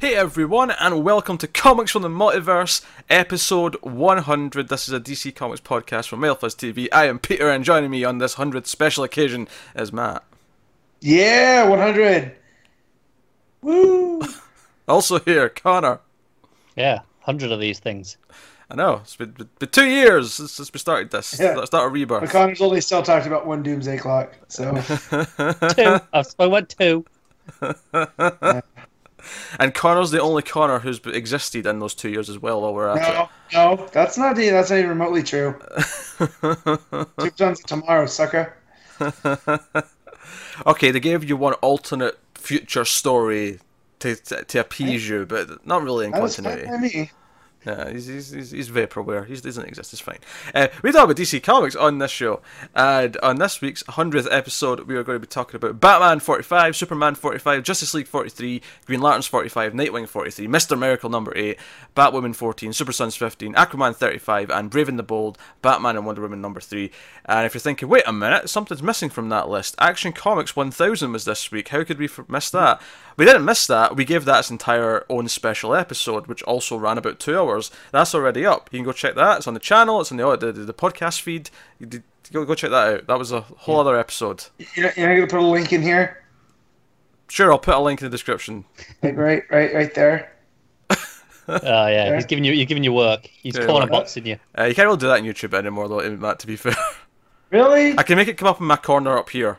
Hey everyone, and welcome to Comics from the Multiverse, episode 100. This is a DC Comics podcast from Mailfuzz TV. I am Peter, and joining me on this 100th special occasion is Matt. Yeah, 100. Woo! Also here, Connor. Yeah, hundred of these things. I know, it's been, been two years since we started this. Yeah. Let's start a rebirth. Connor's only still talked about one Doomsday Clock, so Two. I've spoken about two. And Connor's the only Connor who's existed in those two years as well while we're at no, no, that's not even, that's not even remotely true. it. Two tons tomorrow, sucker. okay, they gave you one alternate future story to, to, to appease you, but not really in That was fine continuity. by me. Yeah, he's, he's, he's, vaporware. He doesn't exist. It's fine. Uh, we talk about DC Comics on this show, and on this week's hundredth episode, we are going to be talking about Batman forty five, Superman forty five, Justice League forty three, Green Lanterns forty five, Nightwing forty three, Mister Miracle number eight, Batwoman fourteen, Super Sons fifteen, Aquaman thirty five, and Brave and the Bold, Batman and Wonder Woman number three. And if you're thinking, wait a minute, something's missing from that list. Action Comics one thousand was this week. How could we miss that? We didn't miss that. We gave that its entire own special episode, which also ran about two hours. That's already up. You can go check that. It's on the channel. It's on the the, the, the podcast feed. You did, go go check that out. That was a whole other episode. You're, you're gonna put a link in here, Sure, I'll put a link in the description. right, right, right there. Oh yeah, he's giving you he's giving you work. He's Yeah, corner boxing you. Uh, you can't really do that on YouTube anymore, though. Matt, to be fair, Really? I can make it come up in my corner up here,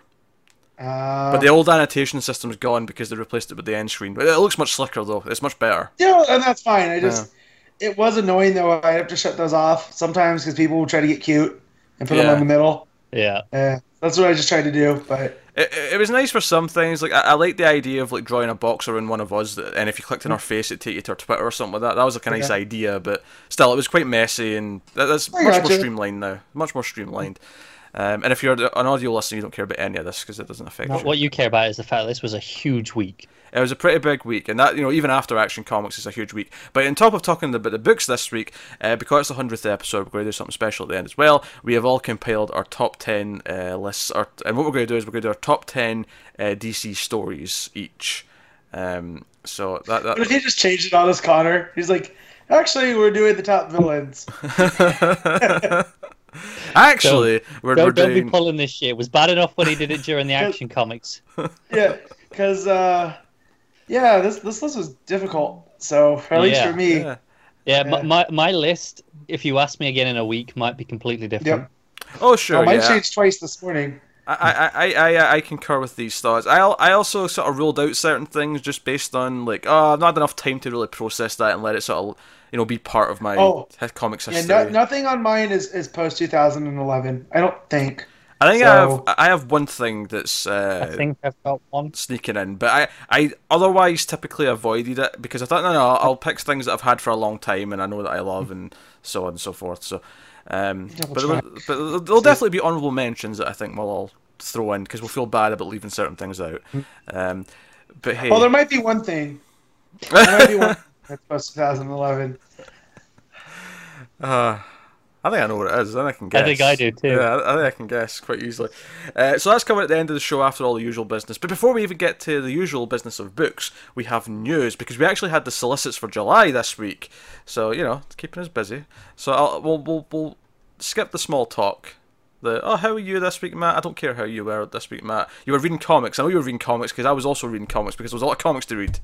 Uh, but the old annotation system's gone because they replaced it with the end screen. But it looks much slicker, though. It's much better. yeah, and that's fine. I just it was annoying though. I have to shut those off sometimes because people will try to get cute and put Yeah. them in the middle. Yeah. Yeah, that's what I just tried to do. But It, it, it was nice for some things. Like I, I like the idea of like drawing a box around one of us, that, and if you clicked on her face, it'd take you to her Twitter or something like that. That was like a nice Okay. idea, but still, it was quite messy, and that, that's I much more gotcha. streamlined now. Much more streamlined. Um, and if you're an audio listener, you don't care about any of this because it doesn't affect What, you. what you care about is the fact that this was a huge week. It was a pretty big week, and that you know even after Action Comics is a huge week. But on top of talking about the books this week, uh, because it's the hundredth episode, we're going to do something special at the end as well. We have all compiled our top ten uh, lists, our, and what we're going to do is we're going to do our top ten uh, DC stories each. Um, so that, what if that he just changed it on us, Connor? He's like, actually, we're doing the top villains. actually we're, Don't, we're don't be pulling this shit. It was bad enough when he did it during the action comics. yeah, because uh, yeah, this this list was difficult. So at least Yeah. for me, yeah. Yeah, Yeah. My, my my list, if you ask me again in a week, might be completely different. Yep. Oh sure, oh, mine yeah. changed twice this morning. I, I, I, I, I concur with these thoughts. I, I also sort of ruled out certain things just based on like, oh, I've not had enough time to really process that and let it sort of, you know, be part of my Oh. hi- comics Yeah, no, nothing on mine is, is post 2011. I don't think. I think I have, I have one thing that's uh, I think I've got one. sneaking in, but I, I otherwise typically avoided it because I thought, no, no, I'll pick things that I've had for a long time and I know that I love and so on and so forth. So, um, Double but there, but there'll, there'll definitely be honourable mentions that I think we'll all throw in because we'll feel bad about leaving certain things out. Um, but hey, Well, there might be one thing. There might be one that's post 2011. Uh, I think I know what it is. I think I can guess. I think I do too. Yeah, I I think I can guess quite easily. Uh, so that's coming at the end of the show after all the usual business. But before we even get to the usual business of books, we have news because we actually had the solicits for July this week. So you know, it's keeping us busy. So I'll, we'll, we'll we'll skip the small talk. The oh, how are you this week, Matt? I don't care how you were this week, Matt. You were reading comics. I know you were reading comics because I was also reading comics because there was a lot of comics to read.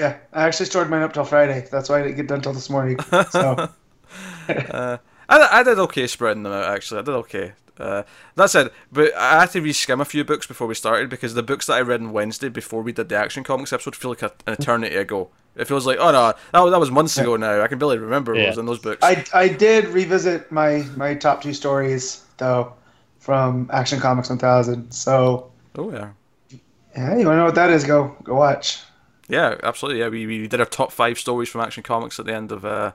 Yeah, I actually stored mine up till Friday. That's why I didn't get done till this morning. So Uh, I, I did okay spreading them out. Actually, I did okay. Uh, that said, but I had to reskim a few books before we started because the books that I read on Wednesday before we did the Action Comics episode feel like a, an eternity ago. It feels like oh no, that, was- that was months ago now. I can barely remember what was in those books. I, I did revisit my, my top two stories, though, from Action Comics 1000. So, oh yeah, yeah, you want to know what that is? Go go watch. Yeah, absolutely. Yeah, we, we did our top five stories from Action Comics at the end of uh,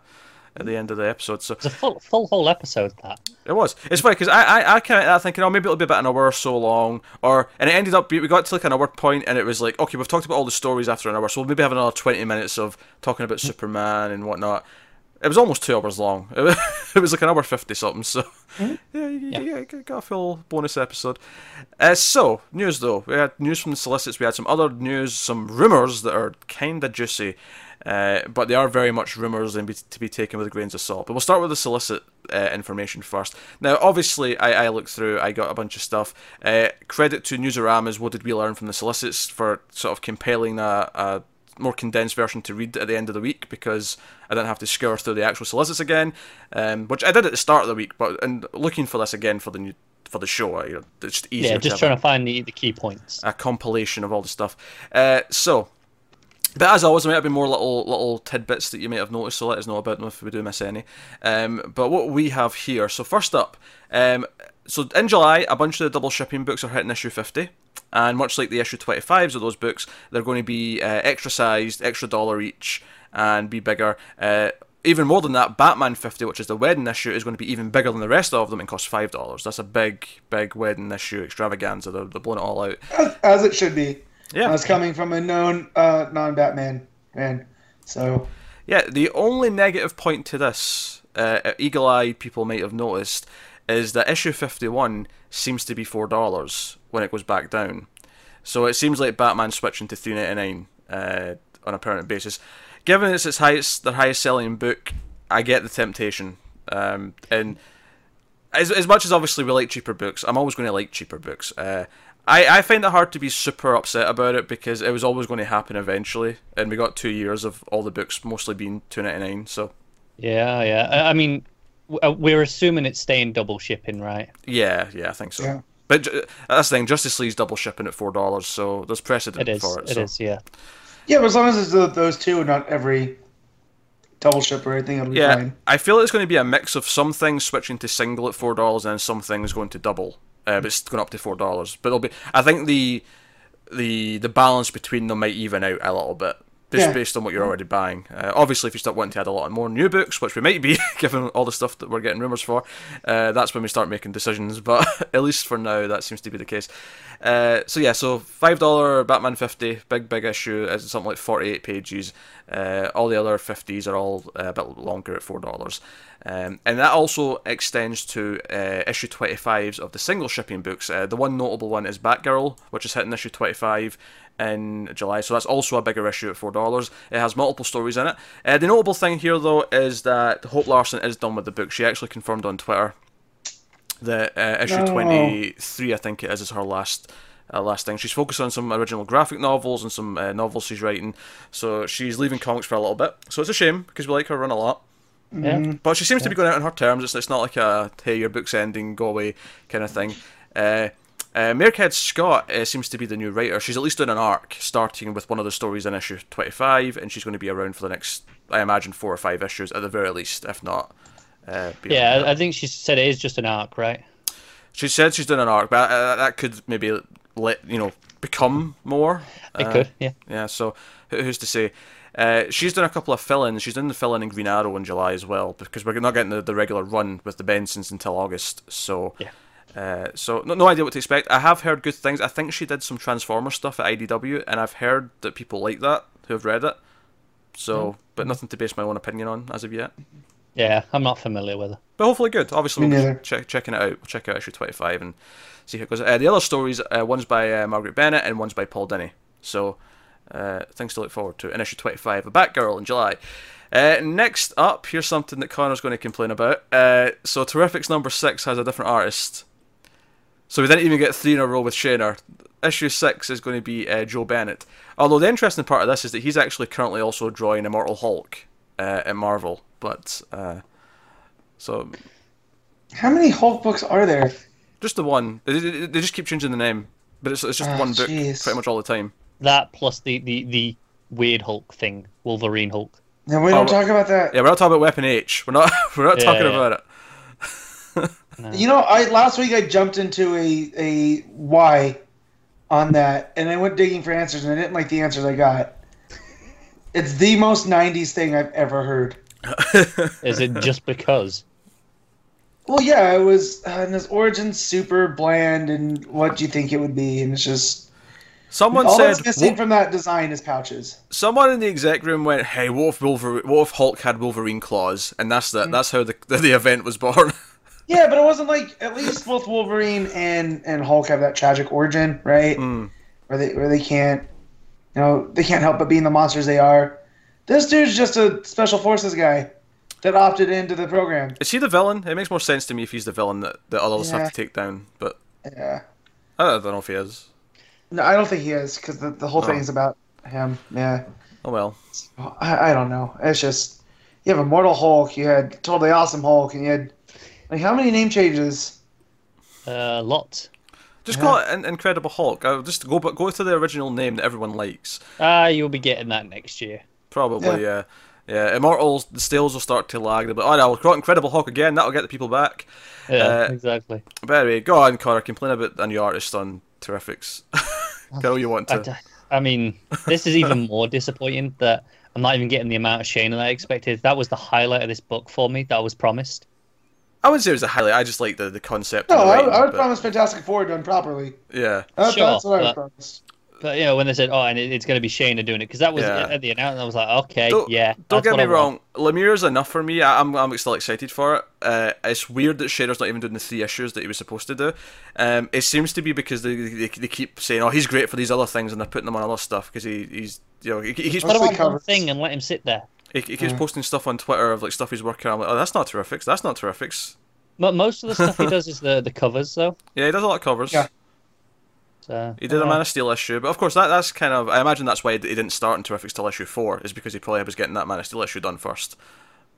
at the end of the episode. So It's a full full whole episode. That It was. It's funny because I, I, I kind of thinking, oh, maybe it'll be about an hour or so long, or and it ended up we got to like an hour point, and it was like, okay, we've talked about all the stories after an hour, so we'll maybe have another twenty minutes of talking about Superman and whatnot. It was almost two hours long. It was, it was like an hour fifty something. So Mm-hmm. yeah, you, Yeah. you got- got a full bonus episode. Uh, so news though, we had news from the solicits. We had some other news, some rumors that are kind of juicy, uh, but they are very much rumors and be, to be taken with grains of salt. But we'll start with the solicit uh, information first. Now, obviously, I, I looked through. I got a bunch of stuff. Uh, credit to Newsarama is What did we learn from the solicits for sort of compiling a, a more condensed version to read at the end of the week because I didn't have to scour through the actual solicits again, um, which I did at the start of the week. But and looking for this again for the new for the show, you know, it's just easier. Yeah, to just have trying to find the, the key points. a compilation of all the stuff. Uh, so, but as always, there might have been more little little tidbits that you may have noticed. So let us know about them if we do miss any. Um, but what we have here. So first up, um, so in July, a bunch of the double shipping books are hitting issue fifty. And much like the issue 25s of those books, they're going to be uh, extra sized, extra dollar each, and be bigger. Uh, even more than that, Batman 50, which is the wedding issue, is going to be even bigger than the rest of them and cost $5. That's a big, big wedding issue extravaganza. They're, they're blowing it all out. as, as it should be. Yeah. That's coming from a known uh, non-Batman man. So Yeah, the only negative point to this, uh, eagle eye people might have noticed, is that issue 51 seems to be $4 when it goes back down. So it seems like Batman switching to 3.99 uh, on a permanent basis. Given it's its highest, their highest selling book, I get the temptation. Um, and as, as much as obviously we like cheaper books, I'm always going to like cheaper books. Uh, I, I find it hard to be super upset about it because it was always going to happen eventually, and we got two years of all the books mostly being two ninety nine. So Yeah, yeah. I I mean, we're assuming it's staying double shipping, right? yeah, yeah, I think so. Yeah. But ju- that's the thing. Justice League's double shipping at four dollars, so there's precedent It is. for it. It so. is. Yeah. yeah, but as long as it's tho- those two, and not every double ship or anything, it'll be Yeah, fine. I feel it's going to be a mix of some things switching to single at four dollars and some things going to double. Uh, but it's going up to four dollars. But it'll be. I think the the the balance between them might even out a little bit. Just Yeah. based on what you're already buying. Uh, obviously, if you start wanting to add a lot more new books, which we might be, given all the stuff that we're getting rumours for, uh, that's when we start making decisions. But at least for now, that seems to be the case. Uh, so yeah, so five dollar Batman fifty, big big issue, is something like forty eight pages. Uh, all the other fifties are all uh, a bit longer at four dollars, um, and that also extends to uh, issue twenty fives of the single shipping books. Uh, the one notable one is Batgirl, which is hitting issue twenty five in July, so that's also a bigger issue at four dollars. It has multiple stories in it. Uh, the notable thing here, though, is that Hope Larson is done with the book. She actually confirmed on Twitter that uh, issue No. twenty three, I think it is, is her last. Uh, last thing, she's focused on some original graphic novels and some uh, novels she's writing. So she's leaving comics for a little bit. So it's a shame because we like her run a lot. Yeah. But she seems to be going out on her terms. It's, it's not like a hey, your book's ending, go away kind of thing. Uh, uh, Scott uh, seems to be the new writer. She's at least doing an arc, starting with one of the stories in issue 25, and she's going to be around for the next, I imagine, four or five issues at the very least, if not. Uh, Yeah, that. I, think she said it is just an arc, right? She said she's doing an arc, but uh, that could maybe let you know become more. It Uh, could. Yeah. Yeah, so who's to say? Uh, she's done a couple of fill-ins. She's done the fill-in in Green Arrow in July as well, because we're not getting the, the regular run with the Bensons until August. So, Yeah. Uh, so no, no idea what to expect. I have heard good things. I think she did some Transformer stuff at IDW, and I've heard that people like that who have read it. So, but nothing to base my own opinion on as of yet. Yeah, I'm not familiar with her. But hopefully good. Obviously, we'll be check, checking it out. We'll check out issue 25 and see how it goes. Uh, the other stories, uh, one's by uh, Marguerite Bennett and one's by Paul Dini. So, uh, things to look forward to. In issue 25, A Batgirl in July. Uh, next up, here's something that Connor's going to complain about. Uh, so, Terrifics number 6 has a different artist. So, we didn't even get three in a row with Shaner. Issue 6 is going to be uh, Joe Bennett. Although, the interesting part of this is that he's actually currently also drawing Immortal Hulk uh, at Marvel. But, uh, so How many Hulk books are there? Just the one. They, they, they just keep changing the name, but it's, it's just Ah, one book jeez. pretty much all the time. That plus the the the weird Hulk thing, Wolverine Hulk. No, we don't Oh, talk about that. Yeah, we're not talking about Weapon H. We're not. We're not Yeah, talking yeah. about it. No. You know, I last week I jumped into a a why on that, and I went digging for answers, and I didn't like the answers I got. It's the most '90s thing I've ever heard. Is it just because? Well, yeah, it was, uh, and his origin's super bland, and what do you think it would be? And it's just Someone All said that's missing "What- from that design is pouches. someone in the exec room went, "Hey, what if Wolverine, what if Hulk had Wolverine claws?" And that's Mm. the, that's how the the event was born. Yeah, but it wasn't like at least both Wolverine and and Hulk have that tragic origin, right? Mm. Where they where they can't, you know, they can't help but being the monsters they are. This dude's just a special forces guy that opted into the program. Is he the villain? It makes more sense to me if he's the villain that, that others Yeah. have to take down. But Yeah. I don't know if he is. No, I don't think he is because the, the whole Oh. thing is about him. Yeah. Oh well. I, I don't know. It's just you have Immortal Hulk, you had Totally Awesome Hulk, and you had like how many name changes? A lot. Just Yeah. call it an Incredible Hulk. I'll just go but go to the original name that everyone likes. Ah, you'll be getting that next year. Probably, yeah. Yeah, Immortals, the sales will start to lag. But oh, no, we'll call Incredible Hulk again. That'll get the people back. Yeah, Uh, exactly. But anyway, go on, Connor. Complain about a new artist on Terrifics. Get all you want I, to. d- I mean, this is even more disappointing that I'm not even getting the amount of Shaner that I expected. That was the highlight of this book for me. That was promised. I wouldn't say it was a highlight. I just like the, the concept. No, and the I, writing, I would but- promise Fantastic Four done properly. Yeah. That, Sure, that's what I would but- promise. But you know, when they said, "Oh, and it, it's going to be Shaner doing it," because that was Yeah. at the announcement, I was like, "Okay, Don't, yeah." don't that's get what me I want. wrong. Lemire's enough for me. I, I'm I'm still excited for it. Uh, it's weird that Shaner's not even doing the three issues that he was supposed to do. Um, it seems to be because they, they, they keep saying, "Oh, he's great for these other things," and they're putting him on other stuff because he, he's you know he, he keeps Put him Mostly on one thing and let him sit there. He, he keeps Yeah. posting stuff on Twitter of like stuff he's working on. I'm like, oh, that's not terrific. That's not terrific. But most of the stuff he does is the the covers, though. Yeah, he does a lot of covers. Yeah. So, He did a yeah. Man of Steel issue, but of course that that's kind of I imagine that's why he didn't start in Terrifics till issue four is because he probably was getting that Man of Steel issue done first.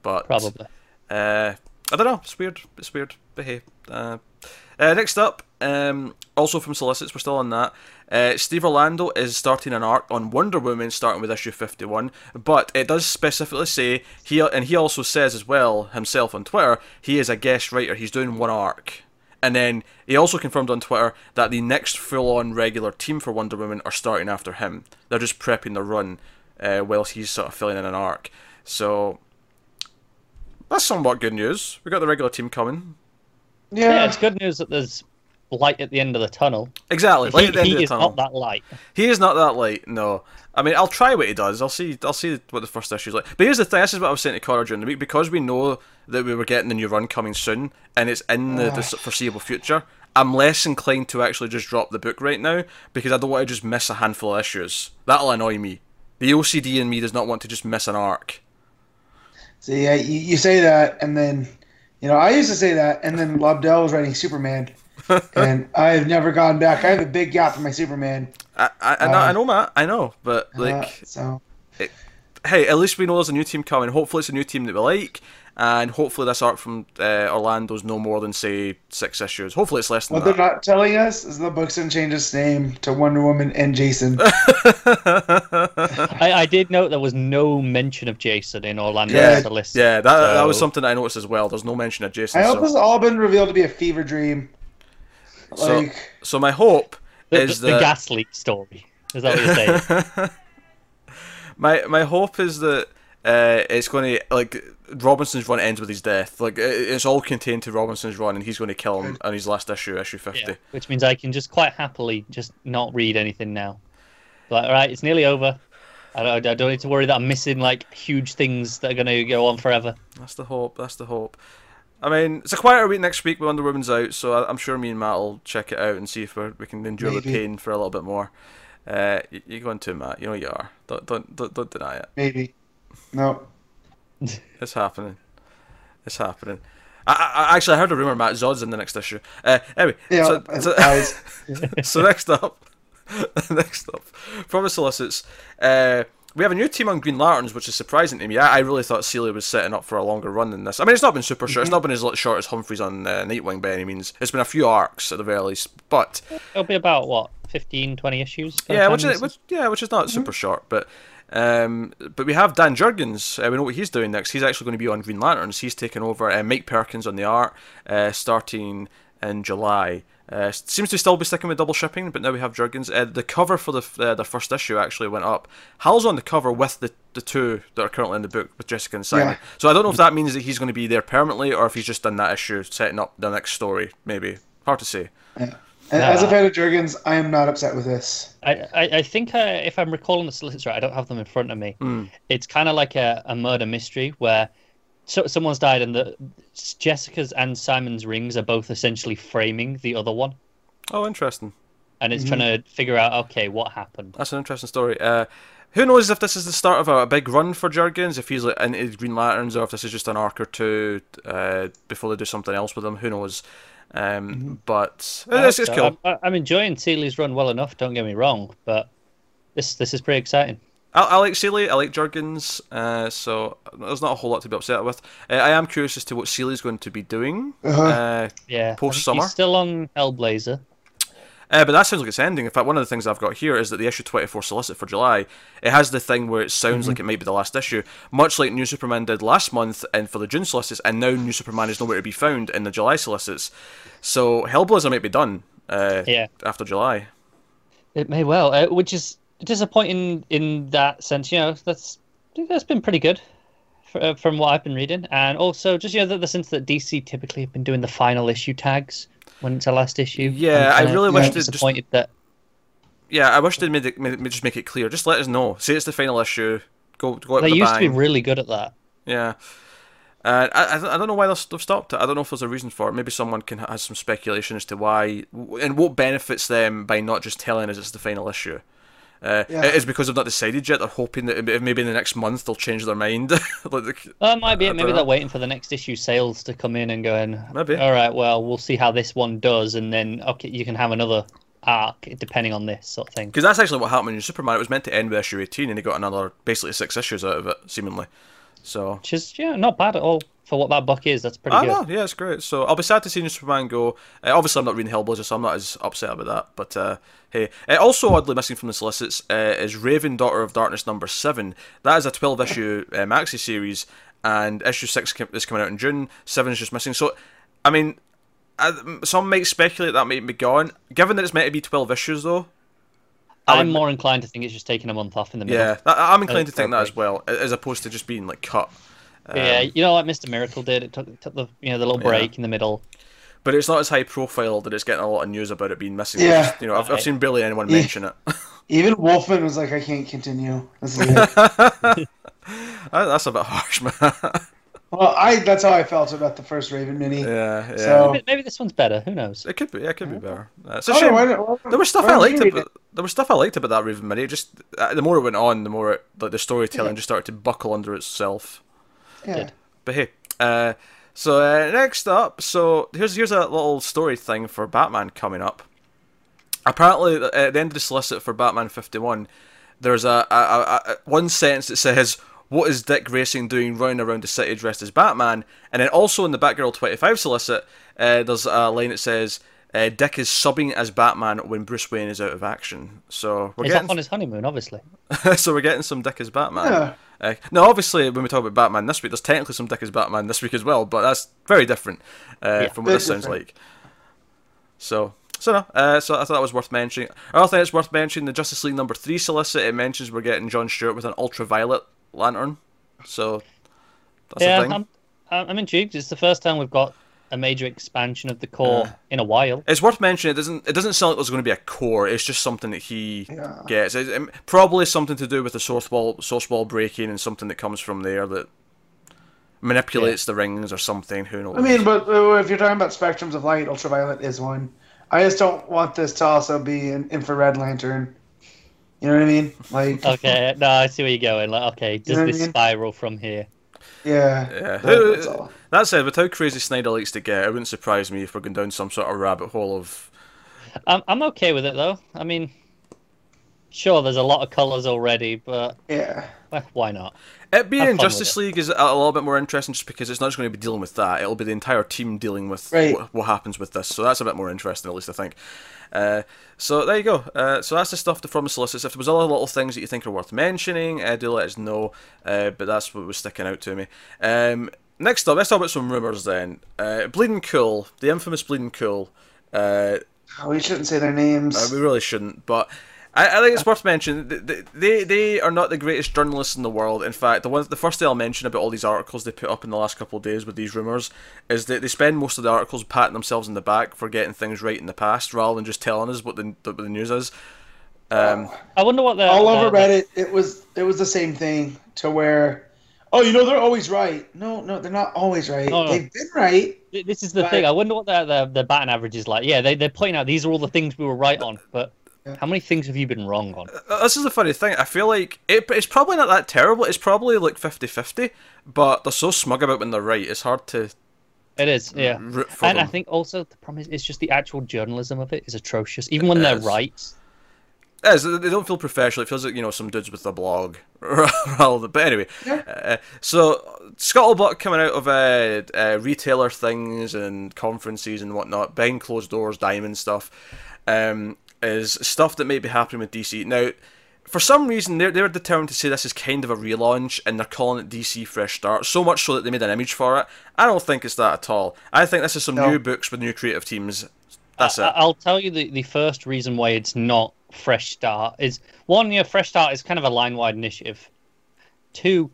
But Probably. Uh, I don't know. It's weird. It's weird. But hey. Uh, uh, next up, um, also from Solicits, we're still on that. Uh, Steve Orlando is starting an arc on Wonder Woman, starting with issue fifty-one. But it does specifically say he, and he also says as well himself on Twitter, he is a guest writer. He's doing one arc, and then he also confirmed on Twitter that the next full-on regular team for Wonder Woman are starting after him. They're just prepping the run, uh, whilst he's sort of filling in an arc. So that's somewhat good news. We got the regular team coming. Yeah, Yeah, it's good news that there's light at the end of the tunnel. Exactly. He, at the end he of the is tunnel. not that light. He is not that light. No. I mean, I'll try what he does. I'll see. I'll see what the first issue's like. But here's the thing. This is what I was saying to Connor during the week because we know that we were getting the new run coming soon, and it's in the, the foreseeable future. I'm less inclined to actually just drop the book right now because I don't want to just miss a handful of issues. That'll annoy me. The OCD in me does not want to just miss an arc. See, yeah, you, you say that, and then, you know, I used to say that, and then Lobdell was writing Superman, and I've never gone back. I have a big gap for my Superman. I, I, I, know, I know, Matt. I know, but uh, like, so hey, at least we know there's a new team coming. Hopefully, it's a new team that we like, and hopefully, this arc from uh, Orlando's no more than say six issues. Hopefully, it's less than what they're not telling us is the book's gonna change its name to Wonder Woman and Jason. I, I did note there was no mention of Jason in Orlando Yeah, list. yeah, that that was So- something I noticed as well. There's no mention of Jason. I hope so, this has all been revealed to be a fever dream. So- Like, so my hope The, is the, the gas leak story. Is that what you're saying? my my hope is that uh, it's going to like Robinson's run ends with his death. Like it's all contained to Robinson's run, and he's going to kill him on his last issue, issue fifty. yeah. Which means I can just quite happily just not read anything now. Like, all right, it's nearly over. I don't, I don't need to worry that I'm missing like huge things that are going to go on forever. That's the hope. That's the hope. I mean, it's a quieter week next week when Wonder Woman's out, so I'm sure me and Matt will check it out and see if we're, we can endure the pain for a little bit more. Uh, you're going to Matt. You know you are. Don't don't don't, don't deny it. maybe. No. It's happening. It's happening. I, I, actually, I heard a rumor Matt Zod's in the next issue. Uh, anyway, Yeah, so, so, so next up, next up, from the solicits, uh, we have a new team on Green Lanterns, which is surprising to me. I, I really thought Seeley was setting up for a longer run than this. I mean, it's not been super short. It's not been as short as Humphries on uh, Nightwing by any means. It's been a few arcs at the very least, but It'll be about what 15, 20 issues. yeah, which is which, yeah, which is not super short, but. Um, but we have Dan Jurgens. Uh, we know what he's doing next. He's actually going to be on Green Lanterns. He's taking over uh, Mike Perkins on the art, uh, starting in July. Uh, seems to still be sticking with double shipping, but now we have Jurgens. Uh, the cover for the uh, the first issue actually went up. Hal's on the cover with the the two that are currently in the book with Jessica and Simon. Yeah. So I don't know if that means that he's going to be there permanently or if he's just done that issue, setting up the next story. Maybe hard to say. Yeah. And As a fan of Jurgens, I am not upset with this. I, I, I think uh, if I'm recalling the solicits right, I don't have them in front of me. Hmm. It's kind of like a, a murder mystery where so, someone's died and the Jessica's and Simon's rings are both essentially framing the other one, Oh, interesting. and it's Mm-hmm. trying to figure out okay what happened. That's an interesting story. Uh, who knows if this is the start of a, a big run for Jurgens, if he's like into Green Lanterns, or if this is just an arc or two uh, before they do something else with him. Who knows? Um, Mm-hmm. But I it's, hope it's so. cool. I'm, I'm enjoying Seeley's run well enough. Don't get me wrong, but this this is pretty exciting. I, I like Seeley, I like Jurgens, uh, so there's not a whole lot to be upset with. Uh, I am curious as to what Seeley's going to be doing. Uh-huh. Uh, Yeah, Post-summer? He's still on Hellblazer. Uh, but that sounds like it's ending. In fact, one of the things I've got here is that the issue 24 solicit for July, it has the thing where it sounds like it might be the last issue, much like New Superman did last month and for the June solicits, and now New Superman is nowhere to be found in the July solicits. So Hellblazer might be done uh, Yeah. after July. It may well, uh, which is disappointing in that sense. You know, that's that's been pretty good fr- uh, from what I've been reading, and also just you know the, the sense that DC typically have been doing the final issue tags when it's a last issue. Yeah, I really wish they'd just- disappointed that. Yeah, I wish they'd made it, made, just make it clear. Just let us know. Say it's the final issue. Go, go They used to be really good at that. Yeah. Uh, I, I don't- know why they've they've stopped it. I don't know if there's a reason for it. Maybe someone can has some speculation as to why and what benefits them by not just telling us it's the final issue. Uh, Yeah. It is because they've not decided yet. They're hoping that maybe maybe in the next month they'll change their mind. like, That might be I it. Maybe dunno. they're waiting for the next issue sales to come in and going. Maybe. All right, well, we'll see how this one does, and then okay, you can have another arc depending on this sort of thing. Because that's actually what happened in Superman. It was meant to end with issue 18, and he got another basically six issues out of it, seemingly. So Which is yeah, not bad at all for what that book is. That's pretty I good. know, yeah, it's great. So I'll be sad to see New Superman go. Uh, obviously, I'm not reading Hellblazer, so I'm not as upset about that. But uh, hey, uh, also oddly missing from the solicits uh, is Raven, Daughter of Darkness, number seven. That is a 12 issue uh, maxi series, and issue six is coming out in June. Seven is just missing. So, I mean, I, some might speculate that might be gone. Given that it's meant to be 12 issues, though, I'm more inclined to think it's just taking a month off in the middle. yeah, I'm inclined to think that as well, as opposed to just being like cut. Yeah, you know, like Mr. Miracle did. It took, took the you know the little break in the middle. But it's not as high profile that it's getting a lot of news about it being missing. Yeah. Just, you know, I've, I've seen barely anyone Yeah. mention it. Even Wolfman was like, I can't continue. This is it. That's a bit harsh, man. well, I that's how I felt about the first Raven mini. yeah, yeah. So- Maybe, maybe this one's better. Who knows? it could be. Yeah, it could be better. Uh, it's a Oh, shame. why why there was stuff I liked about. There was stuff I liked about that Raven mini. It Just uh, the more it went on, the more it, like the storytelling just started to buckle under itself. Yeah. Good. But hey, uh, so uh, next up, so here's here's a little story thing for Batman coming up. Apparently, at the end of the solicit for Batman 51, there's a, a, a, a one sentence that says, "What is Dick Grayson doing running around the city dressed as Batman?" And then also in the Batgirl 25 solicit, uh, there's a line that says. Uh, Dick is subbing as Batman when Bruce Wayne is out of action. So we're He's getting on his honeymoon, obviously. so we're getting some Dick as Batman. Yeah. Uh, now, obviously, when we talk about Batman this week, there's technically some Dick as Batman this week as well, but that's very different uh, Yeah. from what Very this sounds like. So, so no, uh, so I thought that was worth mentioning. I also think it's worth mentioning the Justice League number three solicit. It mentions we're getting John Stewart with an ultraviolet lantern. So that's yeah, a thing. I'm, I'm I'm intrigued. It's the first time we've got a major expansion of the core in a while. It's worth mentioning. It doesn't. It doesn't sound like there's going to be a core. It's just something that he Yeah. gets. It's, um, probably something to do with the source ball, source wall breaking, and something that comes from there that manipulates the rings or something. Who knows? I mean, but uh, if you're talking about spectrums of light, ultraviolet is one. I just don't want this to also be an infrared lantern. You know what I mean? Like, Okay, no, I see where you're going. Like, okay, does know what I this mean? spiral from here? yeah. Yeah. that- that's all. That said, with how crazy Snyder likes to get, it wouldn't surprise me if we're going down some sort of rabbit hole of. I'm I'm okay with it though. I mean, sure, there's a lot of colors already, but Yeah. eh, why not? It being Have in fun with Justice. League is a a little bit more interesting just because it's not just going to be dealing with that. It'll be the entire team dealing with Right. what, what happens with this. So that's a bit more interesting, at least I think. Uh, so there you go. Uh, so that's the stuff from the solicits. If there was other little things that you think are worth mentioning, uh, do let us know. Uh, but that's what was sticking out to me. Um, next up, let's talk about some rumors then. Uh, Bleeding Cool, the infamous Bleeding Cool. Uh, Oh, we shouldn't say their names. uh, we really shouldn't, but I, I think it's worth mentioning th- th- they they are not the greatest journalists in the world. In fact, the one the first thing I'll mention about all these articles they put up in the last couple of days with these rumors is that they spend most of the articles patting themselves in the back for getting things right in the past, rather than just telling us what the what the news is. Um, I wonder what they're all over uh, Reddit, it was it was the same thing to where, oh, you know, they're always right. No, no, they're not always right. No, no. They've been right. This is the Right. thing. I wonder what their, their their batting average is like. Yeah, they they're pointing out these are all the things we were right on, but how many things have you been wrong on? Uh, this is the funny thing. I feel like it, it's probably not that terrible. It's probably like 50-50, but they're so smug about when they're right. It's hard to It is, yeah. root for And them. I think also the problem is it's just the actual journalism of it is atrocious. Even when It they're is. right, Is, they don't feel professional. It feels like you know some dudes with a blog. but anyway, Yeah. uh, so scuttlebutt coming out of uh, uh, retailer things and conferences and whatnot, behind closed doors, diamond stuff, um, is stuff that may be happening with DC now. For some reason, they're they're determined to say this is kind of a relaunch, and they're calling it DC Fresh Start. So much so that they made an image for it. I don't think it's that at all. I think this is some No. new books with new creative teams. That's I, it. I'll tell you the, the first reason why it's not Fresh Start is one, you know, Fresh Start is kind of a line wide initiative. Two,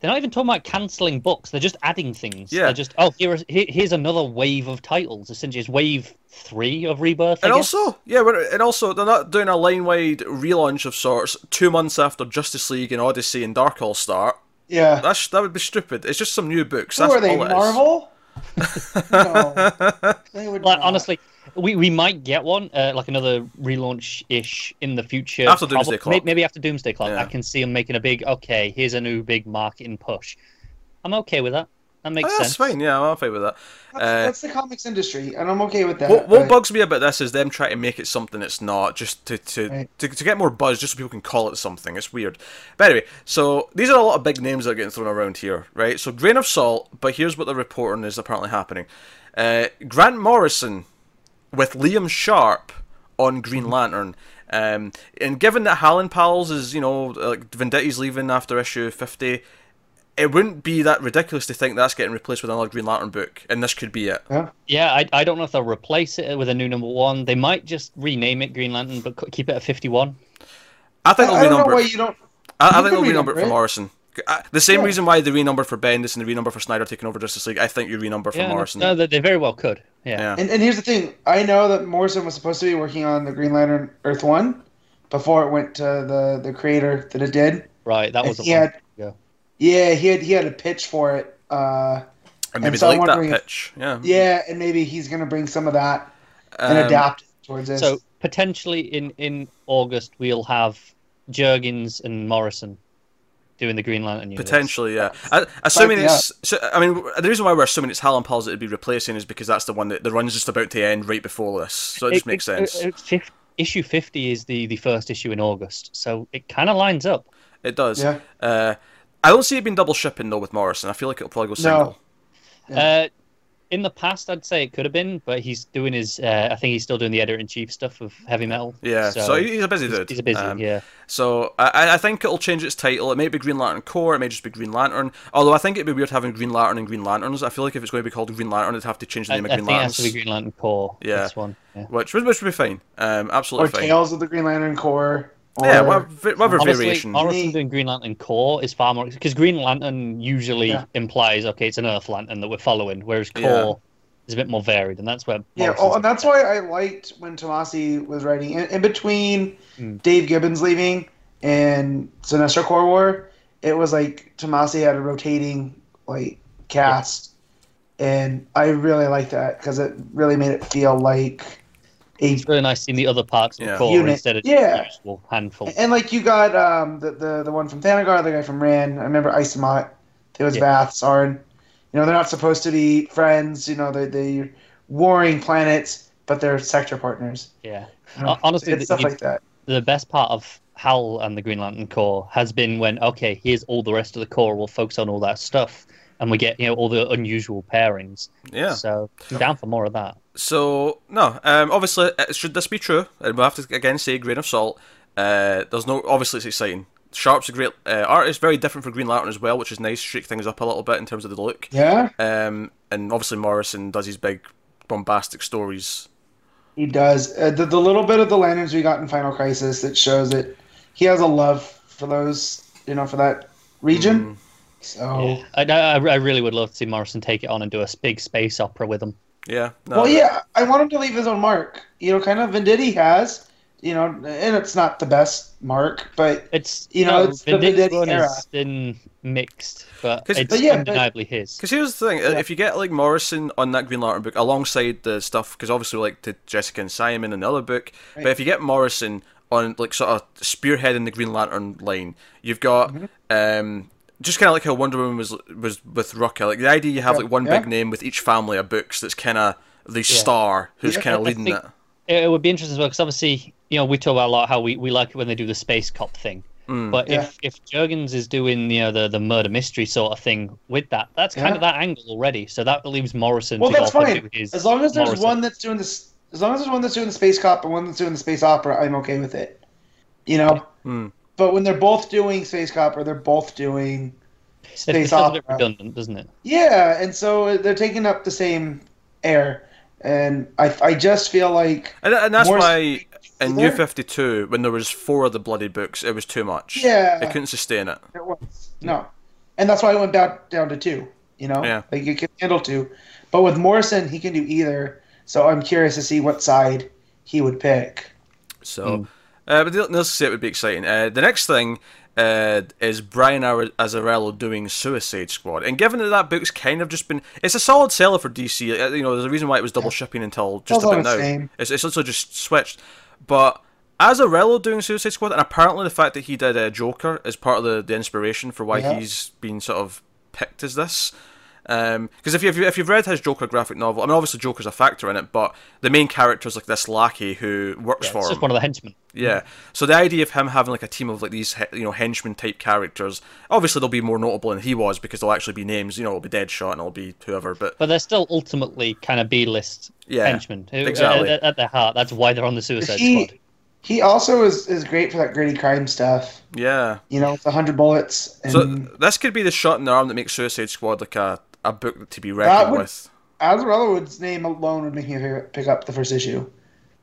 they're not even talking about cancelling books. They're just adding things. Yeah. They're just oh here is here, here's another wave of titles. Essentially, it's wave three of Rebirth. I And guess. also, yeah, we're, and also they're not doing a line-wide relaunch of sorts two months after Justice League and Odyssey and Dark All start. Yeah. That's that would be stupid. It's just some new books. Who That's are they? all it is. Marvel? no, they would Like, not. honestly, we, we might get one, uh, like another relaunch ish in the future. After Doomsday Probab- Clock. Maybe after Doomsday Clock. Yeah. I can see them making a big, okay, here's a new big marketing push. I'm okay with that. That makes Oh, that's sense. fine. Yeah, I'm fine with that. That's, Uh, that's the comics industry, and I'm okay with that. what, what but- bugs me about this is them trying to make it something it's not, just to to, Right. to to get more buzz, just so people can call it something. It's weird. But anyway, so these are a lot of big names that are getting thrown around here, right? So grain of salt, but here's what the reporting is apparently happening. Uh, Grant Morrison with Liam Sharp on Green Lantern. Um, and given that Hal and Pals is, you know, like Venditti's leaving after issue 50, it wouldn't be that ridiculous to think that's getting replaced with another Green Lantern book, and this could be it. Yeah. Yeah, I, I don't know if they'll replace it with a new number one. They might just rename it Green Lantern, but keep it at 51. I think I, they'll I don't know renumber why it. I, I think can they'll renumber renumber it for. Morrison. Uh, The same Yeah. reason why they renumbered for Bendis and the renumber for Snyder taking over Justice League. I think you renumber for Yeah, Morrison. no, they, they very well could. Yeah. yeah. And, and here's the thing: I know that Morrison was supposed to be working on the Green Lantern Earth One before it went to the the creator that it did. Right, that was a he one. had- Yeah. Yeah, he had he had a pitch for it. Uh, and maybe and so they like that wondering if- pitch. Yeah. yeah, and maybe he's gonna bring some of that and Um, adapt towards this. So potentially in in August we'll have Jurgens and Morrison doing the Green Lantern universe. Potentially, yeah. I, assuming it's. So, I mean, the reason why we're assuming it's Hal and Pals that it'd be replacing is because that's the one that the run's just about to end right before this. So it just makes sense. It, it- fif- issue fifty is the the first issue in August, so it kind of lines up. It does. Yeah. Uh, I don't see it being double shipping though with Morrison. I feel like it'll probably go single. Yeah. Uh, in the past, I'd say it could have been, but he's doing his. Uh, I think he's still doing the editor in chief stuff of heavy metal. Yeah. So, he's a busy he's, dude. he's a busy. Um, yeah. So I, I think it'll change its title. It may be Green Lantern Corps. It may just be Green Lantern. Although I think it'd be weird having Green Lantern and Green Lanterns. I feel like if it's going to be called Green Lantern, it'd have to change the name I of Green I think it has Lanterns, to be Green Lantern Corps. Yeah. This one. Yeah. which would which would be fine. Um, or absolutely fine. Tales of the Green Lantern Corps. Or, Yeah, whatever, whatever Honestly, variation. Morrison doing Green Lantern Corps is far more because Green Lantern usually Yeah. implies okay, it's an Earth Lantern that we're following, whereas Corps Yeah. is a bit more varied, and that's where Yeah, oh, and that's why I liked when Tomasi was writing in, in between Mm. Dave Gibbons leaving and Sinestro Corps War. It was like Tomasi had a rotating like cast, and I really liked that because it really made it feel like a It's really nice seeing the other parts of Yeah. the core Unit. instead of Yeah. the usual handful. and like you got um the the, the one from Thanagar, the guy from Rann. I remember Isamot. It was Yeah. Vath Sarn. You know they're not supposed to be friends. You know they they warring planets, but they're sector partners. Yeah. You know, Honestly, it's the- stuff the- like that. The best part of Hal and the Green Lantern Corps has been when okay, here's all the rest of the core. We'll focus on all that stuff, and we get you know all the unusual pairings. yeah. So I'm down for more of that. So no, um, obviously, uh, should this be true, and we have to again say grain of salt. Uh, there's no obviously it's exciting. Sharp's a great uh, artist, very different for Green Lantern as well, which is nice. Shake things up a little bit in terms of the look. Yeah. Um, and obviously Morrison does his big bombastic stories. He does. Uh, the, the little bit of the lanterns we got in Final Crisis that shows that he has a love for those, you know, for that region. Mm. So, Yeah. I, I, I really would love to see Morrison take it on and do a big space opera with him. Yeah. No, well, yeah, I want him to leave his own mark. You know, kind of Venditti has, you know, and it's not the best mark, but It's You know, it's the Venditti's Venditti run era. has been mixed, but 'Cause- it's But yeah, but- undeniably his. Because here's the thing: Yeah. if you get like Morrison on that Green Lantern book alongside the stuff, because obviously like to Jessica and Simon in the other book, but if you get Morrison on like sort of spearheading the Green Lantern line, you've got Mm-hmm. um, just kind of like how Wonder Woman was was with Rucka. Like the idea you have Yeah. like one Yeah. big name with each family of books that's kind of the Yeah. star who's Yeah, kind of leading it. It, it would be interesting as well because obviously, you know, we talk about a lot how we, we like it when they do the space cop thing. Mm. But Yeah. if if Jurgens is doing you know the, the murder mystery sort of thing with that, that's kind Yeah. of that angle already. So that leaves Morrison well, to that's go off and fine. his As long as there's Morrison. one that's doing this, as long as there's one that's doing the space cop and one that's doing the space opera, I'm okay with it. You know, Mm. But when they're both doing space cop or they're both doing space it feels a bit redundant, doesn't it? yeah, and so they're taking up the same air, and I, I just feel like And, and that's why in New Fifty Two when there was four of the bloody books, it was too much. Yeah. it couldn't sustain it. It was no, and that's why it went down down to two. You know, Yeah. like you can handle two, but with Morrison, he can do either. So I'm curious to see what side he would pick. So, hmm. Uh, but needless to say, it would be exciting. Uh, the next thing uh, is Brian Ar- Azzarello doing Suicide Squad, and given that that book's kind of just been, it's a solid seller for DC. Uh, You know, there's a reason why it was double shipping until just about now. same. It's it's also just switched, but. Azzarello doing Suicide Squad, and apparently the fact that he did uh, Joker is part of the, the inspiration for why Yeah. he's been sort of picked as this. Um, because if, you, if, you, if you've read his Joker graphic novel, I mean, obviously Joker's a factor in it, but the main character is like this lackey who works Yeah, for it's him. just one of the henchmen. Yeah. So the idea of him having like a team of like these you know henchmen type characters, obviously they'll be more notable than he was because they'll actually be names. You know, it'll be Deadshot and it'll be whoever. But But they're still ultimately kind of B-list Yeah, henchmen. who- exactly. At, at their heart, that's why they're on the Suicide He Squad. he also is is great for that gritty crime stuff. yeah. You know, it's a hundred bullets. And So this could be the shot in the arm that makes Suicide Squad like a, a book to be That reckoned would- with. Azzarello's name alone would make me pick- pick up the first issue.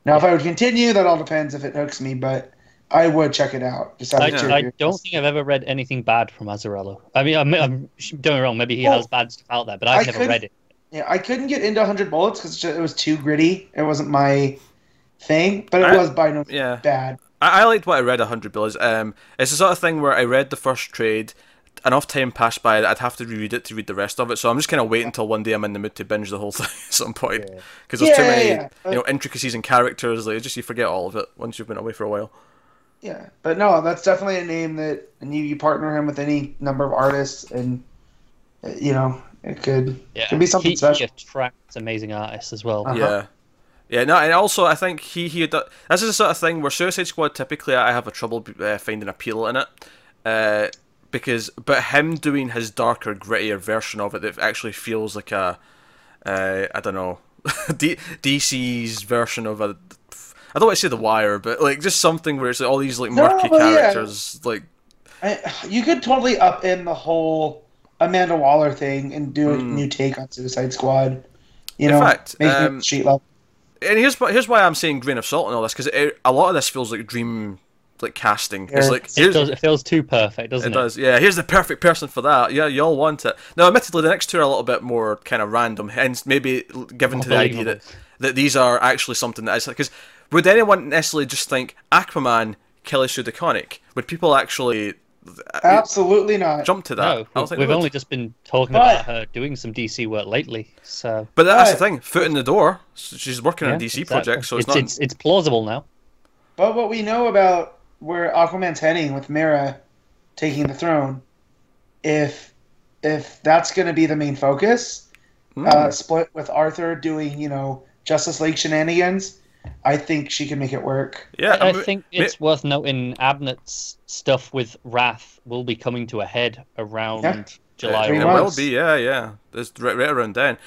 Now, if I would continue, that all depends if it hooks me, but I would check it out. Just out I, of I don't think I've ever read anything bad from Azzarello. I mean, I'm, I'm don't get me wrong. Maybe he Well, has bad stuff out there, but I've I never could- read it. Yeah, I couldn't get into 100 bullets because it was too gritty. It wasn't my thing, but it I- was by no means yeah. bad. I, I liked what I read. hundred Bullets. Um, it's the sort of thing where I read the first trade. Enough time passed by that I'd have to reread it to read the rest of it. So I'm just kind of waiting until one day I'm in the mood to binge the whole thing at some point because there's too many yeah, yeah. you know intricacies and characters. Like just you forget all of it once you've been away for a while. Yeah, but no, that's definitely a name that, and you, you partner him with any number of artists, and you know it could Yeah, could be something he, special. He attracts amazing artists as well. Uh-huh. Yeah. Yeah, no, and also I think he he had, this is the sort of thing where Suicide Squad typically I have a trouble uh, finding appeal in it, uh, because but him doing his darker, grittier version of it that actually feels like a, uh, I don't know, D- DC's version of a, I don't want to say the Wire, but like just something where it's like all these like No, murky yeah. characters, like I, you could totally up in the whole Amanda Waller thing and do a Hmm. new take on Suicide Squad. You In know, fact, make um, it street level. and here's why- here's why I'm saying grain of salt and all this because a lot of this feels like a dream like casting. It's like It, does, it feels too perfect, doesn't It it? does, yeah. Here's the perfect person for that. Yeah, you all want it. Now, admittedly, the next two are a little bit more kind of random, hence maybe given to the idea that, that these are actually something that is because would anyone necessarily just think Aquaman, Kelly Sue DeConnick? Would people actually uh, Absolutely not. jump to that? No, I don't we've, think we've would. only just been talking But- about her doing some DC work lately, so But that's the thing. Foot in the door. She's working on a DC exactly. project, so it's, it's, not. it's it's plausible now. But what we know about where Aquaman's heading with Mera taking the throne, if if that's going to be the main focus, Hmm. uh, split with Arthur doing you know Justice League shenanigans, I think she can make it work. yeah, I, I think ma- it's worth noting Abnett's stuff with Rath will be coming to a head around Yeah. July. Three it will be, yeah, yeah. It's right, right around then.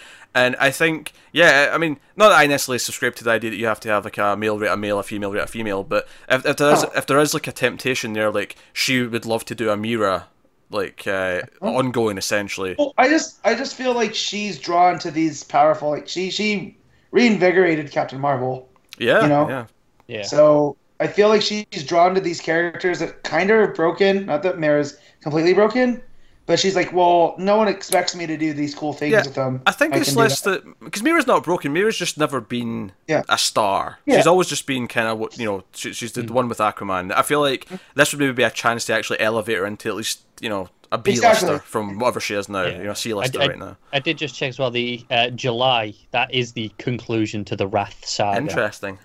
And I think, yeah, I mean, not that I necessarily subscribe to the idea that you have to have like a male rate a male, a female rate a female, but if, if there is Oh. if there is like a temptation there, like she would love to do a Mera, like uh, Oh. ongoing essentially. Well, I just I just feel like she's drawn to these powerful like she she reinvigorated Captain Marvel. Yeah, You know? yeah. Yeah. So I feel like she's drawn to these characters that kind of are broken. Not that Mera's completely broken, but she's like, well, no one expects me to do these cool things Yeah, with them. I think it's less that. that because Mera's not broken. Mera's just never been Yeah. a star. Yeah. She's always just been kind of what you know. She, she's the one with Aquaman. I feel like this would maybe be a chance to actually elevate her into at least you know a B lister Exactly. from whatever she is now. Yeah. You know, C lister I- I- right now. I did just check as well. The uh, July that is the conclusion to the Rath saga. Interesting.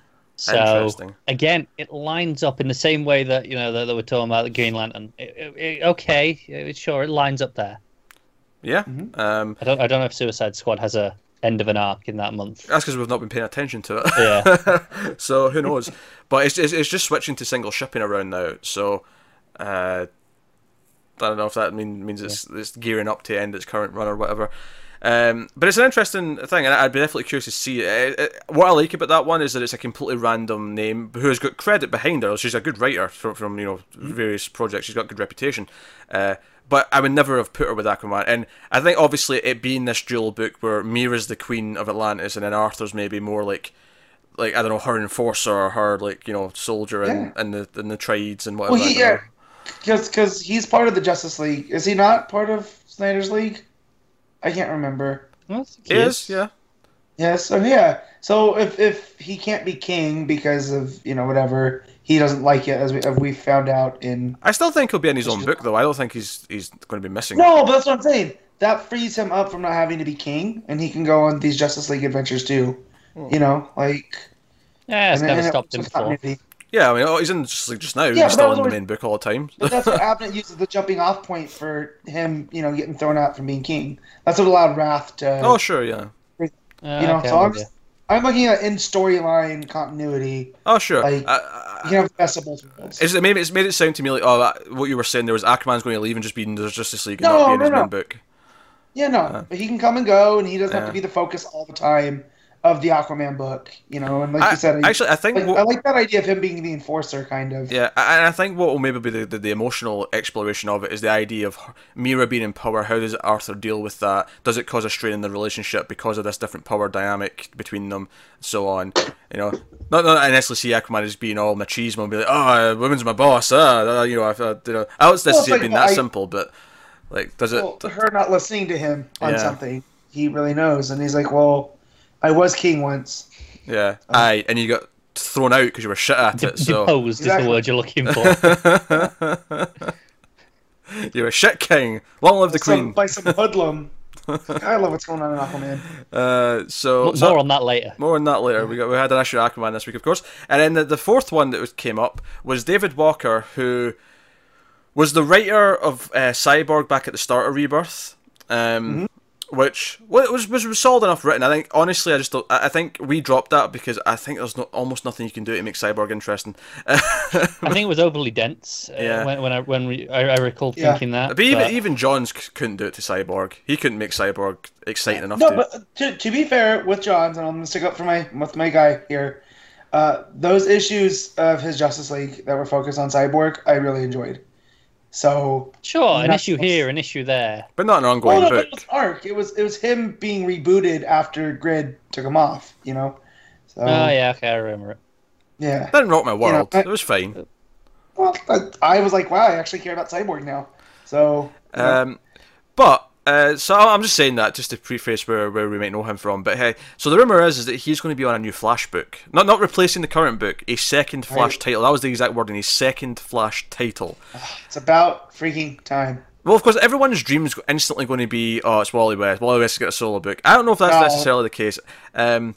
So Interesting. again, it lines up in the same way that you know that, that we're talking about the Green Lantern. It- it- it- okay, it- sure, it lines up there. Yeah. Mm-hmm. Um, I don't. I don't know if Suicide Squad has a end of an arc in that month. that's because we've not been paying attention to it. Yeah. so who knows? but it's, it's it's just switching to single shipping around now. So uh, I don't know if that mean, means it's it's gearing up to end its current run or whatever. Um, but it's an interesting thing, and I'd be definitely curious to see it. Uh, uh, What I like about that one is that it's a completely random name who has got credit behind her. She's a good writer from, from you know various projects. She's got good reputation. Uh, but I would never have put her with Aquaman. And I think obviously it being this dual book where Mera's the queen of Atlantis and then Arthur's maybe more like like I don't know her enforcer or her like you know soldier and, and the and the trades and whatever. Well, he, yeah, because he's part of the Justice League. Is he not part of Snyder's League? I can't remember. Well, I think He is, yeah. Yes, so yeah. So if if he can't be king because of you know whatever he doesn't like it, as we as we found out in I still think he'll be in his own book though. I don't think he's he's going to be missing. no, but that's what I'm saying. That frees him up from not having to be king, and he can go on these Justice League adventures too. Hmm. You know, like Yeah, it's and- never it stopped him was before. Continuity. Yeah, I mean, oh, he's in just like just now. Yeah, he's still that was in the main book all the time. But that's what Abnett uses the jumping off point for him, you know, getting thrown out from being king. That's what allowed Rath to. oh, sure, yeah. Uh, you know, okay, so I'm I'm. I'm looking at in storyline continuity. Oh, sure. Like, I- I- You can have the best of both worlds. It's, it made, it's made it sound to me like, oh, that, what you were saying, there was Aquaman's going to leave and just be in the Justice League and No, not be in no, his no. main book. Yeah, no, but he can come and go, and he doesn't have to be the focus all the time of the Aquaman book. You know, and like I, you said, I, actually, I think like, what, I like that idea of him being the enforcer, kind of. Yeah, and I think what will maybe be the, the, the emotional exploration of it is the idea of Mera being in power. How does Arthur deal with that? Does it cause a strain in the relationship because of this different power dynamic between them, and so on? You know, not not necessarily see Aquaman as being all machismo and be like, oh, uh, women's my boss. Uh, you know, I, I, you know, I don't necessarily it like, being that I- simple, but like, does it? Well, her not listening to him on Yeah. something, he really knows, and he's like, "Well, I was king once." yeah, aye, and you got thrown out because you were shit at it. So Deposed is the word you're looking for. you're a shit king. Long live the Some, queen. by some hoodlum. I love what's going on in Aquaman. Uh, so More so- on that later. More on that later. We got we had an issue of Aquaman this week, of course, and then the, the fourth one that was, came up was David Walker, who was the writer of uh, Cyborg back at the start of Rebirth, um, which was, was was solid enough written. I think honestly, I just don't, I I think we dropped that because I think there's no, almost nothing you can do to make Cyborg interesting. I think it was overly dense uh, Yeah. when, when I when we, I, I recall Yeah. thinking that. but even but- even Johns couldn't do it to Cyborg. He couldn't make Cyborg exciting enough No, to. but to, to be fair with Johns, and I'm gonna stick up for my with my guy here. Uh, those issues of his Justice League that were focused on Cyborg, I really enjoyed. So, sure, an Not- issue here, an issue there. but not an well, ongoing no, book. it was arc. It was it was him being rebooted after Grid took him off. You know. So, oh yeah, okay, I remember it. yeah. Didn't rock my world. I- it was fine. Well, I, I was like, wow, I actually care about Cyborg now. So, you know, Um, but uh, so I'm just saying that just to preface where, where we might know him from. But hey, so the rumor is is that he's going to be on a new Flash book, not not replacing the current book, a second Flash Right. title. That was the exact wording. A second Flash title. it's about freaking time. Well, of course, everyone's dreams instantly going to be, oh, it's Wally West. Wally West has got a solo book. I don't know if that's No. necessarily the case. Um,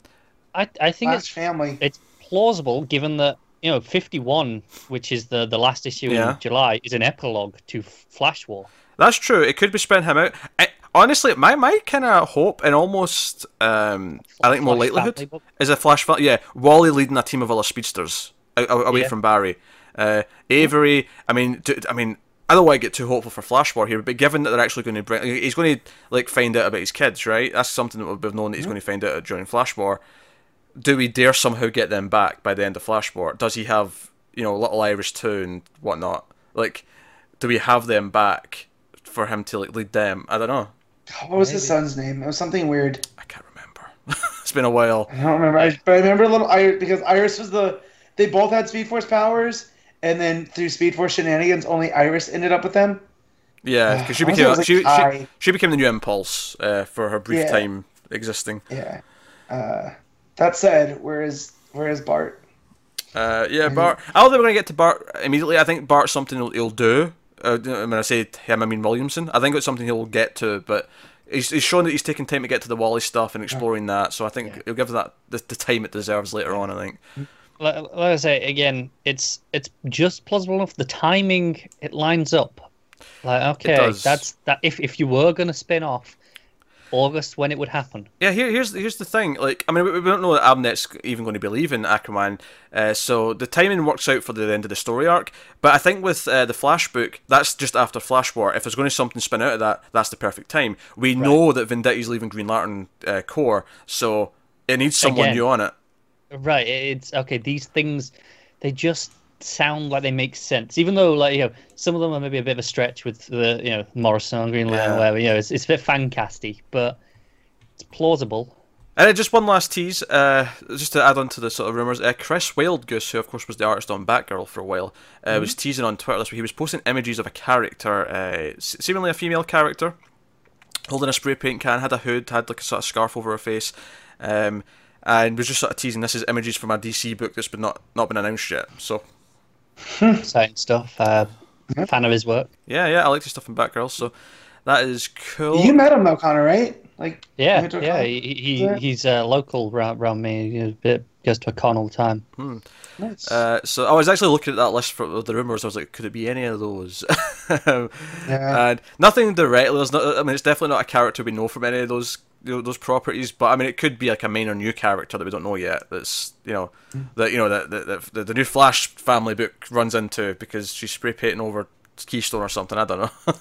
I I think Flash it's family. it's plausible given that you know 51, which is the the last issue Yeah. in July, is an epilogue to Flash War. That's true. It could be spin him out. I, honestly, my my kind of hope and almost um, I think more likelihood is a flash. Yeah, Wally leading a team of other speedsters away Yeah. from Barry. Uh, Avery. I mean, d- I mean. I don't want to get too hopeful for Flash War here, but given that they're actually going to bring, he's going to like find out about his kids, right? That's something that we've known that he's going to find out during Flash War. Do we dare somehow get them back by the end of Flash War? Does he have, you know, Little Iris too and whatnot? Like, do we have them back for him to like lead them? I don't know. What was his son's name? It was something weird. I can't remember. it's been a while. I don't remember, I, but I remember a little Iris because Iris was the. They both had Speed Force powers, and then through Speed Force shenanigans, only Iris ended up with them. Yeah, because she I became like she, she, she became the new Impulse uh, for her brief Yeah. time existing. Yeah. Uh, that said, where is where is Bart? Uh, yeah, Bart. I don't think we're gonna get to Bart immediately. I think Bart's something he'll, he'll do. Uh, when I say him, I mean Williamson. I think it's something he'll get to, but he's, he's shown that he's taking time to get to the Wally stuff and exploring that. So I think he'll give that the, the time it deserves later on. I think. like, like I say again, it's it's just plausible enough. The timing it lines up. Like okay, that's that. If if you were gonna spin off August when it would happen, Yeah, here, here's here's the thing. Like, I mean, we, we don't know that Abnett's even going to be leaving Aquaman, uh, so the timing works out for the end of the story arc. But I think with uh, the Flash book, that's just after Flash War. If there's going to be something spin out of that, that's the perfect time. We know that Venditti's leaving Green Lantern uh, Corps, so it needs someone Again. new on it. right? It's okay. These things, they just sound like they make sense, even though like you know some of them are maybe a bit of a stretch with the you know Morrison on Green Lantern, Yeah. whatever. You know, it's it's a bit fan casty, but it's plausible. And uh, just one last tease, uh, just to add on to the sort of rumours. Uh, Chris Wildgoose, who of course was the artist on Batgirl for a while, uh, was teasing on Twitter this week. He was posting images of a character, uh, seemingly a female character, holding a spray paint can, had a hood, had like a sort of scarf over her face, um, and was just sort of teasing. This is images from a DC book that's been not not been announced yet. So Exciting stuff. Uh, Fan of his work. yeah, yeah, I like the stuff in Batgirl. So that is cool. You met him though, Connor, right? Like Yeah, went to a yeah. He, he he's uh, local round, around me. He goes to a con all the time. Nice. Uh, so I was actually looking at that list for the rumors. I was like, could it be any of those? Um, Yeah. And nothing directly. There's not. I mean, it's definitely not a character we know from any of those you know, those properties. But I mean, it could be like a minor new character that we don't know yet. That's you know that you know that that the, the new Flash family book runs into because she's spray painting over Keystone or something. I don't know.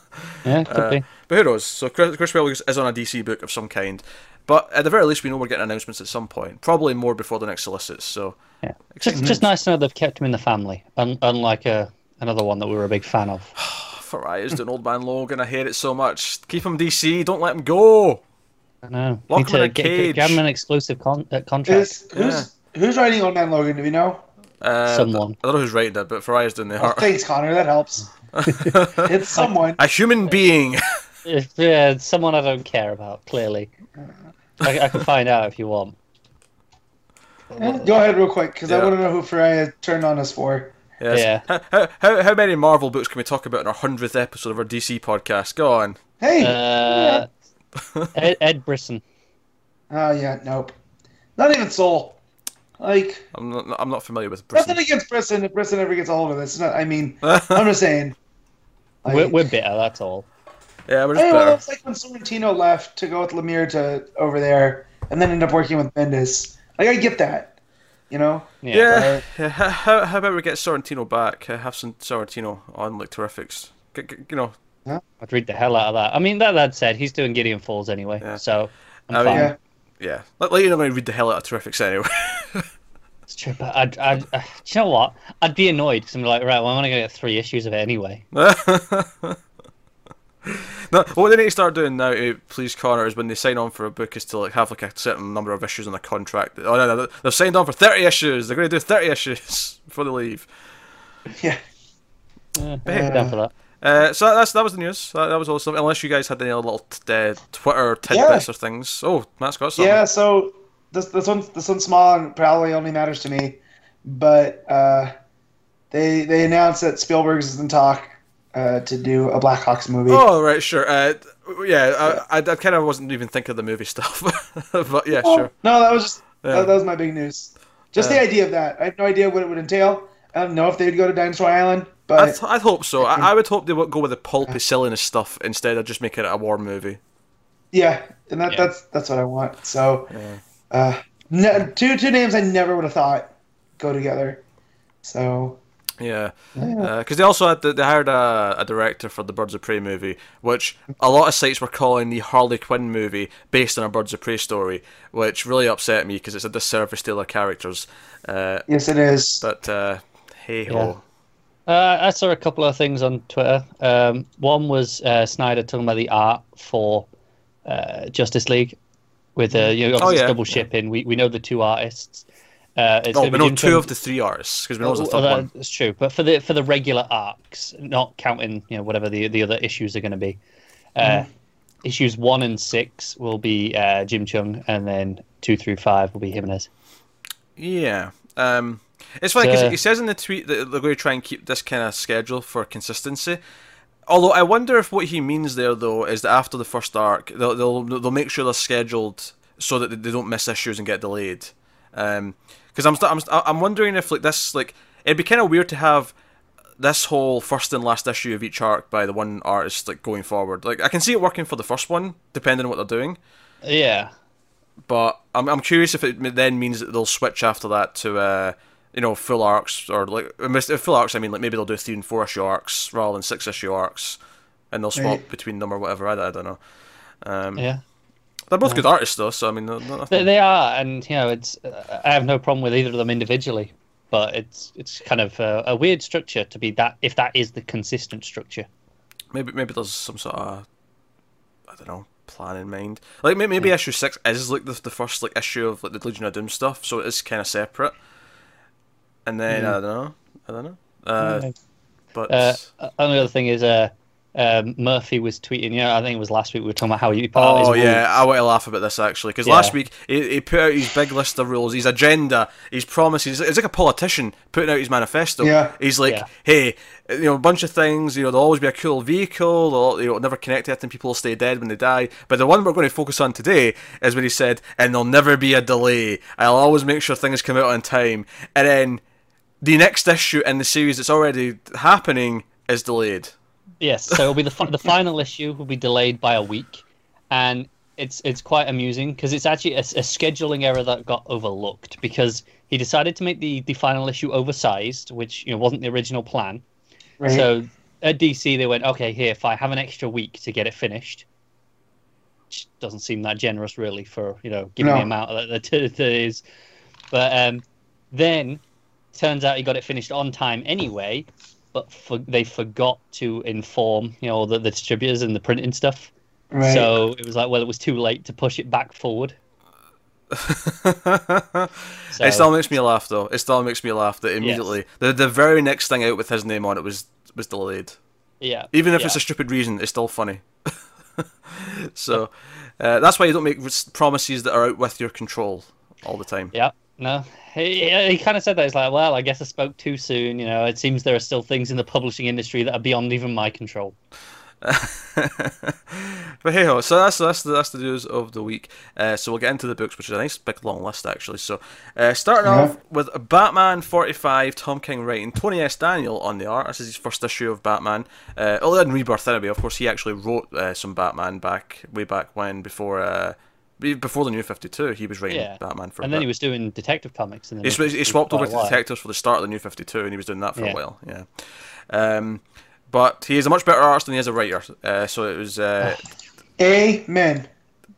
Yeah, could Uh, be. But who knows? So Chris, Chris is on a DC book of some kind. But at the very least, we know we're getting announcements at some point. Probably more before the next solicits. So Yeah, just just nice to know they've kept him in the family, un- unlike a another one that we were a big fan of. Fariah's doing Old Man Logan. I hate it so much. Keep him DC. Don't let him go. I know. Lock Need him in a get, cage. get him an exclusive con- uh, contract. Is, who's who's writing Old Man Logan? Do we know? Uh, Someone. I don't know who's writing it, but Fariah's doing the Oh, art. thanks, Connor. That helps. it's someone. A human being. Yeah, it's someone I don't care about. Clearly, I, I can find out if you want. Go ahead, real quick, because I want to know who Freya turned on us for. Yes. Yeah. How, how, how, how many Marvel books can we talk about in our hundredth episode of our DC podcast? Go on. Hey. Uh, Ed, Ed Brisson. Oh yeah, nope. Not even Soul. Like I'm not. I'm not familiar with Brisson. nothing against Brisson. If Brisson ever gets a hold of this, not, I mean, I'm just saying. Like, We're, we're bitter. That's all. Yeah, we're Hey, just well, it's like when Sorrentino left to go with Lemire to over there, and then end up working with Bendis. Like I get that, you know. Yeah. Yeah. yeah. How, how, how about we get Sorrentino back? Uh, have some Sorrentino on like Terrifics. G- g- you know. I'd read the hell out of that. I mean, that that said, he's doing Gideon Falls anyway, Yeah. so I'm I mean, fine. Yeah. Yeah. Like, like you're not going to read the hell out of Terrifics anyway. It's true, but I'd, I'd, uh, do you know what? I'd be annoyed because I'm like, right, well, I'm only gonna get three issues of it anyway. No, what they need to start doing now, uh, please, Connor, is when they sign on for a book, is to like have like a certain number of issues on a contract. Oh no, no, they've signed on for thirty issues. They're going to do thirty issues before they leave. Yeah. Yeah, I'd down for that. Uh, so that's that was the news. That, that was all stuff. Unless you guys had any other little t- uh, Twitter tidbits or things. Oh, Matt's got something. Yeah. So this this one's this one's small and probably only matters to me, but uh, they they announced that Spielberg's is in talk uh, to do a Black Hawks movie. Oh right, sure. Uh, yeah, I, I, I kind of wasn't even thinking of the movie stuff, but yeah, Oh, sure. No, that was just Yeah. that, that was my big news. Just the idea of that. I have no idea what it would entail. I don't know if they'd go to Dinosaur Island, but I'd, I'd hope so. I, I would hope they would go with the pulpy silliness stuff instead of just making it a war movie. yeah, and that Yeah. that's that's what I want. So, uh, no, two two names I never would have thought go together. So Yeah, yeah. because they also had the, they hired a, a director for the Birds of Prey movie, which a lot of sites were calling the Harley Quinn movie based on a Birds of Prey story, which really upset me because it's a disservice to their characters. Uh, yes, it is. but uh, hey ho, Uh, I saw a couple of things on Twitter. Um, one was uh, Snyder talking about the art for uh, Justice League, with uh, you know obviously Oh, yeah, double yeah. shipping. We we know the two artists. Uh, it's Oh, we know two of the three artists because we know there's a Well, third one. That's true, but for the for the regular arcs, not counting you know whatever the the other issues are going to be, uh, Mm-hmm. issues one and six will be uh, Jim Cheung, and then two through five will be Jimenez. Yeah. Um, it's funny because So- he says in the tweet that they're going to try and keep this kind of schedule for consistency. Although I wonder if what he means there though is that after the first arc, they'll they'll, they'll make sure they're scheduled so that they don't miss issues and get delayed. Because I'm, st- I'm I'm wondering if like this like it'd be kind of weird to have this whole first and last issue of each arc by the one artist like going forward. Like I can see it working for the first one, depending on what they're doing Yeah, but I'm I'm curious if it then means that they'll switch after that to uh you know full arcs or like full arcs I mean like maybe they'll do three and four issue arcs rather than six issue arcs and they'll swap Right. between them or whatever I, I don't know. Um, yeah, They're both good artists though, so I mean they, they are, and you know it's uh, I have no problem with either of them individually, but it's it's kind of uh, a weird structure to be that if that is the consistent structure. maybe maybe there's some sort of I don't know plan in mind. Like maybe, maybe issue six is like the the first like issue of like the Legion of Doom stuff, so it is kind of separate. And then Yeah. I don't know, I don't know. Uh, Yeah. but Uh, only other thing is, uh, um, Murphy was tweeting. You know, I think it was last week we were talking about how he put out his Oh rules. yeah, I want to laugh about this actually because Yeah. last week he, he put out his big list of rules, his agenda, his promises. It's like a politician putting out his manifesto. Yeah. he's like, Yeah. hey, you know, a bunch of things. You know, there'll always be a cool vehicle. They'll, you know, never connect to it, and people will stay dead when they die. But the one we're going to focus on today is when he said, and there'll never be a delay. I'll always make sure things come out on time. And then the next issue in the series that's already happening is delayed. Yes, so it'll be the fi- the final issue will be delayed by a week, and it's it's quite amusing because it's actually a, a scheduling error that got overlooked because he decided to make the the final issue oversized, which you know wasn't the original plan. Right. So at DC they went, okay, here if I have an extra week to get it finished, which doesn't seem that generous really for you know given the amount that that it is, but um, then turns out he got it finished on time anyway, but for, they forgot to inform you know the, the distributors and the printing stuff. right. So it was like, well, it was too late to push it back forward. So, It still makes me laugh though. It still makes me laugh that immediately the the very next thing out with his name on it was was delayed. yeah, Even if yeah. it's a stupid reason, it's still funny. so uh, that's why you don't make promises that are out with your control all the time. Yeah, no. He, he kind of said that. He's like, well, I guess I spoke too soon. You know, it seems there are still things in the publishing industry that are beyond even my control. but hey ho, so that's that's the, that's the news of the week. Uh, so we'll get into the books, which is a nice big long list actually. So uh, starting Yeah. off with Batman forty five, Tom King writing, Tony S Daniel on the art. This is his first issue of Batman. Uh, other than Rebirth anyway, of course he actually wrote uh, some Batman back way back when before. Be- before the new 52 he was writing Yeah. batman for a And then bit. he was doing detective comics. And He, sw- he swapped over to Detectives for the start of the New 52, and he was doing that for a while. Yeah. Um, but he is a much better artist than he is a writer. Uh, so it was uh, Amen.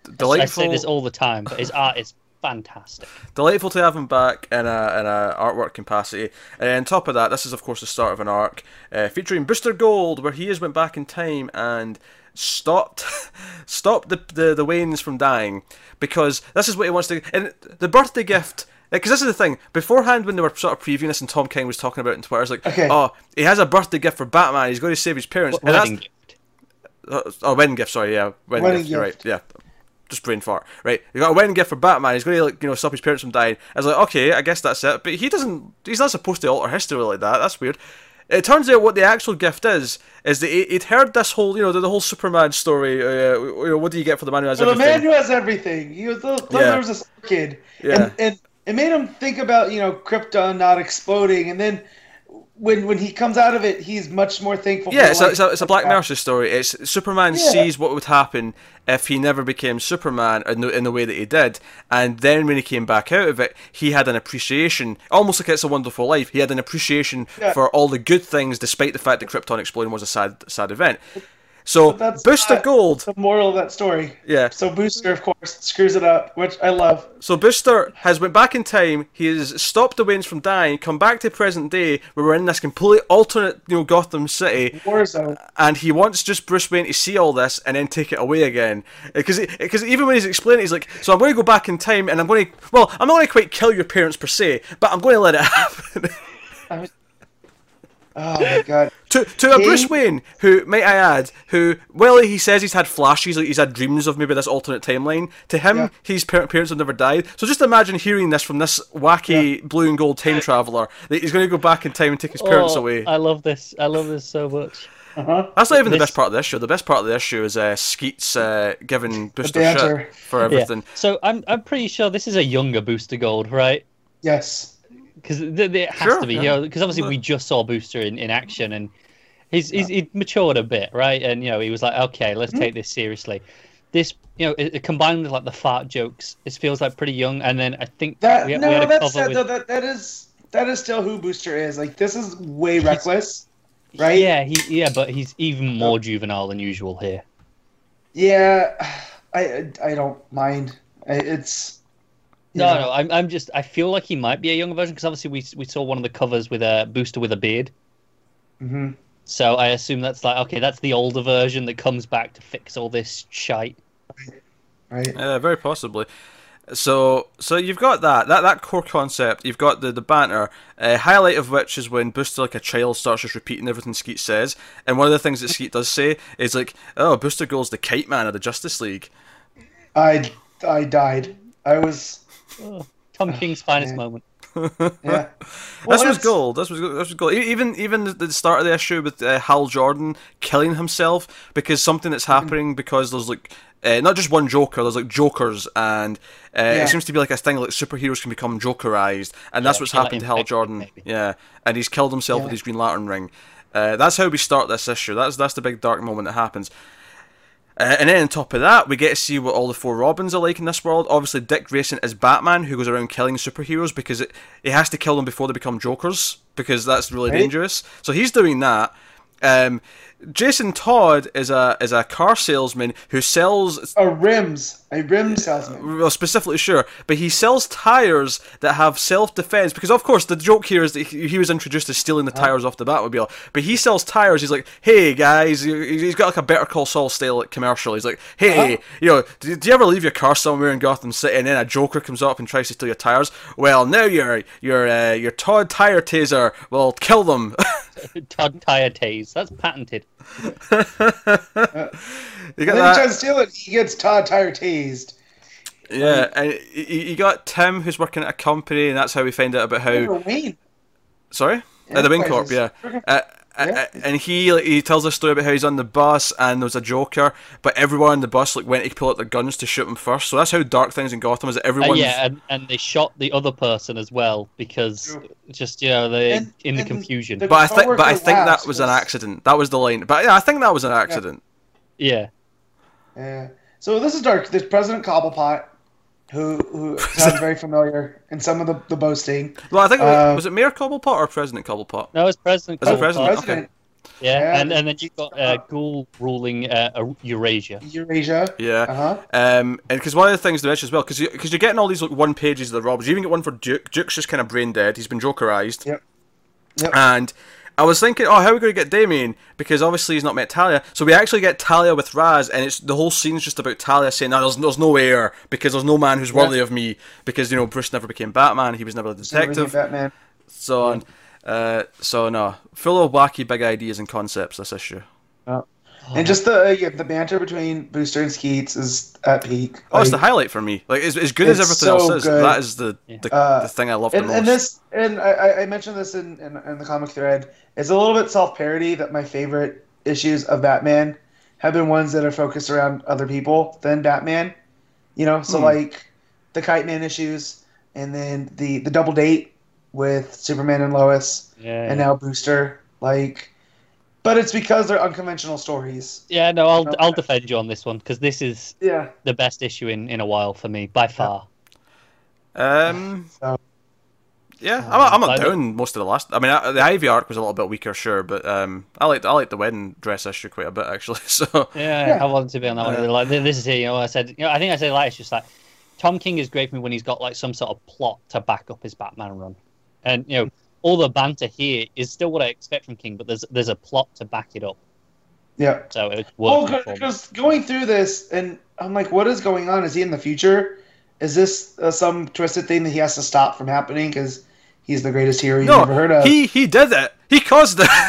Delightful I delightful, say this all the time, but his art is fantastic. delightful to have him back in a in a artwork capacity. And on top of that, this is of course the start of an arc uh, featuring Booster Gold, where he has went back in time and stopped stopped the, the the Waynes from dying because this is what he wants to. And the birthday gift. Because this is the thing. Beforehand, when they were sort of previewing this, and Tom King was talking about it on Twitter, it's like, Okay. "Oh, he has a birthday gift for Batman. He's going to save his parents." And that's- Wedding gift. Uh, oh, wedding gift. Sorry, yeah, wedding, Wedding gift. You're right. Yeah, just brain fart. Right, you got a wedding gift for Batman. He's going to like you know stop his parents from dying. I was like, okay, I guess that's it. But he doesn't. He's not supposed to alter history like that. That's weird. It turns out what the actual gift is is that he- he'd heard this whole you know the, the whole Superman story. Uh, you know, what do you get for the man who has So the everything? man who has everything. He was the, Yeah. there was this kid, Yeah. and, and it made him think about you know Krypton not exploding, and then when when he comes out of it, he's much more thankful. Yeah, for it's a, it's a, it's a Black Mercy story. It's Superman Yeah. sees what would happen if he never became Superman in the, in the way that he did, and then when he came back out of it, he had an appreciation, almost like It's a Wonderful Life. He had an appreciation Yeah. for all the good things, despite the fact that Krypton exploding was a sad sad event. So that's Booster Gold, The moral of that story. yeah. So Booster, of course, screws it up, which I love. So Booster has went back in time. He has stopped the Waynes from dying, come back to present day, where we're in this completely alternate, you know, Gotham City, Warzone. and he wants just Bruce Wayne to see all this and then take it away again. Because because even when he's explaining, he's like, "So I'm going to go back in time, and I'm going to, well, I'm not going to quite kill your parents per se, but I'm going to let it happen." I Oh my god. to to a King- Bruce Wayne who, may I add, who well he says he's had flashes, like he's had dreams of maybe this alternate timeline. To him, Yeah. his par- parents have never died. So just imagine hearing this from this wacky blue and gold time traveler that he's going to go back in time and take his parents Oh, away. I love this. I love this so much. Uh-huh. That's not even the best part of this show. The best part of this show is uh, Skeets uh, giving Booster shit for everything. Yeah. So I'm I'm pretty sure this is a younger Booster Gold, right? Yes. Because it has Sure, to be, yeah. you know, because obviously we just saw Booster in, in action and he's, he's he matured a bit, right? And you know, he was like, okay, let's Mm-hmm. take this seriously. This, you know, it, it combined with like the fart jokes, it feels like pretty young. And then I think That we, we no, had a that's cover that, with, though, that that is that is still who Booster is. Like this is way reckless, right? yeah, he yeah, but he's even more juvenile than usual here. Yeah, I I don't mind. It's No, know, no, I'm, I'm just. I feel like he might be a younger version because obviously we we saw one of the covers with a booster with a beard. mhm. So I assume that's like okay, that's the older version that comes back to fix all this shite. right. Yeah, very possibly. So, so you've got that that that core concept. You've got the the banter. Uh, highlight of which is when Booster, like a child, starts just repeating everything Skeet says. And one of the things that Skeet does say is like, "Oh, Booster Gold's the Kite Man of the Justice League." I I died. I was Tom King's finest man. moment. yeah. this was gold. This was this was gold. Even even the- the start of the issue with uh, Hal Jordan killing himself because something that's happening because there's like uh, not just one Joker. There's like Jokers, and uh, Yeah. it seems to be like a thing like superheroes can become Jokerized, and that's Yeah, what's happened to Hal Jordan. maybe. Yeah, and he's killed himself with his Green Lantern ring. Uh, that's how we start this issue. That's that's the big dark moment that happens. Uh, and then on top of that, we get to see what all the four Robins are like in this world. Obviously, Dick Grayson is Batman, who goes around killing superheroes because it, he has to kill them before they become Jokers, because that's really Right. dangerous. So he's doing that. Um, Jason Todd is a is a car salesman who sells A rims, a rim salesman. well, specifically sure, but he sells tires that have self defense because, of course, the joke here is that he, he was introduced as stealing the tires off the Batmobile. But he sells tires. He's like, "Hey guys," he- he's got like a Better Call Saul style commercial. He's like, "Hey, you know, do, do you ever leave your car somewhere in Gotham City and then a Joker comes up and tries to steal your tires? Well, now your your uh, your Todd tire taser will kill them." Todd Tire Tase. That's patented. you And got then he that? tries to steal it. He gets Todd Tire tased. Yeah, and you you got Tim who's working at a company, and that's how we find out about how. Or Wayne. Sorry, uh, the Wing Corp, yeah. Uh, Yeah. uh, and he like, he tells a story about how he's on the bus and there was a Joker, but everyone on the bus like went to pull out their guns to shoot him first. So that's how dark things in Gotham is. That Uh, everyone, yeah, and, and they shot the other person as well because True. just you know they And- in the confusion. the- but I think but I think that laughs was an accident. That was the line. But yeah, I think that was an accident. yeah, Yeah. So this is dark. There's President Cobblepot, who who sounds very familiar in some of the, the boasting. Well, I think Uh, was it Mayor Cobblepot or President Cobblepot? no, it's President. Is it Cobblepot. President? Okay. President Yeah, Yeah. and and then you've got uh, Ghul ruling uh, Eurasia. Eurasia. Yeah. Uh-huh. Um, and because one of the things to mention as well, because you, cause you're getting all these like one pages of the Robs. You even get one for Duke. Duke's just kind of brain dead. He's been Jokerized. Yep. Yep. And I was thinking, oh, how are we going to get Damian? Because obviously he's not met Talia. So we actually get Talia with Ra's, and it's the whole scene's just about Talia saying, no, there's, there's no heir, because there's no man who's Yeah. worthy of me. Because, you know, Bruce never became Batman, he was never a detective, so on. Uh, so, no. Full of wacky big ideas and concepts, this issue. And just the uh, yeah, the banter between Booster and Skeets is at peak. Oh, it's the highlight for me. Like, as, as good as everything so else is, good. that is the, the, Uh, the thing I love the and, most. and this and I- I, I mentioned this in, in, in the comic thread. It's a little bit self parody that my favorite issues of Batman have been ones that are focused around other people than Batman. You know, so Hmm. like the Kite Man issues, and then the the double date with Superman and Lois, Yeah, and now Booster. Like, but it's because they're unconventional stories. yeah. No, I'll Okay. I'll defend you on this one because this is Yeah. the best issue in, in a while for me by far. Um, So- Yeah, I'm, not- I'm not I- down most of the last. I mean, I, the Ivy arc was a little bit weaker, sure, but um, I like I like the wedding dress issue quite a bit actually. So Yeah, Yeah. I wanted to be on that one. Like this is here, you know. I said, you know, I think I said like it's just like Tom King is great for me when he's got like some sort of plot to back up his Batman run, and you know all the banter here is still what I expect from King, but there's there's a plot to back it up, Yeah. so it Well, works. for because going through this, and I'm like, what is going on? Is he in the future? Is this uh, some twisted thing that he has to stop from happening because he's the greatest hero you've no, ever heard of? he he did that. He caused that.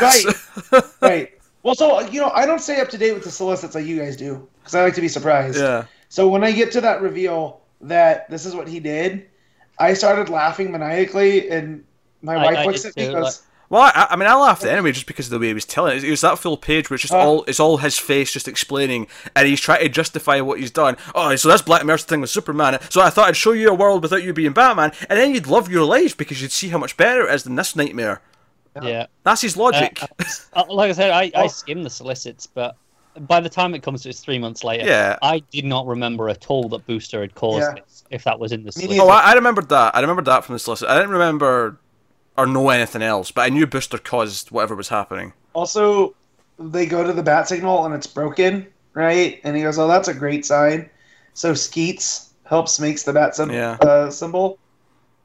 Right. right. Well, so you know, I don't stay up to date with the solicits like you guys do because I like to be surprised. yeah. So when I get to that reveal that this is what he did, I started laughing maniacally, and my I- wife I looks did at me and goes, Well, I, I mean, I laughed anyway just because of the way he was telling it. It was that full page where it's just Uh. all it's all his face just explaining, and he's trying to justify what he's done. Oh, so that's Black Mirror thing with Superman. So I thought I'd show you a world without you being Batman, and then you'd love your life because you'd see how much better it is than this nightmare. yeah. That's his logic. Uh, uh, like I said, I, I Oh. skimmed the solicits, but by the time it comes to it's three months later, Yeah. I did not remember at all that Booster had caused Yeah. this. If that was in the Me solicit, oh, I, I remembered that. I remembered that from the solicit. I didn't remember or know anything else, but I knew Booster caused whatever was happening. Also, they go to the bat signal and it's broken, right? And he goes, "Oh, that's a great sign." So Skeets helps makes the bat sim- Yeah. uh, symbol.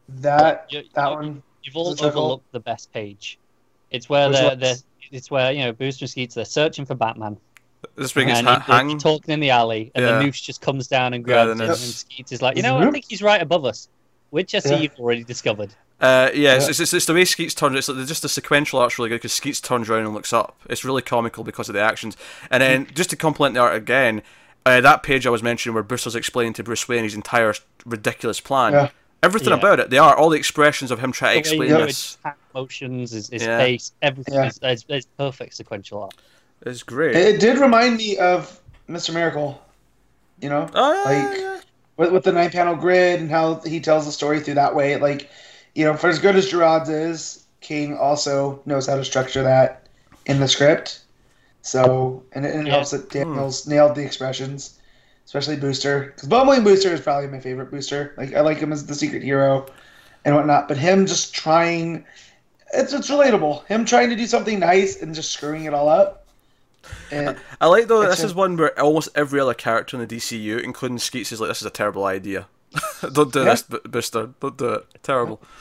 That You- that you- one. You've all Is overlooked the best page. It's where Which they're, they're it's where you know Booster and Skeets they're searching for Batman. This big is ha- they're hang. talking in the alley, and Yeah. the noose just comes down and grabs the him, and. Skeets is like, you know. I think he's right above us, which I see Yeah. you've already discovered. Uh, yeah, it's, Yeah. it's, it's, it's the way Skeets turns. It's like, just the sequential art's really good because Skeets turns around and looks up. It's really comical because of the actions. And then just to compliment the art again, uh, that page I was mentioning where Bristol's explaining to Bruce Wayne his entire ridiculous plan. Yeah. Everything Yeah. about it, they are all the expressions of him trying to The way explain he this. his hand motions, his, his Yeah. face, everything Yeah. is, is, is perfect sequential art. It's great. It did remind me of Mr. Miracle. You know, oh, yeah, like- yeah, yeah. with, with the nine panel grid and how he tells the story through that way. Like, you know, for as good as Gerads is, King also knows how to structure that in the script. So, and it, and it Yeah. helps that Daniels nailed the expressions, especially Booster. Because Bumbling Booster is probably my favorite Booster. Like, I like him as the secret hero and whatnot. But him just trying, it's, it's relatable. Him trying to do something nice and just screwing it all up. And I like though. This a- is one where almost every other character in the DCU, including Skeets, is like, "This is a terrible idea. Don't do Yeah. this, B- Booster. Don't do it. Terrible."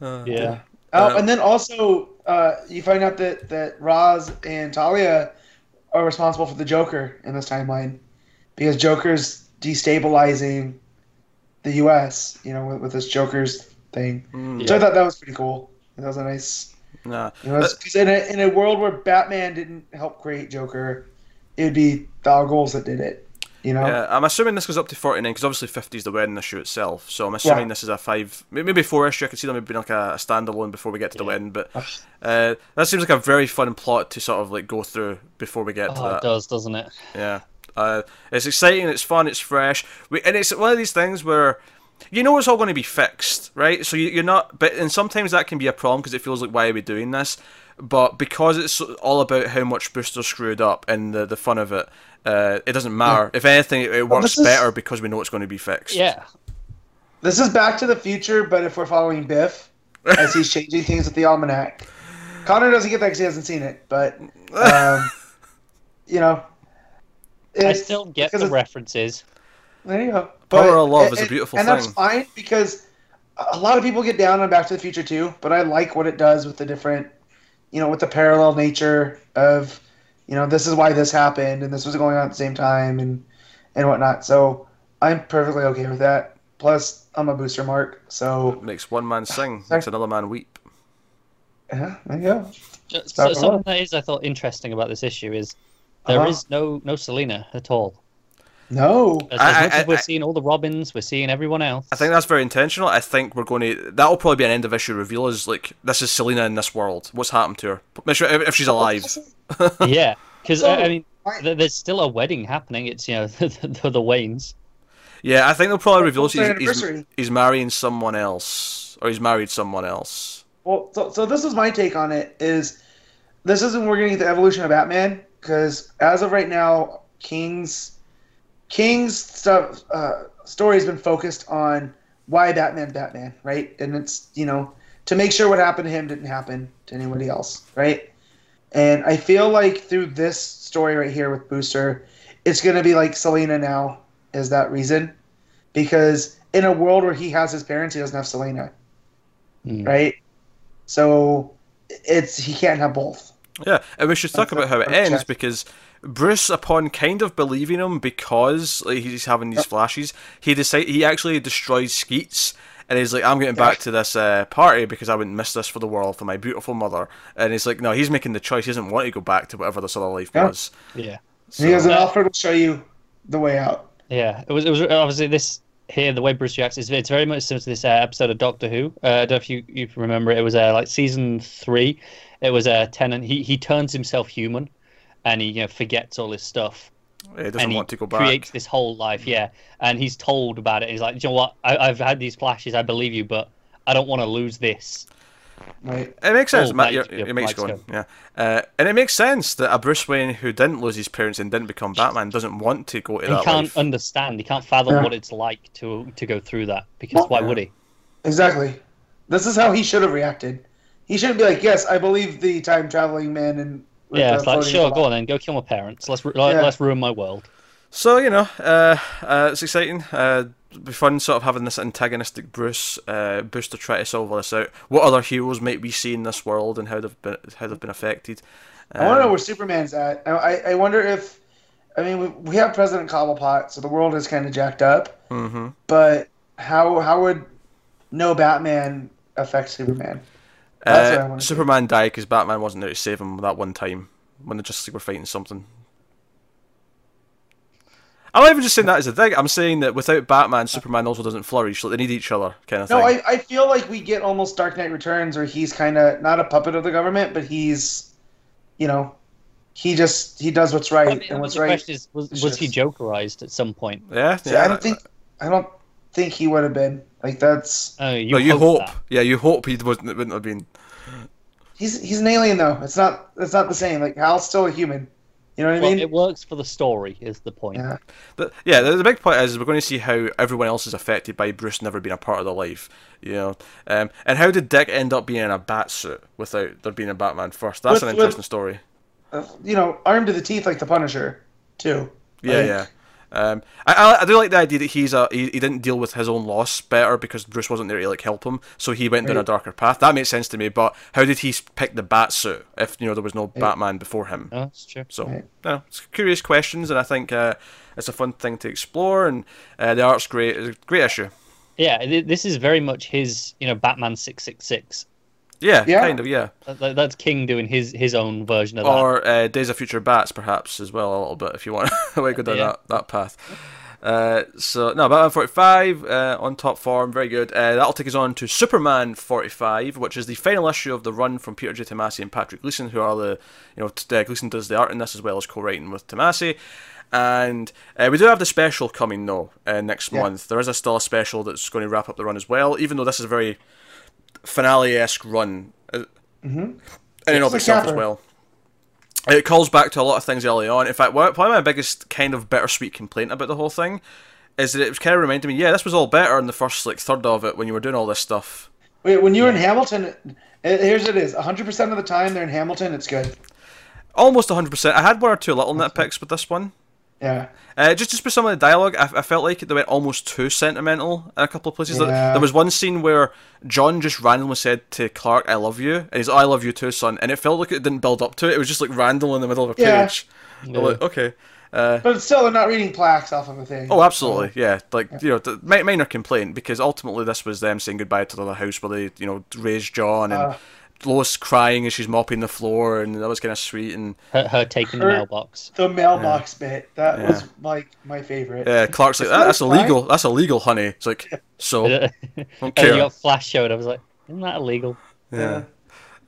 Uh, Yeah. Oh, Um, and then also, uh, you find out that that Ra's and Talia are responsible for the Joker in this timeline because Joker's destabilizing the U.S. You know, with, with this Joker's thing. mm, So I thought that was pretty cool. That was a nice. Nah. You know, because in a in a world where Batman didn't help create Joker, it would be the Argos that did it. You know. Yeah, I'm assuming this goes up to 49 because obviously 50 is the wedding issue itself. So I'm assuming Yeah. this is a five, maybe four issue. I could see them being like a, a standalone before we get to the Yeah. wedding. But uh, that seems like a very fun plot to sort of like go through before we get to Oh, it that. does, doesn't it? Yeah, uh, it's exciting, it's fun, it's fresh, we, and it's one of these things where you know it's all going to be fixed, right? So you're not, but and sometimes that can be a problem because it feels like why are we doing this? But because it's all about how much Booster screwed up and the the fun of it, uh, it doesn't matter. If anything, it, it Well, works is- better because we know it's going to be fixed. Yeah. This is Back to the Future, but if we're following Biff as he's changing things with the almanac. Connor doesn't get that because he hasn't seen it, but um, you know, I still get the it's- references. There you go. Power of love is a and- beautiful and that's fine because a lot of people get down on Back to the Future too. But I like what it does with the different, you know, with the parallel nature of, you know, this is why this happened and this was going on at the same time and and whatnot. So I'm perfectly okay with that. Plus, I'm a booster mark, so Makes one man sing, Sorry. makes another man weep. yeah, there you go. So something that is I thought interesting about this issue is there is Uh-huh. no no Selina at all. No, As, I- as much I- as we're I- seeing all the Robins, we're seeing everyone else. I think that's very intentional. I think we're going to. That'll probably be an end of issue reveal. Is like this is Selina in this world. What's happened to her? Make sure- If if she's alive. yeah, because So, uh, I mean, why- there's still a wedding happening. It's you know the, the, the Waynes. Yeah, I think they'll probably reveal What's their he's, he's, he's marrying someone else, or he's married someone else. Well, so, so this is my take on it. Is this isn't we're getting the evolution of Batman because as of right now, King's King's stuff uh, story has been focused on why Batman, Batman, right? And it's you know to make sure what happened to him didn't happen to anybody else, right? And I feel like through this story right here with Booster, it's going to be like Selina now is that reason, because in a world where he has his parents, he doesn't have Selina, Mm. right? So it's he can't have both. Yeah, and we should talk about how it ends because Bruce, upon kind of believing him because like, he's having these flashes, he decide he actually destroys Skeets. And he's like, I'm getting back to this uh, party because I wouldn't miss this for the world for my beautiful mother. And he's like, no, he's making the choice. He doesn't want to go back to whatever this other life Yeah. was. Yeah. he goes, and Uh, Alfred will show you the way out. Yeah, it was. It was obviously this here. The way Bruce reacts is it's very much similar to this uh, episode of Doctor Who. Uh, I don't know if you, you remember it. It was uh, like season three. It was a uh, Tennant. He he turns himself human, and he you know forgets all his stuff, He doesn't and he want to go back. creates this whole life. Yeah, and he's told about it. He's like, you know what? I, I've had these flashes. I believe you, but I don't want to lose this. Right. It makes sense. Oh, Matt, Mike, your, yeah, your mate's Mike's going. Yeah, uh, and it makes sense that a Bruce Wayne who didn't lose his parents and didn't become Batman doesn't want to go to he that can't life. understand. He can't fathom Yeah. what it's like to to go through that because Well, why yeah. would he? Exactly. This is how he should have reacted. He shouldn't be like, "Yes, I believe the time traveling man." And with Yeah, it's like sure, block." go on then, go kill my parents. Let's ru- let, Yeah. let's ruin my world. So you know, uh, uh, it's exciting. Uh, it'll be fun, sort of having this antagonistic Bruce uh, Booster try to solve all this out. What other heroes might we see in this world and how they've been how they've been affected? I want to know Um, where Superman's at. I, I, I wonder if, I mean, we, we have President Cobblepot, so the world is kind of jacked up. mhm. But how how would no Batman affect Superman? That's Uh, wanna see. Superman died because Batman wasn't there to save him that one time when the Justice League were fighting something. I'm not even just saying that as a dig. I'm saying that without Batman, Superman also doesn't flourish. Like they need each other, kind of No, thing. I, I feel like we get almost Dark Knight Returns, where he's kind of not a puppet of the government, but he's, you know, he just he does what's right, I mean, and what's the right. question is, was, was he Jokerized at some point? yeah, See, yeah. I don't think I don't think he would have been like that's. Oh, you, no, you hope. hope. Yeah, you hope he wasn't. It wouldn't have been. He's he's an alien though. It's not it's not the same. Like Hal's still a human. You know what I mean? it works for the story, is the point. Yeah. But yeah, the, the big point is we're going to see how everyone else is affected by Bruce never being a part of their life, you know. Um, and how did Dick end up being in a bat suit without there being a Batman first? That's With- an with- interesting story. Uh, you know, armed to the teeth like the Punisher, too. Yeah, Like, yeah. Um, I, I do like the idea that he's a he, he didn't deal with his own loss better because Bruce wasn't there to like help him, so he went down a darker path. That makes sense to me. But how did he pick the bat suit if you know there was no Batman before him? Oh, that's true. So, Right. no, it's curious questions, and I think uh, it's a fun thing to explore. And uh, the art's great. It's a great issue. Yeah, this is very much his, you know, Batman six six six. Yeah, Yeah. kind of, yeah. That's King doing his his own version of that. Or uh, Days of Future Bats, perhaps as well, a little bit if you want to go down Yeah. that, that path. Uh, so no, Batman forty five uh, on top form, very good. Uh, that'll take us on to Superman forty five, which is the final issue of the run from Peter J. Tomasi and Patrick Gleason, who are the you know t- uh, Gleason does the art in this as well as co-writing with Tomasi. And uh, we do have the special coming though uh, next Yeah. month. There is a still a special that's going to wrap up the run as well, even though this is a very finale esque run. Uh, Mm-hmm. in and of itself as well. It calls back to a lot of things early on. In fact, probably my biggest kind of bittersweet complaint about the whole thing is that it was kind of reminded me, yeah, this was all better in the first like third of it when you were doing all this stuff. Wait, when you're in Hamilton, uh, here's it is: 100 percent of the time they're in Hamilton, it's good. Almost 100%. I had one or two little nitpicks with this one. Yeah. Uh, just just with some of the dialogue, I, I felt like they went almost too sentimental in a couple of places. There- Yeah. There was one scene where John just randomly said to Clark, "I love you," and he's, "I love you too, son," and it felt like it didn't build up to it. It was just like random in the middle of a Yeah. page. I'm like, okay. Uh, But still, they're not reading plaques off of a thing. Oh, absolutely, yeah. Like you know, the, mi- minor complaint because ultimately this was them saying goodbye to the house where they, you know, raised John and Uh. Lois crying as she's mopping the floor, and that was kind of sweet. And her, her taking the mailbox. The mailbox bit that Yeah. was like my favorite. yeah, Clark's like, "That- "That's fine." illegal. That's illegal, honey." It's like, so and don't care. you got Flash showed. I was like, isn't that illegal? Yeah.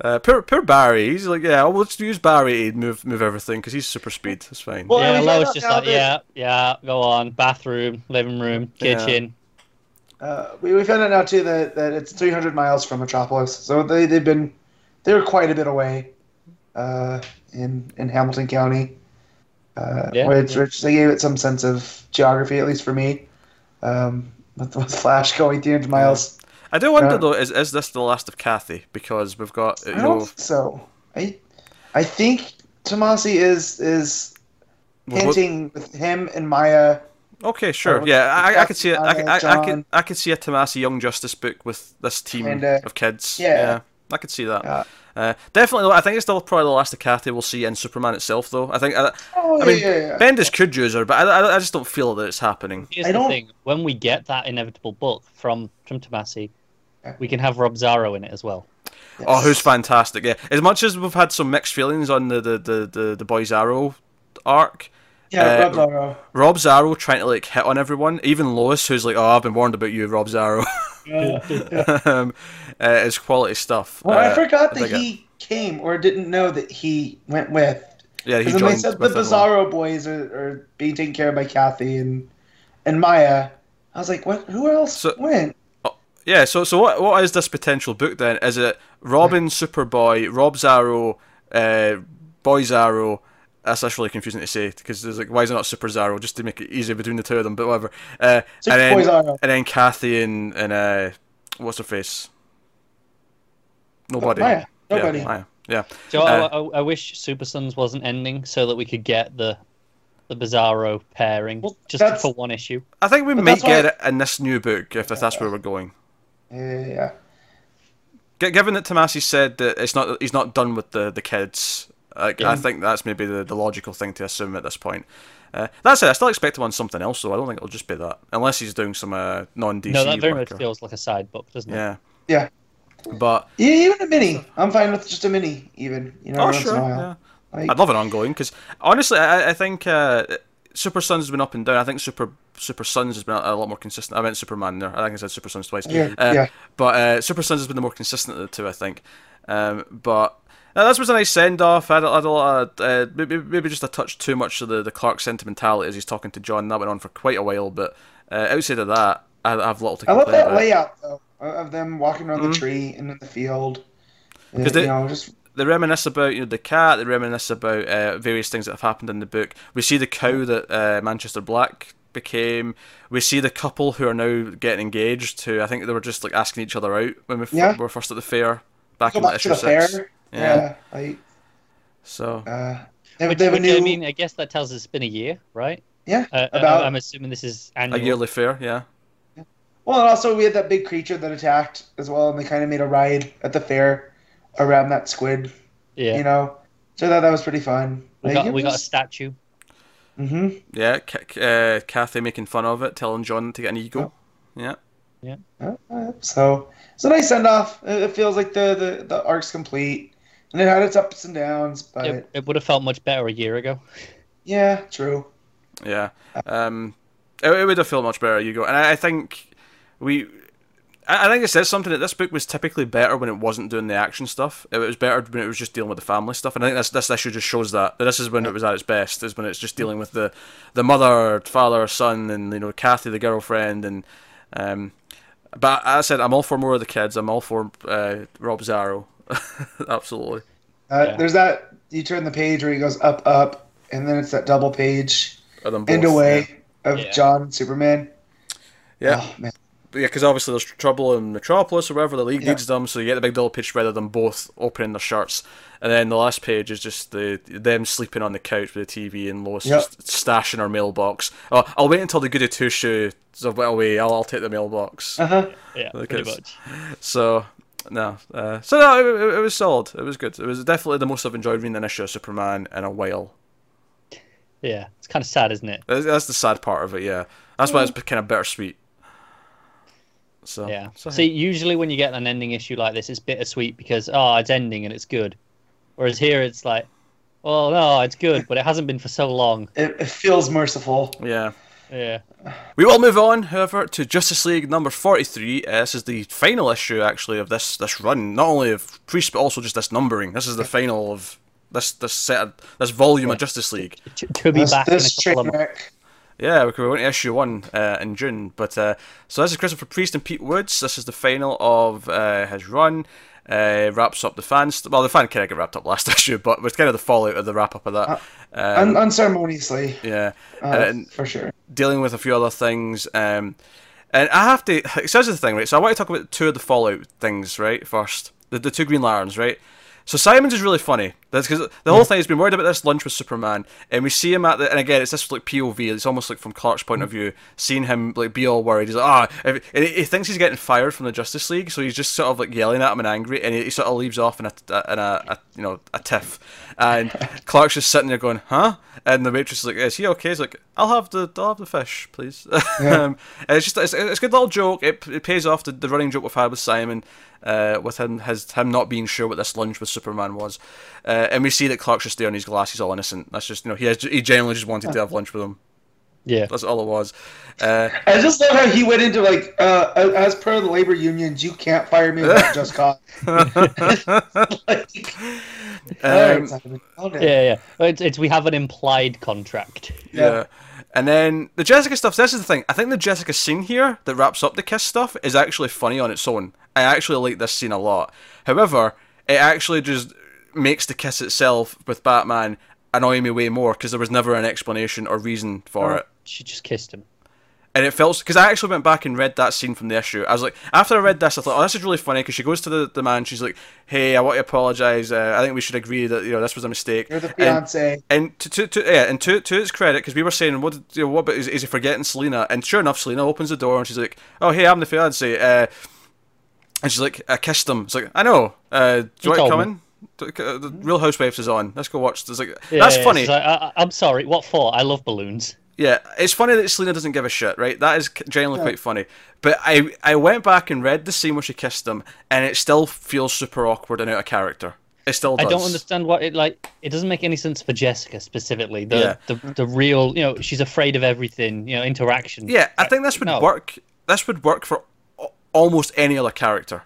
Uh, poor, poor Barry. He's like, yeah, well, let's use Barry to move move everything because he's super speed. That's fine. Well, yeah, and we Lois just like, that- yeah, yeah, go on. Bathroom, living room, Yeah. kitchen. Uh, we, we found out now too that, that it's 300 miles from Metropolis, so they they've been they were quite a bit away uh, in in Hamilton County, uh, Yeah, which yeah. which they gave it some sense of geography at least for me. Um, with, with Flash going through into Miles. I do wonder Yeah. though, is is this the last of Kathy? Because we've got you I don't think so. I I think Tomasi is is what- hinting with him and Maya. Okay, sure. Or Yeah, I, I could see it. I, could- uh, I, I could I could see a Tomasi Young Justice book with this team Kinda. of kids. Yeah. I could see that. Yeah. Uh, definitely, though, I think it's still probably the last of Kathy we'll see in Superman itself, though. I think. I, Oh I mean, yeah, yeah. Bendis could use her, but I, I, I just don't feel that it's happening. Here's I the don't- thing: when we get that inevitable book from from Tomasi, we can have Robzarro in it as well. Oh, who's fantastic! Yeah, as much as we've had some mixed feelings on the the the the, the Bizarro arc, yeah, uh, Robzarro. Rob Zarro trying to like hit on everyone, even Lois, who's like, "Oh, I've been warned about you, Robzarro," um, uh, is quality stuff. Well, Uh, I forgot that dig it. he came or didn't know that he went with. Yeah, he Because when they joined said the with everyone. Bizarro boys are, are being taken care of by Kathy and and Maya, I was like, what? Who else So- went? Yeah, so so what what is this potential book then? Is it Robin, Superboy, Robzarro, uh, Boyzarro? That's that's really confusing to say because there's like why is it not Super Zarro just to make it easier between the two of them? But whatever. Uh, Super and then Boyzarro. and then Kathy and and uh, what's her face? Nobody. Maya. Nobody. Yeah, Maya. Yeah. So Uh, I, I, I wish Super Sons wasn't ending so that we could get the the Bizarro pairing Well, just that's- for one issue. I think we But might that's why- get it in this new book if, if that's where we're going. Yeah, yeah. Given that Tomasi said that it's not he's not done with the the kids, like, I think that's maybe the, the logical thing to assume at this point. Uh, that's it. I still expect him on something else, though. I don't think it'll just be that, unless he's doing some uh, non DC No, that very much or- feels like a side book, doesn't it? Yeah, Yeah. but Yeah, even a mini. I'm fine with just a mini, even. You know, oh sure, in a while. yeah. Like, I'd love an ongoing because honestly, I, I think uh, Super Sons has been up and down. I think Super Super Sons has been a, a lot more consistent. I meant Superman there. I think I said Super Sons twice. Yeah, Uh, yeah. But uh, Super Sons has been the more consistent of the two, I think. Um, but uh, this was a nice send off. I had, had a lot of, uh, maybe, maybe just a touch too much of the, the Clark sentimentality as he's talking to John. That went on for quite a while, but uh, outside of that, I, I have little to complain I love that about. layout though of them walking around Mhm. the tree and in the field. Uh, 'Cause they- you know, just they reminisce about you know the cat. They reminisce about uh, various things that have happened in the book. We see the cow that uh, Manchester Black became. We see the couple who are now getting engaged. Who I think they were just like asking each other out when we f- Yeah. were first at the fair back go in back issue the six. fair. Yeah. Yeah, like So uh, they, have- Which, they which, new. I mean, I guess that tells us it's been a year, right? yeah, Uh, about I'm assuming this is annual. a yearly fair, yeah. Well, and also we had that big creature that attacked as well, and they kind of made a ride at the fair around that squid. yeah, You know, so I thought that was pretty fun. we got we got a statue. hmm Yeah, K- uh, Kathy making fun of it, telling John to get an ego. Yeah. Yeah. So it's a nice send off. It it feels like the, the the arc's complete, and it had its ups and downs, but It, it would have felt much better a year ago. yeah, true. Yeah. Um, it, it would have felt much better, you go. And I, I think we. I I think it says something that this book was typically better when it wasn't doing the action stuff. It was better when it was just dealing with the family stuff, and I think this this issue just shows that. that this is when it was at its best. Is when it's just dealing with the the mother, father, son, and you know Kathy, the girlfriend, and um. But as I said, I'm all for more of the kids. I'm all for uh, Robzarro, absolutely. Uh, Yeah. There's that you turn the page where he goes up, up, and then it's that double page Of them both, and away of Yeah. John Superman. Yeah. Oh, man. But yeah, because obviously there's trouble in Metropolis or wherever the League Yeah. needs them, so you get the big double page rather than both opening their shirts, and then the last page is just the them sleeping on the couch with the TV and Lois Yep. just stashing her mailbox. Oh, I'll wait until the Goody Two Shoes are well away. I'll, I'll take the mailbox. Uh huh. Yeah, pretty much. So no, uh, so no, it, it, it was solid. It was good. It was definitely the most I've enjoyed reading an issue of Superman in a while. Yeah, it's kind of sad, isn't it? That's, that's the sad part of it. Yeah, that's why it's kind of bittersweet. So Yeah. so, See, usually when you get an ending issue like this, it's bittersweet because oh, it's ending and it's good. Whereas here, it's like, well, no, it's good, but it hasn't been for so long. It, it feels merciful. yeah. Yeah. We will move on, however, to Justice League number forty-three. Uh, this is the final issue, actually, of this this run. Not only of Priest, but also just this numbering. This is the final of this this set of, this volume of Justice League. To, to be This, back this in a couple of months. Yeah, we we're going to issue one uh, in June. But uh, so this is Christopher Priest and Pete Woods. This is the final of uh, his run. Uh, wraps up the fans. Well, the fan kind of got wrapped up last issue, but it was kind of the fallout of the wrap up of that. Un- Um, unceremoniously, yeah, uh, and for sure. dealing with a few other things. Um, And I have to. So here's the thing, right? So I want to talk about two of the Fallout things, right? First, the the two Green Lanterns, right? So Simon's is really funny. That's because the whole thing has been worried about this lunch with Superman, and we see him at the. And again, it's this like POV. It's almost like from Clark's point of view, seeing him like be all worried. He's like, ah, and he, he thinks he's getting fired from the Justice League, so he's just sort of like yelling at him and angry, and he, he sort of leaves off in a in a, a you know a tiff, and Clark's just sitting there going, huh? And the waitress is like, is he okay? He's like, I'll have the I'll have the fish, please. um, and it's just it's, it's a good little joke. It, it pays off the, the running joke we've had with Simon uh, with him his him not being sure what this lunch with Superman was, uh, and we see that Clark's just there on his glass. He's all innocent. That's just you know he has, he genuinely just wanted to have lunch with him. Yeah. That's all it was. Uh, I just love how he went into like, uh, as per the labor unions, you can't fire me without just cause. like, um, Simon. Yeah, yeah. It's, it's we have an implied contract. yeah. And then the Jessica stuff. This is the thing. I think the Jessica scene here that wraps up the kiss stuff is actually funny on its own. I actually like this scene a lot. However, it actually just makes the kiss itself with Batman annoy me way more because there was never an explanation or reason for Oh. it. She just kissed him. And it felt because I actually went back and read that scene from the issue. I was like, after I read this, I thought, oh, this is really funny because she goes to the, the man. She's like, hey, I want to apologize. Uh, I think we should agree that you know this was a mistake. You're the And- fiance. and to, to, to yeah, and to, to its credit, because we were saying, what, did- you know, what about, is, is he forgetting Selina? And sure enough, Selina opens the door and she's like, oh, hey, I'm the fiance. Uh, and she's like, I kissed him. It's like, I know. Uh, do you You want to come in? The the Real Housewives is on. Let's go watch. It's like, Yeah, that's yeah, funny. like, I, I- I'm sorry. What for? I love balloons. Yeah, it's funny that Selina doesn't give a shit, right? That is genuinely quite funny. But I I went back and read the scene where she kissed him, and it still feels super awkward and out of character. It still does. I don't understand what it like. It doesn't make any sense for Jessica specifically. The Yeah. the, the real, you know, she's afraid of everything. You know, interaction. Yeah, I think this would No. work. This would work for almost any other character.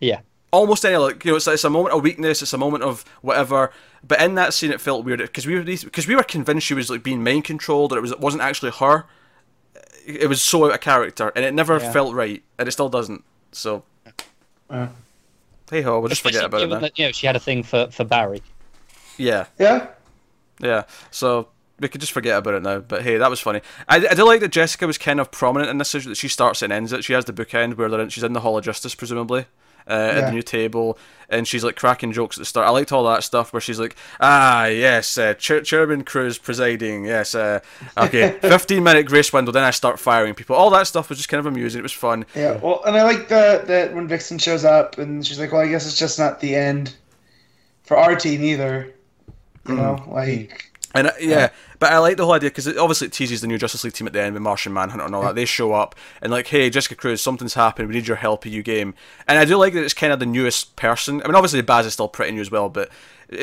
Yeah. Almost any like you know it's, it's a moment of weakness it's a moment of whatever but in that scene it felt weird because we were because we were convinced she was like being mind controlled or it was it wasn't actually her. It was so out of character and it never Yeah. felt right and it still doesn't so. Uh, hey ho we'll just forget about it given now that, you know, she had a thing for for Barry. yeah. Yeah. yeah so we could just forget about it now but hey that was funny. I, I do like that Jessica was kind of prominent in this issue that she starts and ends it. She has the bookend where in, she's in the Hall of Justice presumably uh, at the new table, and she's like cracking jokes at the start. I liked all that stuff where she's like, "Ah, yes, uh, Chair- Chairman Cruz presiding. Yes, uh, okay, fifteen minute grace window. Then I start firing people. All that stuff was just kind of amusing. It was fun. Yeah, well, and I like the that when Vixen shows up and she's like, "Well, I guess it's just not the end for our team either." You know, like And uh, yeah, but I like the whole idea because obviously it teases the new Justice League team at the end with Martian Manhunter and all that. They show up and like, hey, Jessica Cruz, something's happened. We need your help. In you game. And I do like that it's kind of the newest person. I mean, obviously Baz is still pretty new as well, but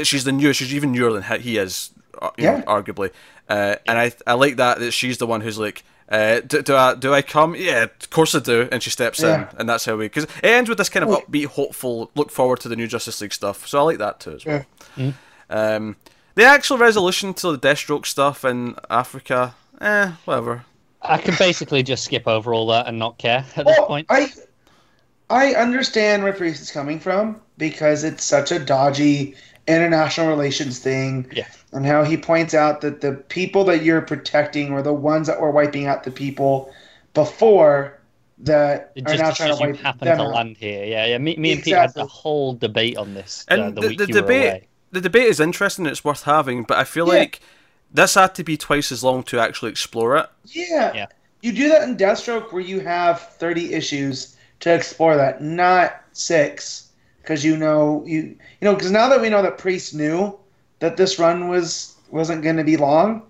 she's the newest. She's even newer than he- he is, uh, you know, Yeah. arguably. Uh, and I I like that that she's the one who's like. Uh, do, do I do I come? Yeah, of course I do. And she steps Yeah. in, and that's how we. Because it ends with this kind of upbeat, hopeful, look forward to the new Justice League stuff. So I like that too as well. Yeah. Um, the actual resolution to the Deathstroke stuff in Africa, eh, whatever. I can basically just skip over all that and not care at this point. I I understand where Priest is coming from because it's such a dodgy international relations thing. Yeah. And how he points out that the people that you're protecting were the ones that were wiping out the people before that It are just now trying because to you wipe happen them to out. land here. Yeah, yeah. Me, me and Pete had a whole debate on this And uh, the, the, week the you were debate, away. The debate is interesting. It's worth having, but I feel Yeah. like this had to be twice as long to actually explore it. Yeah. Yeah. You do that in Deathstroke where you have 30 issues to explore that, not six. Because you know, you you know, because now that we know that Priest knew that this run was wasn't going to be long,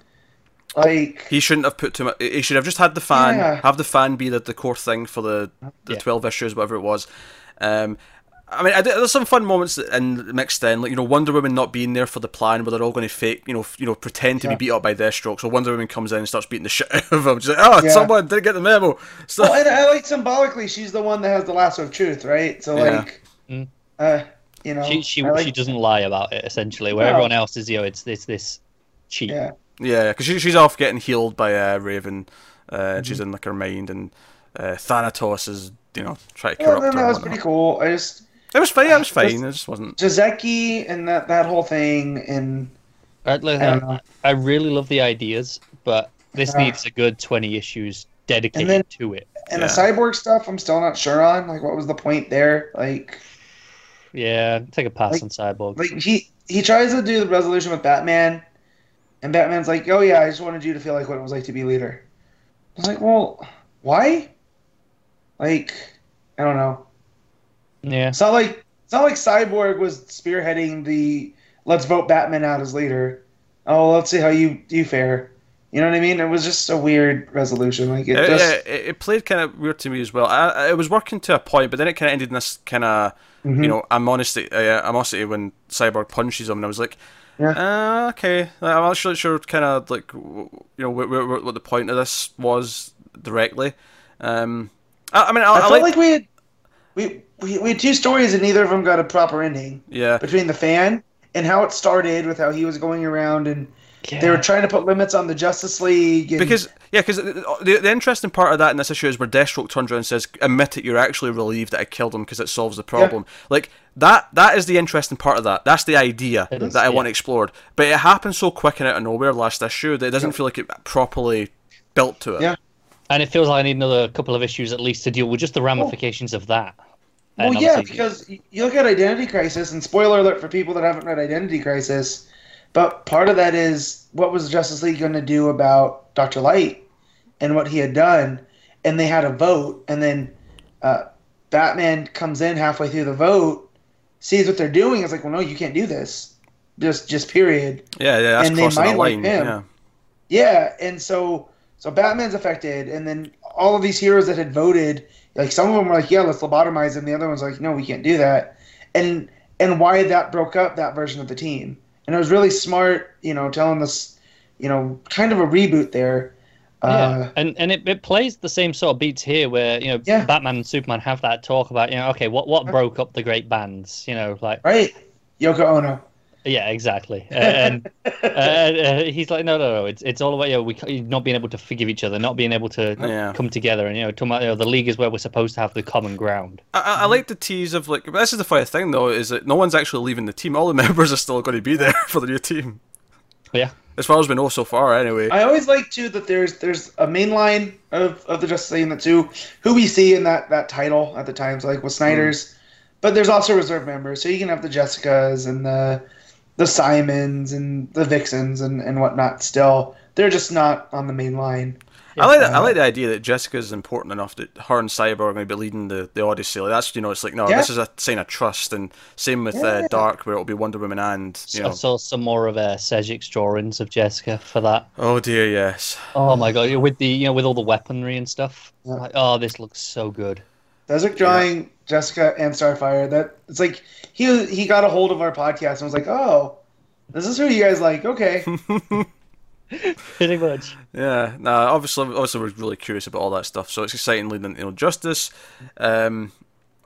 like He shouldn't have put too much. He should have just had the fan, Yeah. have the fan be the, the core thing for the the Yeah. twelve issues, whatever it was. Um, I mean, I did, there's some fun moments in mixed in, like you know, Wonder Woman not being there for the plan, where they're all going to fake, you know, f- you know, pretend to Yeah. be beat up by Deathstroke. So Wonder Woman comes in and starts beating the shit out of him. She's like, "Oh, Yeah. someone didn't get the memo." So well, and I like symbolically, she's the one that has the lasso of truth, right? So Yeah. like, Mm. uh, you know, She she, like- she doesn't lie about it essentially. Where No. everyone else is, you know, it's it's this cheat. yeah, Yeah, because she, she's off getting healed by uh, Raven. Uh, Mm-hmm. She's in like her mind, and uh, Thanatos is you know trying to well, corrupt then her. that was pretty cool. I just It was fine. Yeah, it was fine. Just- It just wasn't. Jazeki and that that whole thing, and Right, like, I don't know. I really love the ideas, but this Yeah. needs a good twenty issues dedicated then- to it. And Yeah. the cyborg stuff, I'm still not sure on. Like, what was the point there? Like, Yeah, take a pass Like- on Cyborg. like he he tries to do the resolution with Batman, and Batman's like, "Oh yeah, I just wanted you to feel like what it was like to be leader." I was like, "Well, why?" Like, I don't know. Yeah, It's not like it's not like Cyborg was spearheading the "Let's vote Batman out as leader." Oh, let's see how you you fare. You know what I mean? It was just a weird resolution. Like it Yeah, just it, it played kind of weird to me as well. I, I- it was working to a point, but then it kind of ended in this kind of Mhm. you know animosity, uh, animosity when Cyborg punches him, and I was like, Yeah. uh, okay, I'm not sure, kind of like you know wh- wh- what the point of this was directly. Um, I, I mean, I, I I felt like, like we had we, we we had two stories and neither of them got a proper ending yeah, between the fan and how it started with how he was going around and yeah. they were trying to put limits on the Justice League and, because yeah, because the, the the interesting part of that in this issue is where Deathstroke turns around and says, "Admit it, you're actually relieved that I killed him because it solves the problem." Like that, that is the interesting part of that. That's the idea It is, that I yeah. want explored. But it happened so quick and out of nowhere last issue that it doesn't feel like it properly built to it. Yeah. and it feels like I need another couple of issues at least to deal with just the ramifications of that. Well yeah obviously- because you look at Identity Crisis and spoiler alert for people that haven't read Identity Crisis but part of that is what was Justice League going to do about Dr. Light and what he had done and they had a vote and then uh, Batman comes in halfway through the vote sees what they're doing is like well no you can't do this just just period yeah, yeah. That's And they crossing the might like line. him. Yeah. Yeah, and so so Batman's affected, and then all of these heroes that had voted, like some of them were like, "Yeah, let's lobotomize him." The other ones like, "No, we can't do that," and and why that broke up that version of the team, and it was really smart, you know, telling this, you know, kind of a reboot there. Yeah, Uh, and and it, it plays the same sort of beats here, where you know Yeah. Batman and Superman have that talk about you know okay what what broke up the great bands, you know like right, Yoko Ono. Yeah exactly, and uh, uh, he's like no no no it's it's all about you know we c- not being able to forgive each other, not being able to Yeah. come together, and you know, talking about, you know the league is where we're supposed to have the common ground. I, I- I like the tease of like. This is the funny thing though, is that no one's actually leaving the team. All the members are still going to be there for the new team, Yeah, as far as we know so far. Anyway. I always like too that there's there's a main line of, of the Justice League and the two who we see in that, that title at the times, like with Snyder's. But there's also reserve members, so you can have the Jessicas and the the Simons and the Vixens and, and whatnot. Still, they're just not on the main line. I like that. I Uh, like the idea that Jessica's important enough that her and Cyber are going to be leading the, the Odyssey. Like that's you know, it's like no, Yeah. this is a sign of trust, and same with uh, Dark, where it'll be Wonder Woman and you I know. saw some more of uh, Sejic's drawings of Jessica for that. Oh dear, yes. Oh my god, with the you know with all the weaponry and stuff. Yeah. Like, oh, this looks so good. Desert drawing Jessica and Starfire. That it's like he he got a hold of our podcast and was like, oh, this is who you guys like. Okay, Pretty much. Yeah, nah, obviously, obviously, we're really curious about all that stuff, so it's exciting leading into you know, Justice. Um,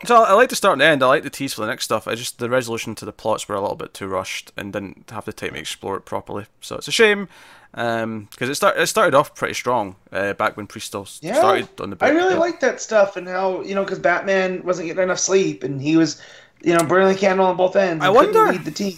so I, like to start and end. I like the tease for the next stuff. I just the resolution to the plots were a little bit too rushed and didn't have the time to explore it properly. So it's a shame because it start it started off pretty strong uh, back when Priest still s- Yeah, started on the. I really yeah. like that stuff and how you know because Batman wasn't getting enough sleep and he was, you know, burning the candle on both ends. I wonder- the team.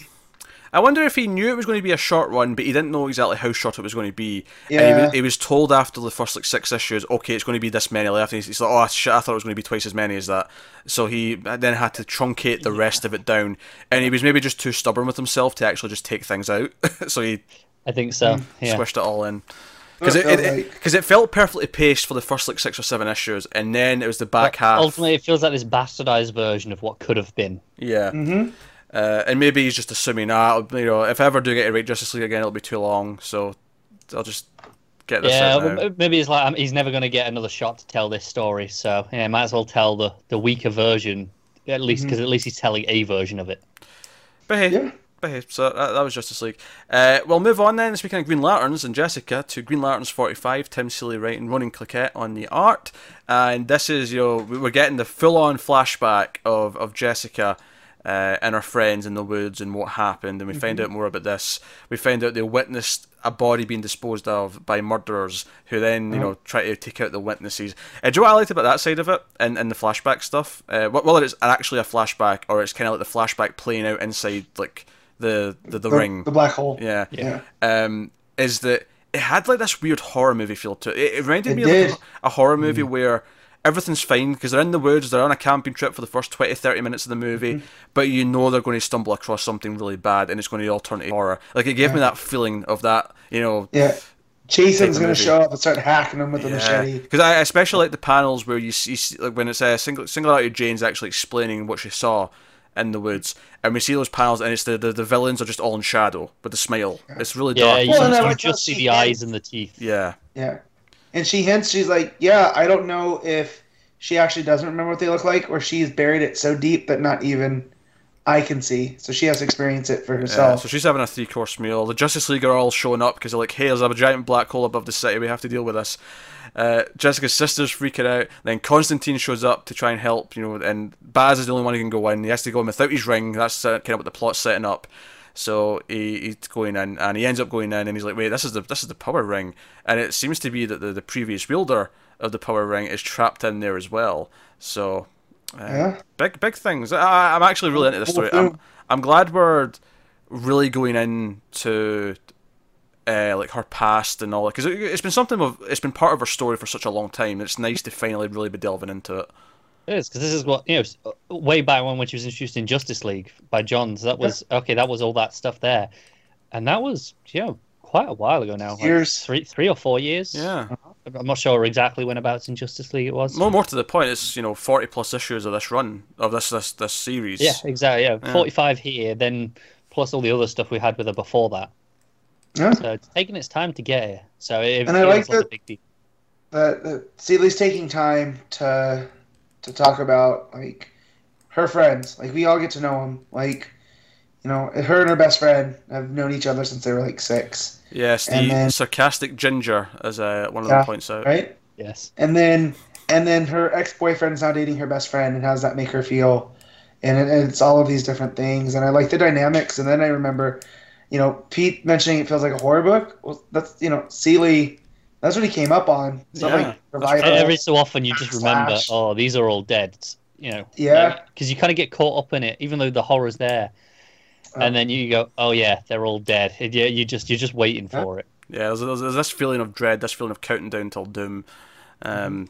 I wonder if he knew it was going to be a short one, but he didn't know exactly how short it was going to be. And he, Yeah. was, he was told after the first like six issues, okay, it's going to be this many left. And he's, he's like, oh shit, I thought it was going to be twice as many as that. So he then had to truncate the rest of it down, and he was maybe just too stubborn with himself to actually just take things out. so he I think so. Yeah. squished it all in. Because it, it it, felt it, it felt perfectly paced for the first like six or seven issues, and then it was the back half. Ultimately, it feels like this bastardized version of what could have been. Yeah. hmm Uh, and maybe he's just assuming, ah, you know, if I ever do get to rate Justice League again, it'll be too long, so I'll just get this Yeah, out now. maybe it's like um, he's never going to get another shot to tell this story, so yeah, might as well tell the, the weaker version at least because at least he's telling a version of it. But hey, Yeah. but hey, so that, that was Justice League. Uh, we'll move on then, speaking of Green Lanterns and Jessica, to Green Lanterns 45, Tim Seeley writing, Ronan Cliquet on the art. And this is, you know, we- we're getting the full on flashback of, of Jessica. Uh, and her friends in the woods and what happened, and we find out more about this. We find out they witnessed a body being disposed of by murderers, who then you know try to take out the witnesses. Uh, do you know what I liked about that side of it, and, and the flashback stuff? Uh, whether it's actually a flashback or it's kind of like the flashback playing out inside like the the, the, ring. the black hole. Yeah. Yeah. Um, is that it had like this weird horror movie feel to it. It, reminded It me did. of like a, a horror movie where everything's fine because they're in the woods, they're on a camping trip for the first 20, 30 minutes of the movie, but you know they're going to stumble across something really bad and it's going to all turn to horror. Like it gave me that feeling of that, you know, Yeah. Jason's the gonna show up and start hacking him with a machete. because I especially like the panels where you see like when it's a uh, single single out Jane's actually explaining what she saw in the woods, and we see those panels, and it's the, the, the villains are just all in shadow with a smile. It's really Yeah, dark. you, Well, and you just see the eyes and the teeth. Yeah, Yeah. And she hints, she's like, yeah, I don't know if she actually doesn't remember what they look like or she's buried it so deep that not even I can see. So she has to experience it for yeah. herself. So she's having a three course meal. The Justice League are all showing up because they're like, "Hey, there's a giant black hole above the city. We have to deal with this." Uh, Jessica's sister's freaking out. Then Constantine shows up to try and help. You know, and Baz is the only one who can go in. He has to go in without his ring. That's uh, kind of what the plot's setting up. So he, he's going in, and he ends up going in, and he's like, "Wait, this is the this is the power ring," and it seems to be that the, the previous wielder of the power ring is trapped in there as well. So, uh, Yeah. big big things. I, I'm actually really into this story. I'm, I'm glad we're really going into uh, like her past and all that because it, it's been something of it's been part of her story for such a long time. It's nice to finally really be delving into it. It is because this is what you know. Way back when, when she was introduced in Justice League by Johns, that was okay. That was all that stuff there, and that was you know quite a while ago now. like Years. three, three or four years. Yeah. I'm not sure exactly when about in Justice League it was. More, more to the point, it's you know forty plus issues of this run of this this this series. Yeah, exactly. Yeah, Yeah. 45 here, then plus all the other stuff we had with her before that. Yeah. So it's taking its time to get here. So it And I like like a that- big deal. that that Seeley's taking time to to talk about like her friends. Like we all get to know them. Like you know, her and her best friend have known each other since they were like six, Yes, the then- sarcastic ginger, as uh, one of Yeah, them points out. right? Yes. And then and then her ex boyfriend's now dating her best friend, and how does that make her feel? And it, it's all of these different things, and I like the dynamics. And then I remember, you know, Pete mentioning it feels like a horror book. Well, that's you know, Seeley. That's what he came up on. Yeah, like. Every so often you just remember, Slash. oh, these are all dead. You know. Yeah. Because you kind of get caught up in it, even though the horror's there. Oh. And then you go, oh yeah, they're all dead. And Yeah, you just you're just waiting Yeah. for it. Yeah, there's, there's, there's this feeling of dread, this feeling of counting down till doom, um,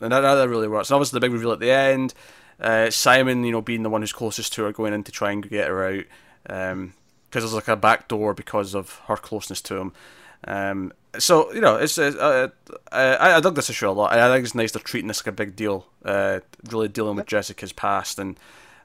and that, that really works. And obviously, the big reveal at the end, uh, Simon, you know, being the one who's closest to her, going in to try and get her out, because there's like a back door because of her closeness to him. Um, so you know, it's, uh, I, I dug this issue a lot. I think it's nice they're treating this like a big deal, uh, really dealing with Jessica's past, and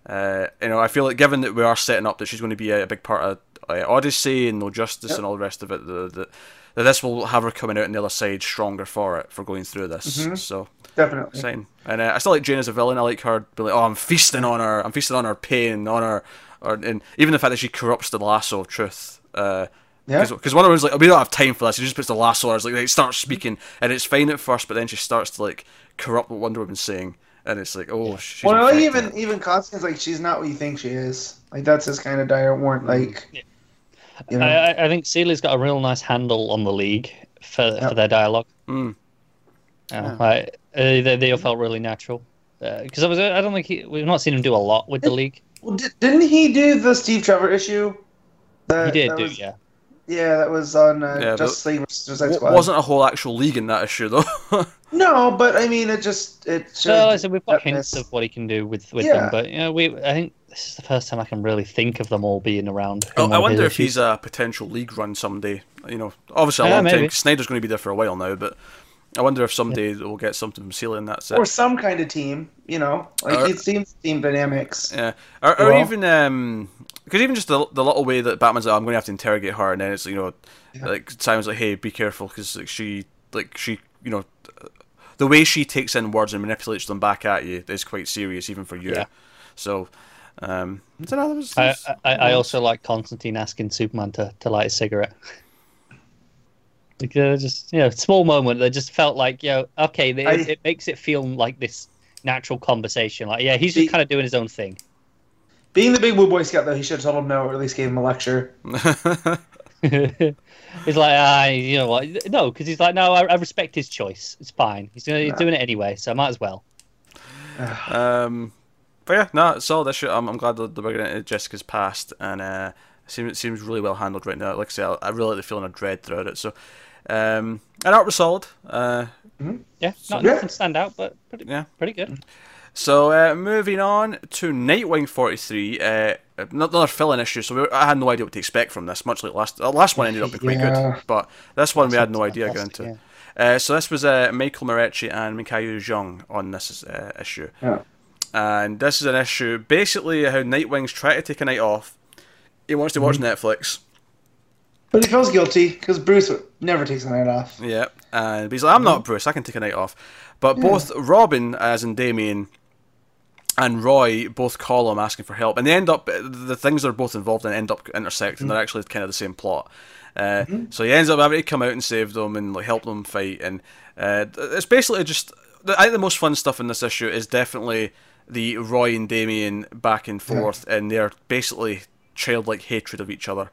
uh, you know, I feel like given that we are setting up that she's going to be a, a big part of uh, Odyssey and No Justice Yep. and all the rest of it, that this will have her coming out on the other side stronger for it for going through this. Mhm. So Definitely. exciting. And uh, I still like Jane as a villain. I like her. Be like, oh, I'm feasting on her. I'm feasting on her pain, on her, or and even the fact that she corrupts the lasso of truth. Uh, Yeah. because Wonder Woman's like, we don't have time for this. She just puts the lasso on her. It's like, like starts speaking, and it's fine at first, but then she starts to like corrupt what Wonder Woman's saying, and it's like, oh, she's Well, I like even even Constantine's like she's not what you think she is. Like that's his kind of dire warrant. Like, Yeah. you know, I, I- I think Seeley's got a real nice handle on the league for Yep. for their dialogue. Mm. Uh, I, uh, they, they all felt really natural. Because I was, I don't think he, we've not seen him do a lot with the league. well, di- didn't he do the Steve Trevor issue? That, He did that do, was- yeah. Yeah, that was on uh, Yeah, Justice League versus Suicide W- Squad. wasn't a whole actual league in that issue though. No, but I mean, it just it. So showed like I said we've got that hints of what he can do with, with Yeah. them, but you know, we I think this is the first time I can really think of them all being around. in Oh, one I wonder his if he's a potential league run someday. You know, obviously a Yeah, long time. Snyder's going to be there for a while now, but I wonder if someday we'll get something from Seeley in that set. or some kind of team. You know, like Or- it seems team dynamics. Yeah, or, or Well- even um, because even just the, the little way that Batman's like, I'm going to have to interrogate her, and then it's you know, Yeah. like Simon's like, hey, be careful, because like she, like she, you know, the way she takes in words and manipulates them back at you is quite serious, even for you. Yeah. So, um, I don't know, that was, I, I, I also like Constantine asking Superman to, to light a cigarette. Because just you know, small moment that just felt like you know, okay, it, I- it makes it feel like this natural conversation. Like, yeah, he's just kind of doing his own thing. Being the big blue boy scout, though, he should have told him no, or at least gave him a lecture. he's like, ah, you know what? No, because he's like, no, I, I respect his choice. It's fine. He's, gonna, he's doing it anyway, so I might as well. Um, but yeah, no, it's all this shit. I'm, I'm glad that we're getting into Jessica's past, and uh, it seems it seems really well handled right now. Like I say, I, I really like the feeling of dread throughout it. So, Um, and art was solid. Uh, Yeah, not Yeah. nothing stand out, but pretty, Yeah. pretty good. so uh, moving on to Nightwing 43, uh, another fill-in issue. So we, I had no idea what to expect from this. Much like last, the last one ended up being quite Yeah. good, but this one we had no idea going Fantastic, into. Uh, so this was uh, Michael Moreci and Mikhail Zhang on this uh, issue. Yeah. And this is an issue basically how Nightwing's trying to take a night off. He wants to watch Mm-hmm. Netflix. But he feels guilty because Bruce never takes a night off. Yeah, and he's like, I'm not Bruce. I can take a night off. But both Robin, as in Damian, and Roy both call him asking for help, and they end up the things they're both involved in end up intersecting. They're actually kind of the same plot. Uh, So he ends up having to come out and save them and like help them fight, and uh, it's basically just. I think the most fun stuff in this issue is definitely the Roy and Damian back and forth, and they're basically childlike hatred of each other.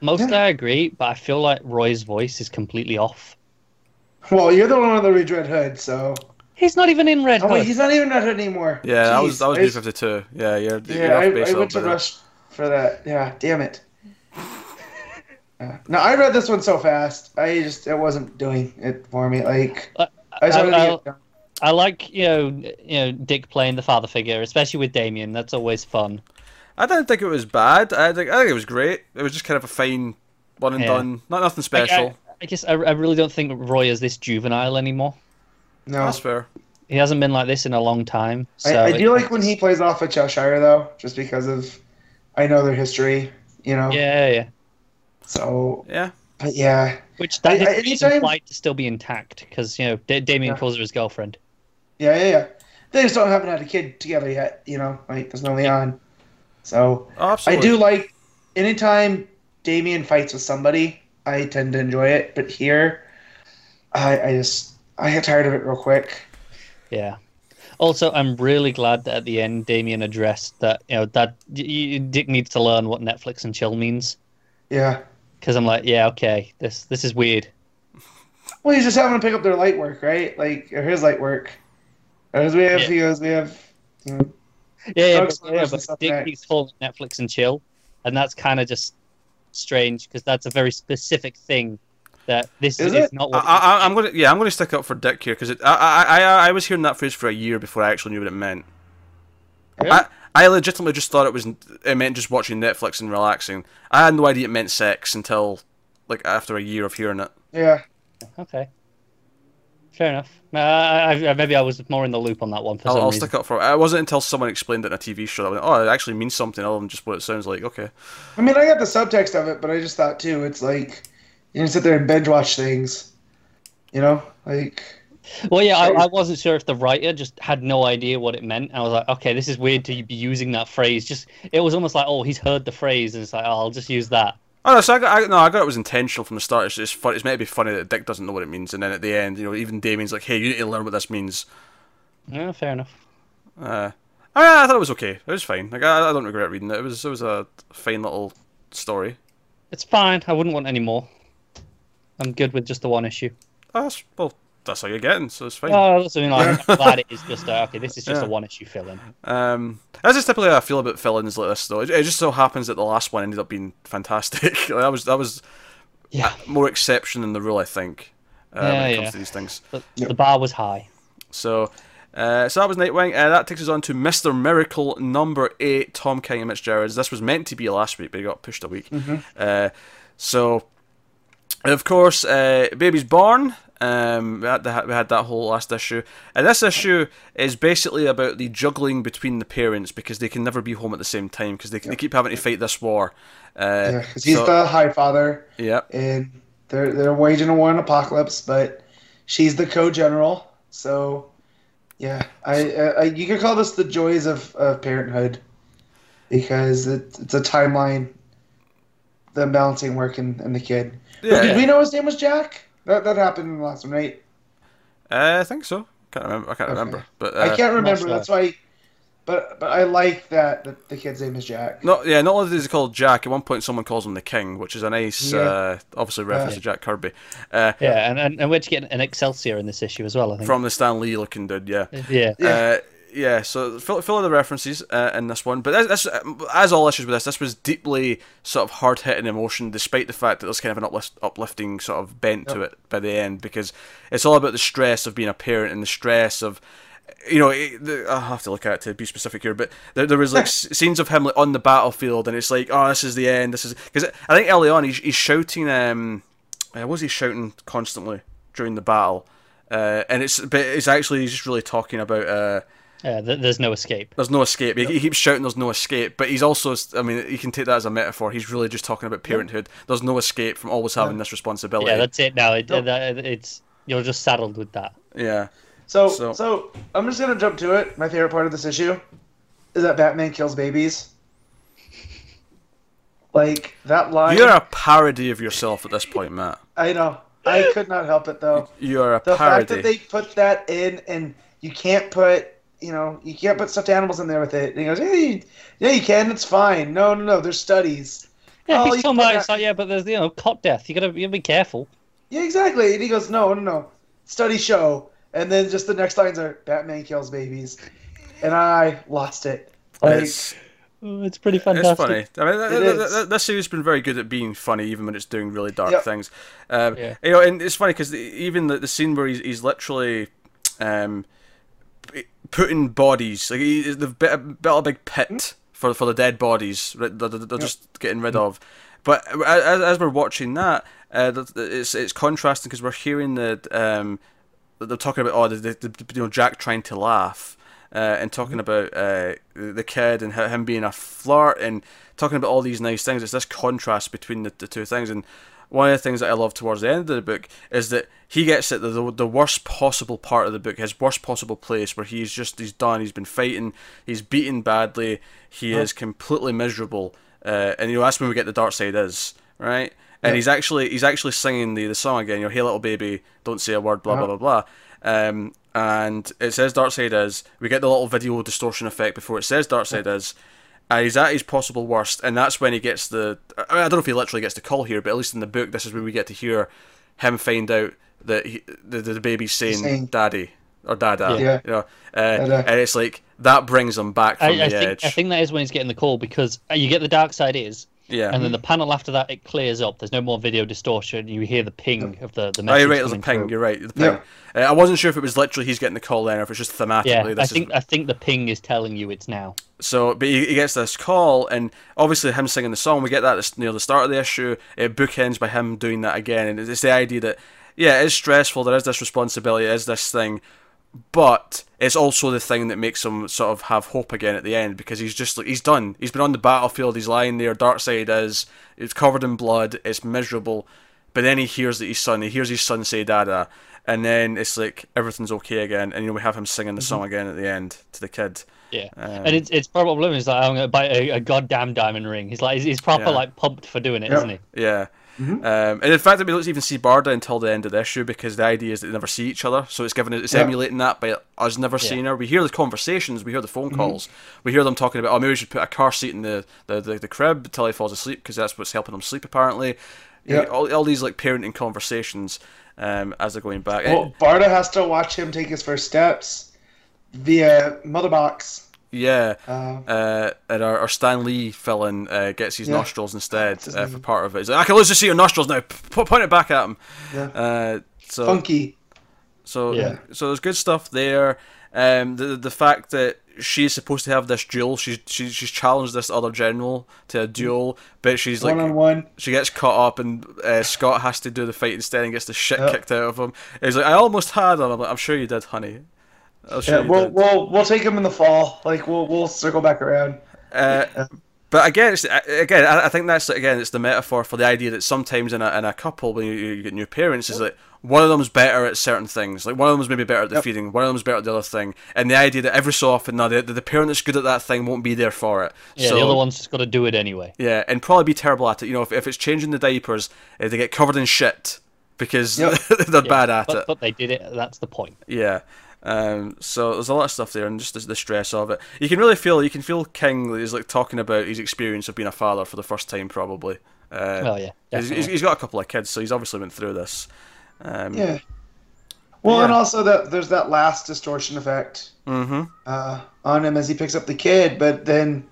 Mostly Yeah. I agree, but I feel like Roy's voice is completely off. Well, you're the one with the Red Red Hood, so. He's not even in Red Oh Hood. wait, he's not even Red Hood anymore. Yeah, that was Jeez, that was I B just- fifty two. Yeah, you're, you're Yeah, off I, base went to little bit. rush for that. Yeah, damn it. Yeah. No, I read this one so fast. I just it wasn't doing it for me. Like Uh, I I- wanted I'll- get done. I like you know you know Dick playing the father figure, especially with Damian. That's always fun. I didn't think it was bad. I think I think it was great. It was just kind of a fine one and Yeah. done. Not nothing Like, special. I, I guess I, I really don't think Roy is this juvenile anymore. No, That's fair. He hasn't been like this in a long time. So I, I do it- like when he plays off of Cheshire though, just because of I know their history. You know. Yeah, yeah. So, Yeah. but yeah, Which that I- I- history is implied to still be intact because you know da- Damian Yeah. calls her his girlfriend. yeah, yeah, yeah. They just don't haven't had a kid together yet. You know, like there's no Lian. So Oh, I do like anytime Damian fights with somebody, I tend to enjoy it. But here, I, I just I get tired of it real quick. Yeah. Also, I'm really glad that at the end Damian addressed that you know that y- y- Dick needs to learn what Netflix and chill means Yeah. because I'm like, yeah, okay, this this is weird. Well, he's just having to pick up their light work, right? Like or his light work. As we have, Yeah. he goes, we have. You know, Yeah, yeah, but, yeah, but Dick like keeps calling Netflix and chill, and that's kind of just strange because that's a very specific thing that this Is is, it? not I, what. I, I'm gonna yeah I'm gonna stick up for Dick here because I, I I I was hearing that phrase for a year before I actually knew what it meant. Really? I I legitimately just thought it was it meant just watching Netflix and relaxing. I had no idea it meant sex until like after a year of hearing it. yeah. Okay. Fair enough. Uh, I, I, maybe I was more in the loop on that one for I'll, some I'll reason. stick up for it. It wasn't until someone explained it in a TV show that I went, oh, it actually means something other than just what it sounds like. Okay. I mean, I got the subtext of it, but I just thought too, it's like you can sit there and binge watch things. You know, like Well, yeah, I, I wasn't sure if the writer just had no idea what it meant. I was like, okay, this is weird to be using that phrase. Just it was almost like, oh, he's heard the phrase, and it's like, oh, I'll just use that. Oh no, so I got, I, no, I got it was intentional from the start. It's just fun. It's meant to be funny that Dick doesn't know what it means, and then at the end, you know, even Damian's like, "Hey, you need to learn what this means." Yeah, fair enough. Uh, I, I thought it was okay. It was fine. Like I, I don't regret reading it. It was it was a fine little story. It's fine. I wouldn't want any more. I'm good with just the one issue. Oh, that's, well, that's all you're getting, so it's fine. Oh, that's, I mean, like, I'm glad it is just uh, okay. This is just Yeah. a one issue fill in. Um, that's just typically how I feel about fill-ins like this, though. It, it just so happens that the last one ended up being fantastic. Like, that was that was Yeah, more exception than the rule, I think, uh, Yeah, when it comes yeah. to these things. the, Yep. the bar was high. So, uh, so that was Nightwing. Uh, that takes us on to Mister Miracle number eight, Tom King and Mitch Gerads. This was meant to be last week, but it got pushed a week. Uh, so, of course, uh, baby's born. Um, we had, the, we had that whole last issue, and this issue is basically about the juggling between the parents because they can never be home at the same time because they, they keep having to fight this war. Uh, yeah, because he's so- the Highfather, yeah, and they're they're waging a war in Apokolips, but she's the co-general. So, yeah, I, I, I you could call this the joys of, of parenthood because it, it's a timeline, the balancing work and, and the kid. Yeah. did we know his name was Jack? That that happened in the last one, right? Uh, I think so. Can't remember. I can't Okay. remember, but uh, I can't remember. That's why. But but I like that the, the kid's name is Jack. No, yeah, not only is he called Jack, at one point someone calls him the King, which is a nice, Yeah. uh, obviously reference Yeah. to Jack Kirby. Uh, Yeah, and, and, and we're to get an Excelsior in this issue as well. I think. from the Stan Lee looking dude, yeah. yeah. Yeah. Uh, yeah, so fill, full of the references uh, in this one, but this, this, as all issues with this, this was deeply sort of hard hitting emotion, despite the fact that there's kind of an uplift, uplifting sort of bent yep. to it by the end, because it's all about the stress of being a parent and the stress of you know, I have to look at it to be specific here, but there, there was like scenes of him like on the battlefield, and it's like, oh, this is the end. This is because I think early on he's, he's shouting. Um, uh, was he shouting constantly during the battle? Uh, and it's but it's actually he's just really talking about. Uh, uh, there's no escape. There's no escape. He, he, keeps shouting, "There's no escape," but he's also, I mean, you can take that as a metaphor. He's really just talking about parenthood. There's no escape from always having this responsibility. Yeah, that's it. Now it, it's you're just saddled with that. Yeah. So, so, so I'm just gonna jump to it. My favorite part of this issue is that Batman kills babies. Like that line. You're a parody of yourself at this point, Matt. I know. I could not help it though. You're a the parody. The fact that they put that in, and you can't put, you know, you can't put stuffed animals in there with it. And he goes, "Yeah, you, yeah, you can. It's fine. No, no, no. There's studies." Yeah, oh, he's talking about it's like, yeah, but there's you know cop death. You gotta, you gotta be careful. Yeah, exactly. And he goes, "No, no, no. Study show." and then just the next lines are Batman kills babies, and I lost it. Like, it's, oh, it's pretty fantastic. It's funny. I mean, th- th- th- this series has been very good at being funny, even when it's doing really dark yep. things. Um, yeah. You know, and it's funny because even the, the scene where he's, he's literally. Um, putting bodies like he, they've built a big pit for for the dead bodies that they're, they're yep. just getting rid of. But as, as we're watching that, uh, it's it's contrasting because we're hearing the um, they're talking about oh the, the, the, you know Jack trying to laugh uh, and talking mm-hmm. about uh, the kid and him being a flirt and talking about all these nice things. It's this contrast between the, the two things and. One of the things that I love towards the end of the book is that he gets at the, the, the worst possible part of the book, his worst possible place, where he's just he's done, he's been fighting, he's beaten badly, he is completely miserable, uh, and you know that's when we get the Darkseid is right and he's actually he's actually singing the, the song again. You know, "Hey little baby, don't say a word," blah blah blah blah. Um, and it says Darkseid is. We get the little video distortion effect before it says Darkseid is. And he's at his possible worst, and that's when he gets the. I, mean, I don't know if he literally gets the call here, but at least in the book, this is where we get to hear him find out that he, the, the baby's saying, saying "daddy" or "dada," yeah. you know, uh, and it's like that brings him back from I, the I think, edge. I think that is when he's getting the call because uh, you get the Darkseid is, yeah. And then the panel after that, it clears up. There's no more video distortion. You hear the ping of the the message. Oh, you're right. There's a ping. Through. You're right. The ping. Yeah. Uh, I wasn't sure if it was literally he's getting the call then, or if it's just thematically. Yeah, I think is... I think the ping is telling you it's now. So, but he, he, gets this call, and obviously him singing the song. We get that near the start of the issue. It bookends by him doing that again, and it's the idea that yeah, it is stressful. There is this responsibility. It is this thing but it's also the thing that makes him sort of have hope again at the end because he's just like he's done. He's been on the battlefield. He's lying there. Darkseid is. It's covered in blood. It's miserable. But then he hears that his son. He hears his son say "Dada," and then it's like everything's okay again. And you know we have him singing the mm-hmm. song again at the end to the kid. Yeah, um, and it's it's problem is like I'm gonna buy a, a, goddamn diamond ring. He's like he's, proper yeah. like pumped for doing it, yep. isn't he? Yeah. Mm-hmm. Um, and in fact, we don't even see Barda until the end of the issue because the idea is that they never see each other. So it's given it's yeah. emulating that by us never yeah. seeing her. We hear the conversations, we hear the phone mm-hmm. calls, mm-hmm. we hear them talking about oh maybe we should put a car seat in the the, the, the crib until he falls asleep because that's what's helping him sleep apparently. Yeah, all, all these like parenting conversations um, as they're going back. Well, Barda has to watch him take his first steps via mother box. Yeah, uh, uh, and our, our Stan Lee villain uh, gets his yeah. nostrils instead uh, for part of it. He's like, I can lose to see your nostrils now. P- point it back at him. Yeah. Uh, so funky. So yeah. so there's good stuff there. Um, the the fact that she's supposed to have this duel, she's she's she's challenged this other general to a duel, but she's like one on one. She gets caught up, and uh, Scott has to do the fight instead and gets the shit yep. kicked out of him. He's like, I almost had him. I'm like, I'm sure you did, honey. I'll yeah, we'll did. we'll we'll take him in the fall. Like we'll we'll circle back around. Uh, yeah. But again, it's, again, I think that's again, it's the metaphor for the idea that sometimes in a, in a couple, when you, you get new parents, is that one of them's better at certain things. Like one of them's maybe better at the yep. feeding, one of them's better at the other thing, and the idea that every so often, now the, the parent that's good at that thing won't be there for it. Yeah, so, the other one's just got to do it anyway. Yeah, and probably be terrible at it. You know, if, if it's changing the diapers, uh, they get covered in shit because yep. they're yeah, bad at but, it. But they did it. That's the point. Yeah. Um, so there's a lot of stuff there, and just the, the, stress of it. You can really feel, you can feel King is like talking about his experience of being a father for the first time, probably. Uh, well, yeah, he's, he's got a couple of kids, so he's obviously been through this. Um, yeah. Well, and also that there's that last distortion effect Mm-hmm. uh, on him as he picks up the kid, but then,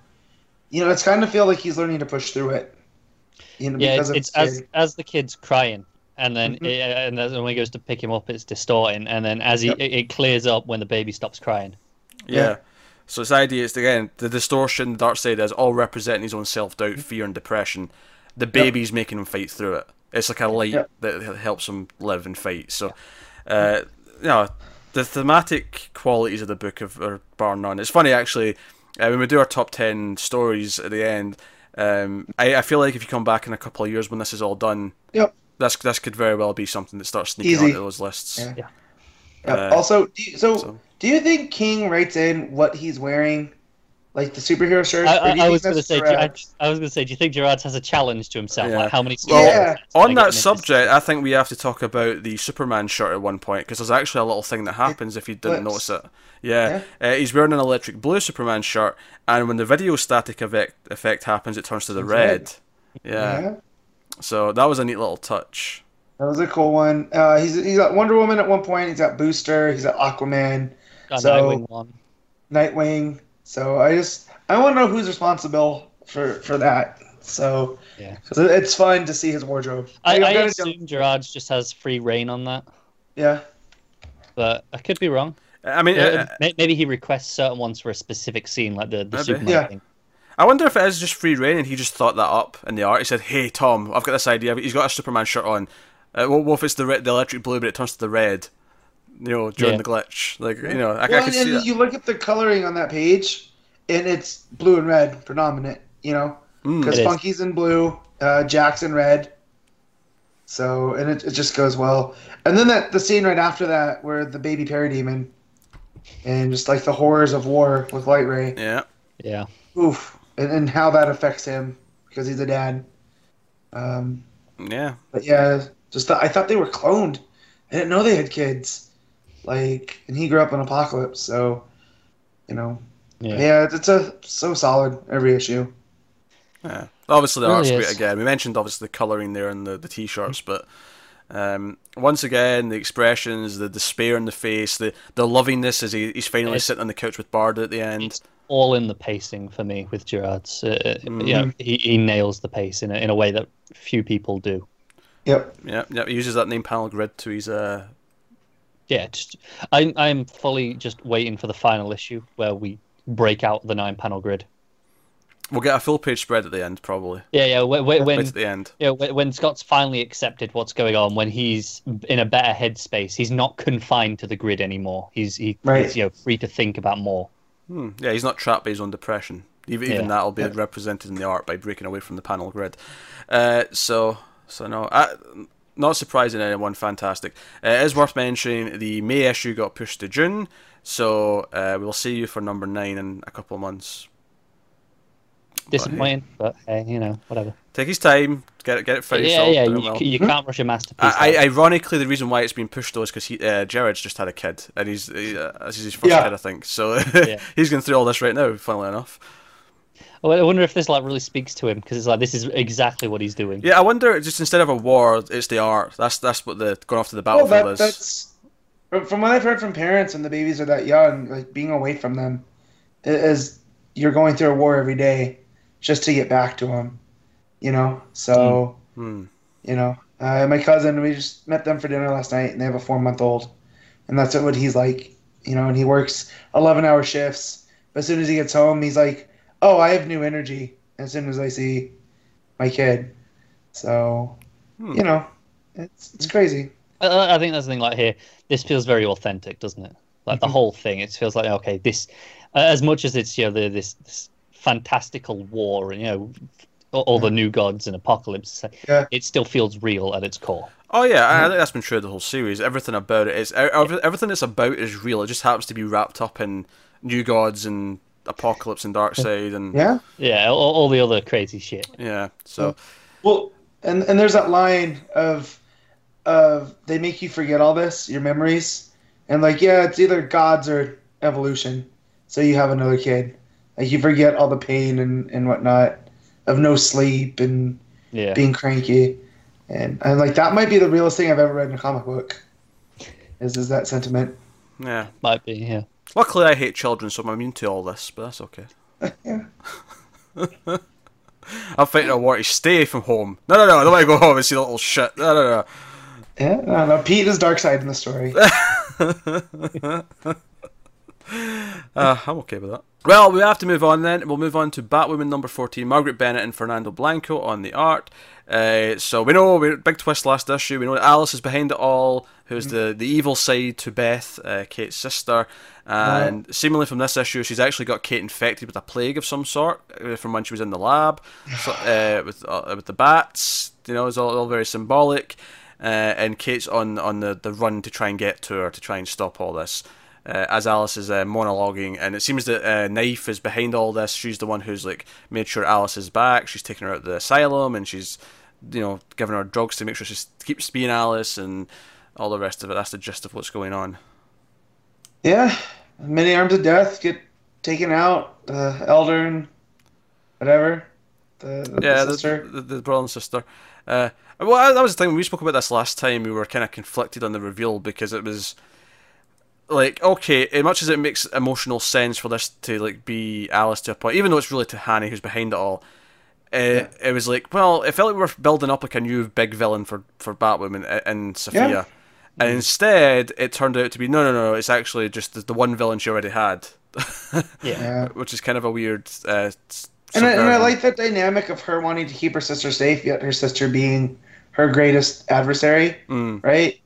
you know, it's kind of feel like he's learning to push through it. You know, Yeah, because it's, it's as as the kid's crying, and then Mhm. it, and then when he goes to pick him up, it's distorting, and then as he Yep. it, it clears up when the baby stops crying. Yeah. Yeah. So his idea is again the distortion, the Darkseid is all representing his own self doubt, fear, and depression. The baby's making him fight through it. It's like a light Yep. that helps him live and fight. So, uh, you know, the thematic qualities of the book of, are bar none. It's funny actually uh, when we do our top ten stories at the end. Um, I, I feel like if you come back in a couple of years when this is all done, Yep. This this could very well be something that starts sneaking Easy. onto those lists. Yeah. Yeah. Yeah. Uh, also, do you, so, so- do you think King writes in what he's wearing, like the superhero shirt? I, or I, I was going to say, I, I was going to say, do you think Gerads has a challenge to himself? Yeah. Like how many? Well, Yeah. On that subject, I think we have to talk about the Superman shirt at one point because there's actually a little thing that happens if you didn't flips. notice it. Yeah, Uh, he's wearing an electric blue Superman shirt, and when the video static effect, effect happens, it turns to the It's red. red. Yeah. Yeah. so that was a neat little touch. That was a cool one. Uh, he's he's got Wonder Woman at one point. He's got Booster. He's got Aquaman, Got so- Nightwing one. Nightwing. So I just I want to know who's responsible for for that. So yeah, it- it's fun to see his wardrobe. I, I I'm gonna assume Gerads's just has free reign on that, yeah. but I could be wrong. I mean, Yeah, uh, maybe he requests certain ones for a specific scene, like the, the Maybe. Superman Yeah. thing. I wonder if it is just free reign and he just thought that up in the art. He said, "Hey Tom, I've got this idea. He's got a Superman shirt on. Uh, what, what if it's the red, the electric blue, but it turns to the red? You know, during Yeah. the glitch. Like, you know, I, I Well, can and see that. you look at the coloring on that page, and it's blue and red predominant. You know, Mm. because It is. Funky's in blue, uh, Jack's in red. So and it, it just goes well. And then that the scene right after that where the baby parademon, and just like the horrors of war with Lightray. Yeah. Yeah. Oof, and, and how that affects him because he's a dad. Um, Yeah. but yeah, just th- I thought they were cloned. I didn't know they had kids. Like, and he grew up in Apokolips, so you know, Yeah. yeah, it's a so solid every issue. Yeah. Obviously, the Really art's great again. We mentioned obviously the colouring there and the, the t shirts, but um, once again, the expressions, the despair in the face, the, the lovingness as he, he's finally It's- sitting on the couch with Bard at the end. It's all in the pacing for me with Gerads. Uh, Mhm. You know, he, he nails the pace in a, in a way that few people do. Yep. Yeah, yeah. He uses that name panel grid to his. Uh, Yeah, just I'm I'm fully just waiting for the final issue where we break out the nine panel grid. we'll get a full page spread at the end, probably. Yeah, yeah. When when, right when at the end. you know, when when Scott's finally accepted what's going on, when he's in a better headspace, he's not confined to the grid anymore. He's he, Right. he's you know free to think about more. Hmm. Yeah, he's not trapped by his own depression. Even, even Yeah. that will be Yeah. represented in the art by breaking away from the panel grid. Uh, so, so no, I, not surprising anyone. Fantastic. Uh, it is worth mentioning the May issue got pushed to June, so uh, we'll see you for number nine in a couple of months. Disappointing, but hey, you know, whatever. Take his time, get it, get it finished. yeah, all, yeah. You, well. you can't rush a masterpiece. I, I, ironically, the reason why it's been pushed though is because he, uh, Gerads just had a kid, and he's he, uh, this is his first Yeah. kid, I think. So Yeah. he's going through all this right now. Funnily enough. I wonder if this like really speaks to him because it's like this is exactly what he's doing. Yeah, I wonder. Just instead of a war, it's the art. That's that's what the going off to the Well, battlefield that, is. that's from, from what I've heard from parents when the babies are that young, like being away from them, is you're going through a war every day just to get back to him, You know, so Hmm. you know, uh, my cousin, we just met them for dinner last night, and they have a four month old, and that's what he's like. You know, and he works eleven hour shifts, but as soon as he gets home, he's like, "Oh, I have new energy." As soon as I see my kid, so Hmm. you know, it's it's crazy. I, I think that's the thing. Like here, this feels very authentic, doesn't it? Like the Mhm. whole thing, it feels like okay, this uh, as much as it's you know the, this this fantastical war and you know all, all the hmm. new gods and Apokolips, Yeah. it still feels real at its core. Oh yeah, I, I hmm. think that's been true of the whole series. Everything about it is everything it's about is real. It just happens to be wrapped up in new gods and Apokolips and Darkseid and Yeah. Yeah, all, all the other crazy shit. yeah. So hmm. Well, and and there's that line of of they make you forget all this, your memories, and like yeah, it's either gods or evolution. So you have another kid, like you forget all the pain and and whatnot of no sleep and Yeah, being cranky, and and like that might be the realest thing I've ever read in a comic book. Is is that sentiment? Yeah. Might be, yeah. Luckily, I hate children, so I'm immune to all this, but that's okay. yeah. I'm fighting a war to stay from home. No, no, no, I don't want to go home and see the little shit. No, no, no. Yeah, no, no, Pete is Darkseid in the story. Uh, I'm okay with that. Well, we have to move on then. We'll move on to Batwoman number 14, Marguerite Bennett and Fernando Blanco on the art. Uh, so we know, we, big twist last issue, we know that Alice is behind it all, who's the, the evil side to Beth, uh, Kate's sister. And seemingly from this issue, she's actually got Kate infected with a plague of some sort uh, from when she was in the lab so, uh, with, uh, with the bats. You know, it's all, all very symbolic. Uh, and Kate's on, on the, the run to try and get to her to try and stop all this uh, as Alice is uh, monologuing, and it seems that uh, Knife is behind all this. She's the one who's like made sure Alice is back. She's taken her out of the asylum, and she's you know giving her drugs to make sure she keeps being Alice, and all the rest of it. That's the gist of what's going on. Yeah, many arms of death get taken out. Uh, Elder and whatever. The, the yeah, sister. The, the, the brother and sister. Uh, well, that was the thing when we spoke about this last time. We were kind of conflicted on the reveal because it was like okay, as much as it makes emotional sense for this to like be Alice to a point, even though it's really to Tahani who's behind it all. Uh, yeah. It was like, well, it felt like we were building up like a new big villain for for Batwoman and Safiyah, yeah. and instead it turned out to be no, no, no, it's actually just the, the one villain she already had. yeah, which is kind of a weird. Uh, and I, and I like that dynamic of her wanting to keep her sister safe, yet her sister being her greatest adversary, mm. right?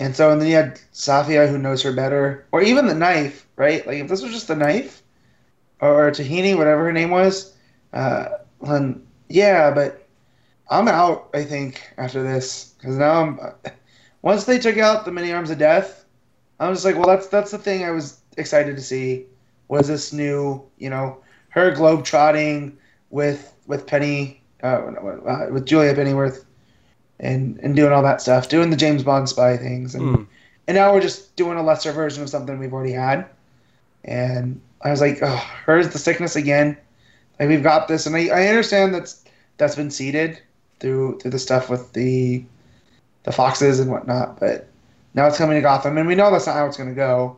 And so, and then you had Safiyah, who knows her better, or even the knife, right? Like if this was just the knife, or Tahini, whatever her name was, uh, then yeah. But I'm out. I think after this, because now I'm. Once they took out the many arms of death, I was like, well, that's that's the thing I was excited to see. Was this new, you know, her globe trotting with with Penny, uh, with Julia Pennyworth and and doing all that stuff, doing the James Bond spy things, and mm. and now we're just doing a lesser version of something we've already had. And I was like, oh, hers the sickness again. Like we've got this, and I, I understand that's that's been seeded through through the stuff with the the foxes and whatnot, but now it's coming to Gotham, and we know that's not how it's going to go.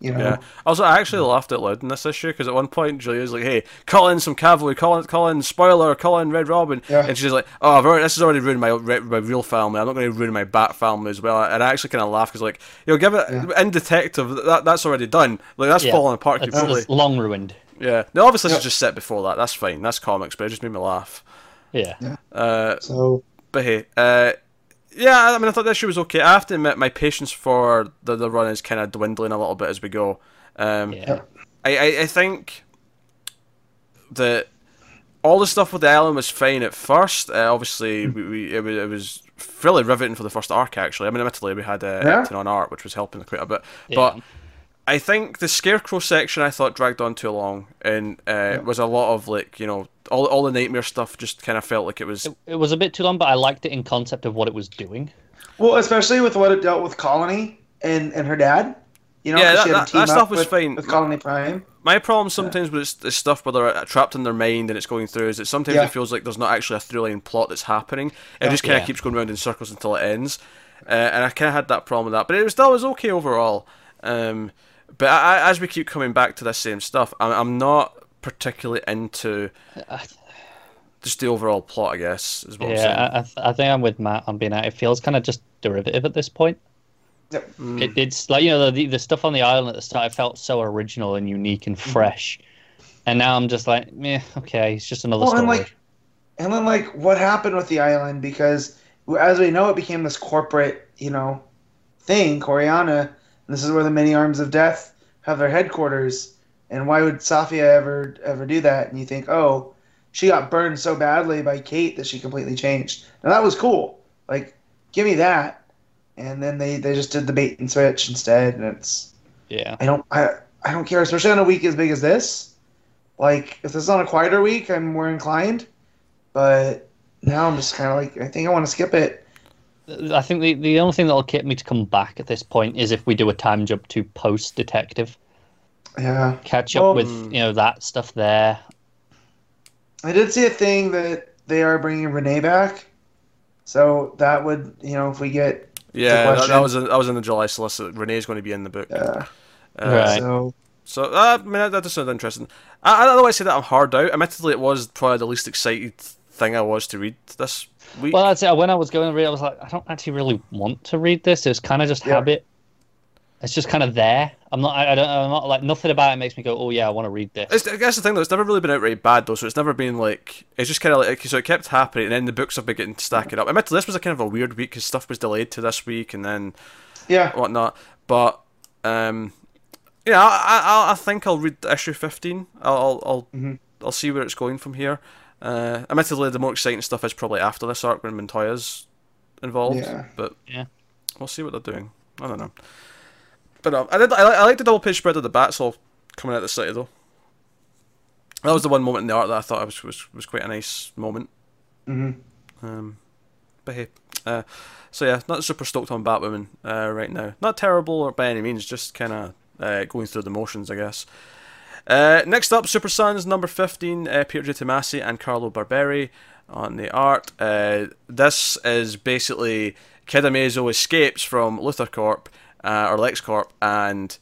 You know? Yeah. Also, I actually laughed out loud in this issue because at one point Julia's like, "Hey, call in some cavalry, call in, call in spoiler, call in Red Robin," yeah. and she's like, "Oh, I've already, this has already ruined my my real family. I'm not going to ruin my Bat family as well." And I actually kind of laughed because, like, you know, give it yeah. in Detective that that's already done. Like that's yeah. falling apart That's, completely. that's long ruined. Yeah. No, obviously Yeah. it's just set before that. That's fine. That's comics, but it just made me laugh. Yeah. Uh, So but hey, uh, yeah, I mean, I thought the issue was okay. I have to admit, my patience for the, the run is kind of dwindling a little bit as we go. Um, Yeah. I, I, I think that all the stuff with the island was fine at first. Uh, obviously, we, we, it, was, it was fairly riveting for the first arc, actually. I mean, admittedly, we had uh, Yeah. On art, which was helping quite a bit. Yeah. But I think the Scarecrow section I thought dragged on too long and uh, was a lot of, like, you know, all, all the nightmare stuff just kind of felt like it was. It, it was a bit too long, but I liked it in concept of what it was doing. well, especially with what it dealt with Colony and and her dad. You know, Yeah, 'cause she that- had that- to team that stuff up was with, fine. with Colony Prime. My problem sometimes with this, this stuff where they're trapped in their mind and it's going through is that sometimes Yeah. it feels like there's not actually a through line plot that's happening. It just kind of Yeah. keeps going around in circles until it ends. Uh, and I kind of had that problem with that, but it was still was okay overall. Um, but I, I, as we keep coming back to this same stuff, I'm, I'm not particularly into just the overall plot. I guess is what I'm saying. Yeah, I, I, think I'm with Matt on being out. It feels kind of just derivative at this point. Yep. Mm. It, it's like you know the the stuff on the island at the start. It felt so original and unique and mm-hmm. fresh, and now I'm just like, meh, okay, it's just another Well, story. and like, and then like, what happened with the island? Because as we know, it became this corporate, you know, thing. Coryana, and this is where the many arms of death have their headquarters. And why would Safiyah ever ever do that? And you think, oh, she got burned so badly by Kate that she completely changed. Now that was cool. Like, give me that. And then they they just did the bait and switch instead, and it's yeah, I don't I, I don't care, especially on a week as big as this. Like if this is on a quieter week, I'm more inclined. But now I'm just kind of like I think I want to skip it. I think the the only thing that'll get me to come back at this point is if we do a time jump to post detective, Yeah, catch up Well- with you know that stuff there. I did see a thing that they are bringing Renee back, so that would you know if we get Yeah, that, question. that was in, that was in the July solicit. Renee's going to be in the book. Yeah. Uh, Right. So So uh, I mean that, that does sound interesting. I, I don't know why I say that I'm hard out. Admittedly, it was probably the least excited thing I was to read this week. Well, that's it. When I was going to read, I was like, I don't actually really want to read this. It's kind of just Yeah. habit. It's just kind of there. I'm not. I, I don't. I'm not like nothing about it makes me go, oh yeah, I want to read this. It's, I guess the thing though, it's never really been outright bad though, so it's never been like it's just kind of like so it kept happening, and then the books have been getting stacking up. Admittedly, this was a kind of a weird week because stuff was delayed to this week and then yeah, whatnot. But um, yeah, I, I I think I'll read issue fifteen. I'll I'll I'll, Mhm. I'll see where it's going from here. Uh, admittedly, the more exciting stuff is probably after this arc when Montoya's involved. Yeah. But Yeah. we'll see what they're doing. I don't know. But um, I did. I, I like the double page spread of the bats all coming out of the city though. That was the one moment in the art that I thought was was, was quite a nice moment. hmm Um, but hey, uh, so yeah, not super stoked on Batwoman uh, right now. Not terrible or by any means, just kind of uh, going through the motions, I guess. Uh, next up, Super Sons number fifteen, uh, Pietro Tomasi and Carlo Barberi on the art. Uh, this is basically Kid Amazo escapes from Luthor Corp uh, or LexCorp and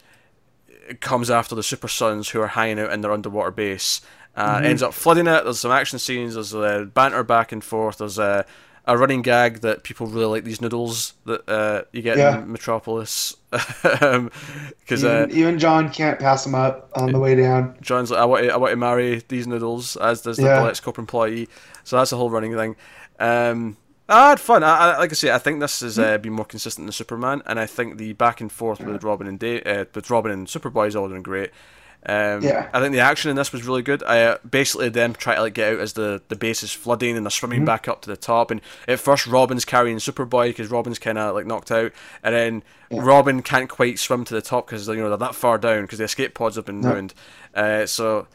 comes after the Super Sons who are hanging out in their underwater base. Uh, Ends up flooding it. There's some action scenes. There's uh, banter back and forth. There's a a running gag that people really like these noodles that uh, you get Yeah. in Metropolis. Because uh, even, even Jon can't pass them up on the way down. Jon's like, I want to, I want to marry these noodles, as does the Yeah. Corp employee. So that's a whole running thing. Um, I had fun. I, I, like I say, I think this has uh, been more consistent than Superman, and I think the back and forth with Robin and da- uh, with Robin and Superboy is all doing great. Um, Yeah. I think the action in this was really good. I uh, basically them try to like get out as the the base is flooding and they're swimming Mm-hmm. back up to the top. And at first, Robin's carrying Superboy because Robin's kind of like knocked out, and then Robin can't quite swim to the top because you know they're that far down because the escape pods have been No. ruined. Uh, so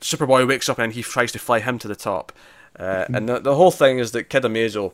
Superboy wakes up and he tries to fly him to the top. Uh, Mm-hmm. and the, the whole thing is that Kid Amazo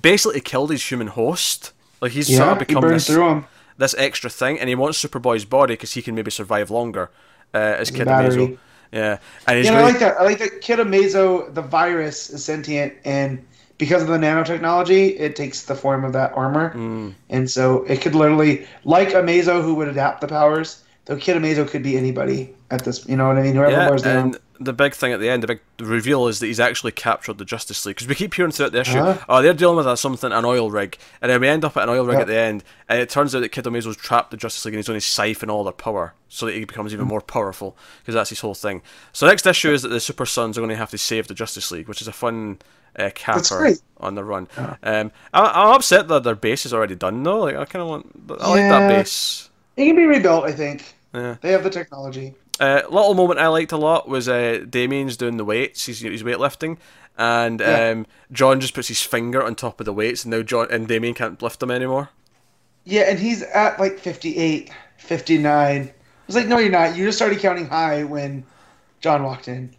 basically killed his human host. Like he's sort Yeah, of he become burns this, through them. This extra thing, and he wants Superboy's body because he can maybe survive longer uh, as Kid. Amazo. Yeah, and he's Yeah, and I like that. I like that Kid Amazo, the virus, is sentient, and because of the nanotechnology, it takes the form of that armor. Mm. And so it could literally, like Amazo, who would adapt the powers, though Kid Amazo could be anybody at this, you know what I mean? Whoever yeah, wears the and the big thing at the end, the big reveal is that he's actually captured the Justice League because we keep hearing throughout the issue, Uh-huh. oh, they're dealing with a, something, an oil rig, and then we end up at an oil rig Yeah. at the end, and it turns out that Kid Amazo's trapped the Justice League and he's only siphon all their power so that he becomes Mm. even more powerful because that's his whole thing. So next issue is that the Super Sons are going to have to save the Justice League, which is a fun uh, capper on the run. Um, I, I'm upset that their base is already done though. Like I kind of want, I like that base. It can be rebuilt, I think. Yeah. They have the technology. Uh, little moment I liked a lot was uh, Damian's doing the weights. He's he's weightlifting, and Yeah. um, Jon just puts his finger on top of the weights, and now Jon and Damian can't lift them anymore. Yeah, and he's at like 58, 59. I was like, no, you're not. You just started counting high when Jon walked in.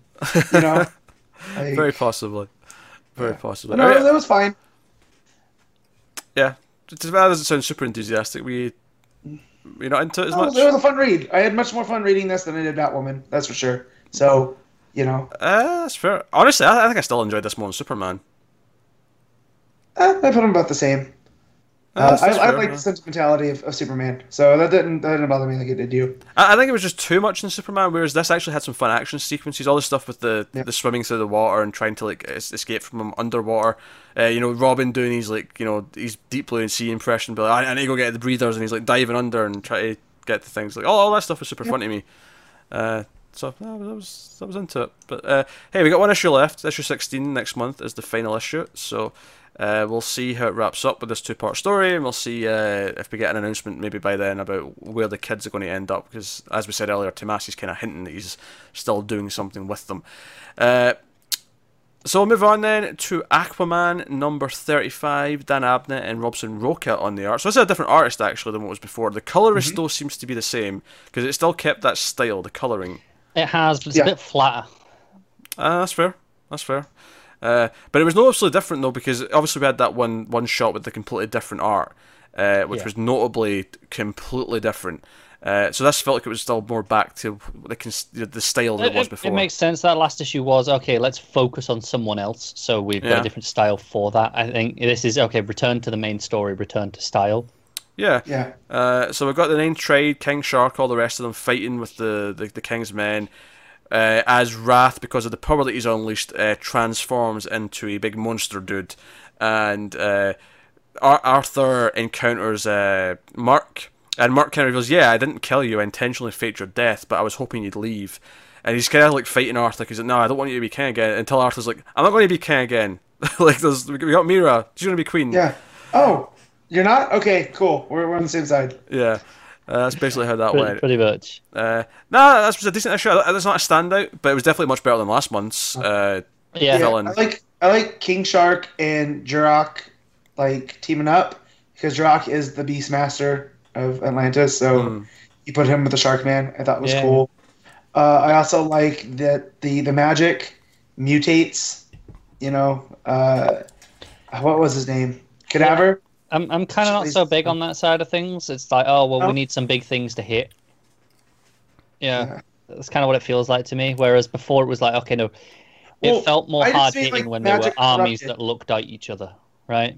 You know? Like, Very possibly, very Yeah. possibly. no, that was fine. yeah. As it sounds super enthusiastic, we we're not into it as much. it was a fun read. I had much more fun reading this than I did Batwoman. That's for sure. So, you know, Uh, that's fair. Honestly, I, I think I still enjoyed this more than Superman. eh, I put them about the same. Uh, I, I like the sentimentality of, of Superman, so that didn't that didn't bother me like it did you. I, I think it was just too much in Superman, whereas this actually had some fun action sequences. All the stuff with the Yeah. the swimming through the water and trying to like es- escape from him underwater. Uh, you know, Robin doing his like you know his deep blue and sea impression, but like, I, I need to go get the breathers, and he's like diving under and try to get the things. Like all, all that stuff was super fun to me. Uh, so yeah, I was, was was into it. But uh, hey, we got one issue left. Issue sixteen next month is the final issue. So. Uh, we'll see how it wraps up with this two-part story, and we'll see uh, if we get an announcement maybe by then about where the kids are going to end up. Because as we said earlier, Tomasi's kind of hinting that he's still doing something with them. Uh, so we'll move on then to Aquaman number 35, Dan Abnett and Robson Rocha on the art. So this is a different artist actually than what was before. The colorist though seems to be the same because it still kept that style, the coloring. It has, but it's Yeah. a bit flatter. Ah, that's fair. That's fair. Uh, but it was noticeably different though because obviously we had that one one shot with the completely different art, uh, which Yeah. was notably completely different. Uh, so this felt like it was still more back to the cons- the style that it, was before. It makes sense. That last issue was okay. Let's focus on someone else. So we've got a different style for that. I think this is okay. Return to the main story. Return to style. yeah. Yeah. Uh, so we've got the Ninth Tride, King Shark, all the rest of them fighting with the, the, the King's men. Uh, as Rath, because of the power that he's unleashed, uh, transforms into a big monster dude. And uh, Ar- Arthur encounters uh, Mark. And Mark kind of goes, Yeah, I didn't kill you. I intentionally faked your death, but I was hoping you'd leave. And he's kind of like fighting Arthur because, No, I don't want you to be king again. Until Arthur's like, I'm not going to be king again. like, there's, we got Mera. She's going to be queen. Yeah. Oh, you're not? Okay, cool. We're, we're on the same side. Yeah. Uh, that's basically how that Pretty, went. pretty much. Uh, no, that was a decent issue. That's not a standout, but it was definitely much better than last month's. Uh, Yeah. Yeah, Villain. I like I like King Shark and Jurok like teaming up because Jurok is the Beastmaster of Atlantis, so Mm. you put him with the Shark Man. I thought was Yeah. cool. Uh, I also like that the the magic mutates. You know, uh, what was his name? Cadaver. I'm I'm kind of not so big on that side of things. It's like, oh well, Oh. we need some big things to hit. Yeah, Yeah. that's kind of what it feels like to me. Whereas before it was like, okay, no, it Well, felt more I hard hitting like, when there were armies corrupted. that looked at each other, right?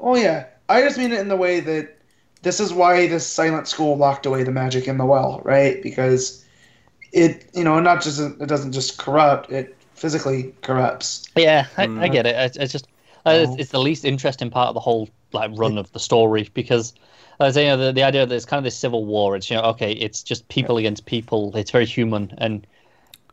Oh yeah, I just mean it in the way that this is why the silent school locked away the magic in the well, right? Because it, you know, not just it doesn't just corrupt; it physically corrupts. Yeah, I, I Mm. get it. It's, it's just uh, it's, Oh. it's the least interesting part of the whole like run of the story because. As you know, the, the idea that it's kind of this civil war. It's you know, okay, it's just people against people. It's very human, and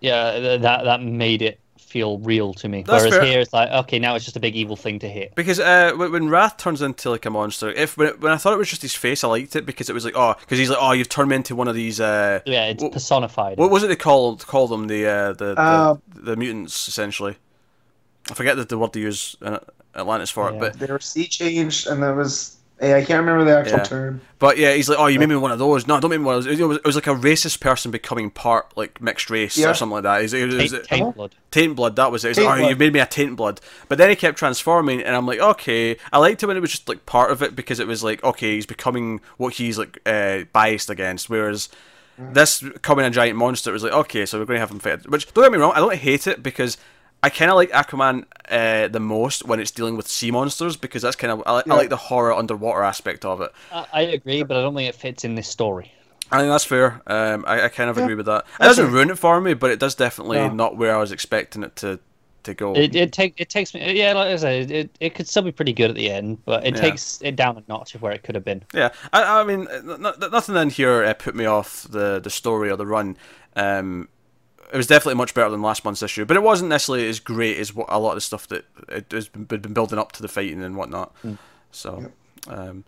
yeah, th- that that made it feel real to me. That's Whereas fair. here, it's like, okay, now it's just a big evil thing to hit. because uh, when when Rath turns into like a monster, if when, when I thought it was just his face, I liked it because it was like, oh, because he's like, oh, you've turned me into one of these. Uh, Yeah, it's Wh- personified. what was it they call call them? The uh, the, the, Um, the mutants essentially. I forget the, the word they use in Atlantis for it, Yeah. but They were sea changed, and that was hey, I can't remember the actual Yeah. term. But yeah, he's like, oh, you made me one of those. No, I don't make me one of those. It was, it was like a racist person becoming part like mixed race Yeah. or something like that. He's- It was, Taint, taint blood. Taint blood, that was it. He's Taint like, oh, you made me a taint blood. But then he kept transforming, and I'm like, okay. I liked it when it was just like part of it because it was like, okay, he's becoming what he's like uh, biased against. Whereas this coming a giant monster, was like, okay, so we're going to have him fight. Which don't get me wrong, I don't hate it because. I kind of like Aquaman uh, the most when it's dealing with sea monsters because that's kind of I, Yeah. I like the horror underwater aspect of it. I, I agree, but I don't think it fits in this story. I think that's fair. Um, I, I kind of Yeah, agree with that. It that's doesn't fair. ruin it for me, but it does definitely No. not where I was expecting it to to go. It it take it takes me yeah, like I said, it it could still be pretty good at the end, but it Yeah. takes it down a notch of where it could have been. yeah, I, I mean, n- n- nothing in here uh, put me off the the story or the run. Um, it was definitely much better than last month's issue, but it wasn't necessarily as great as what a lot of the stuff that it has been, been building up to the fighting and whatnot. So, um,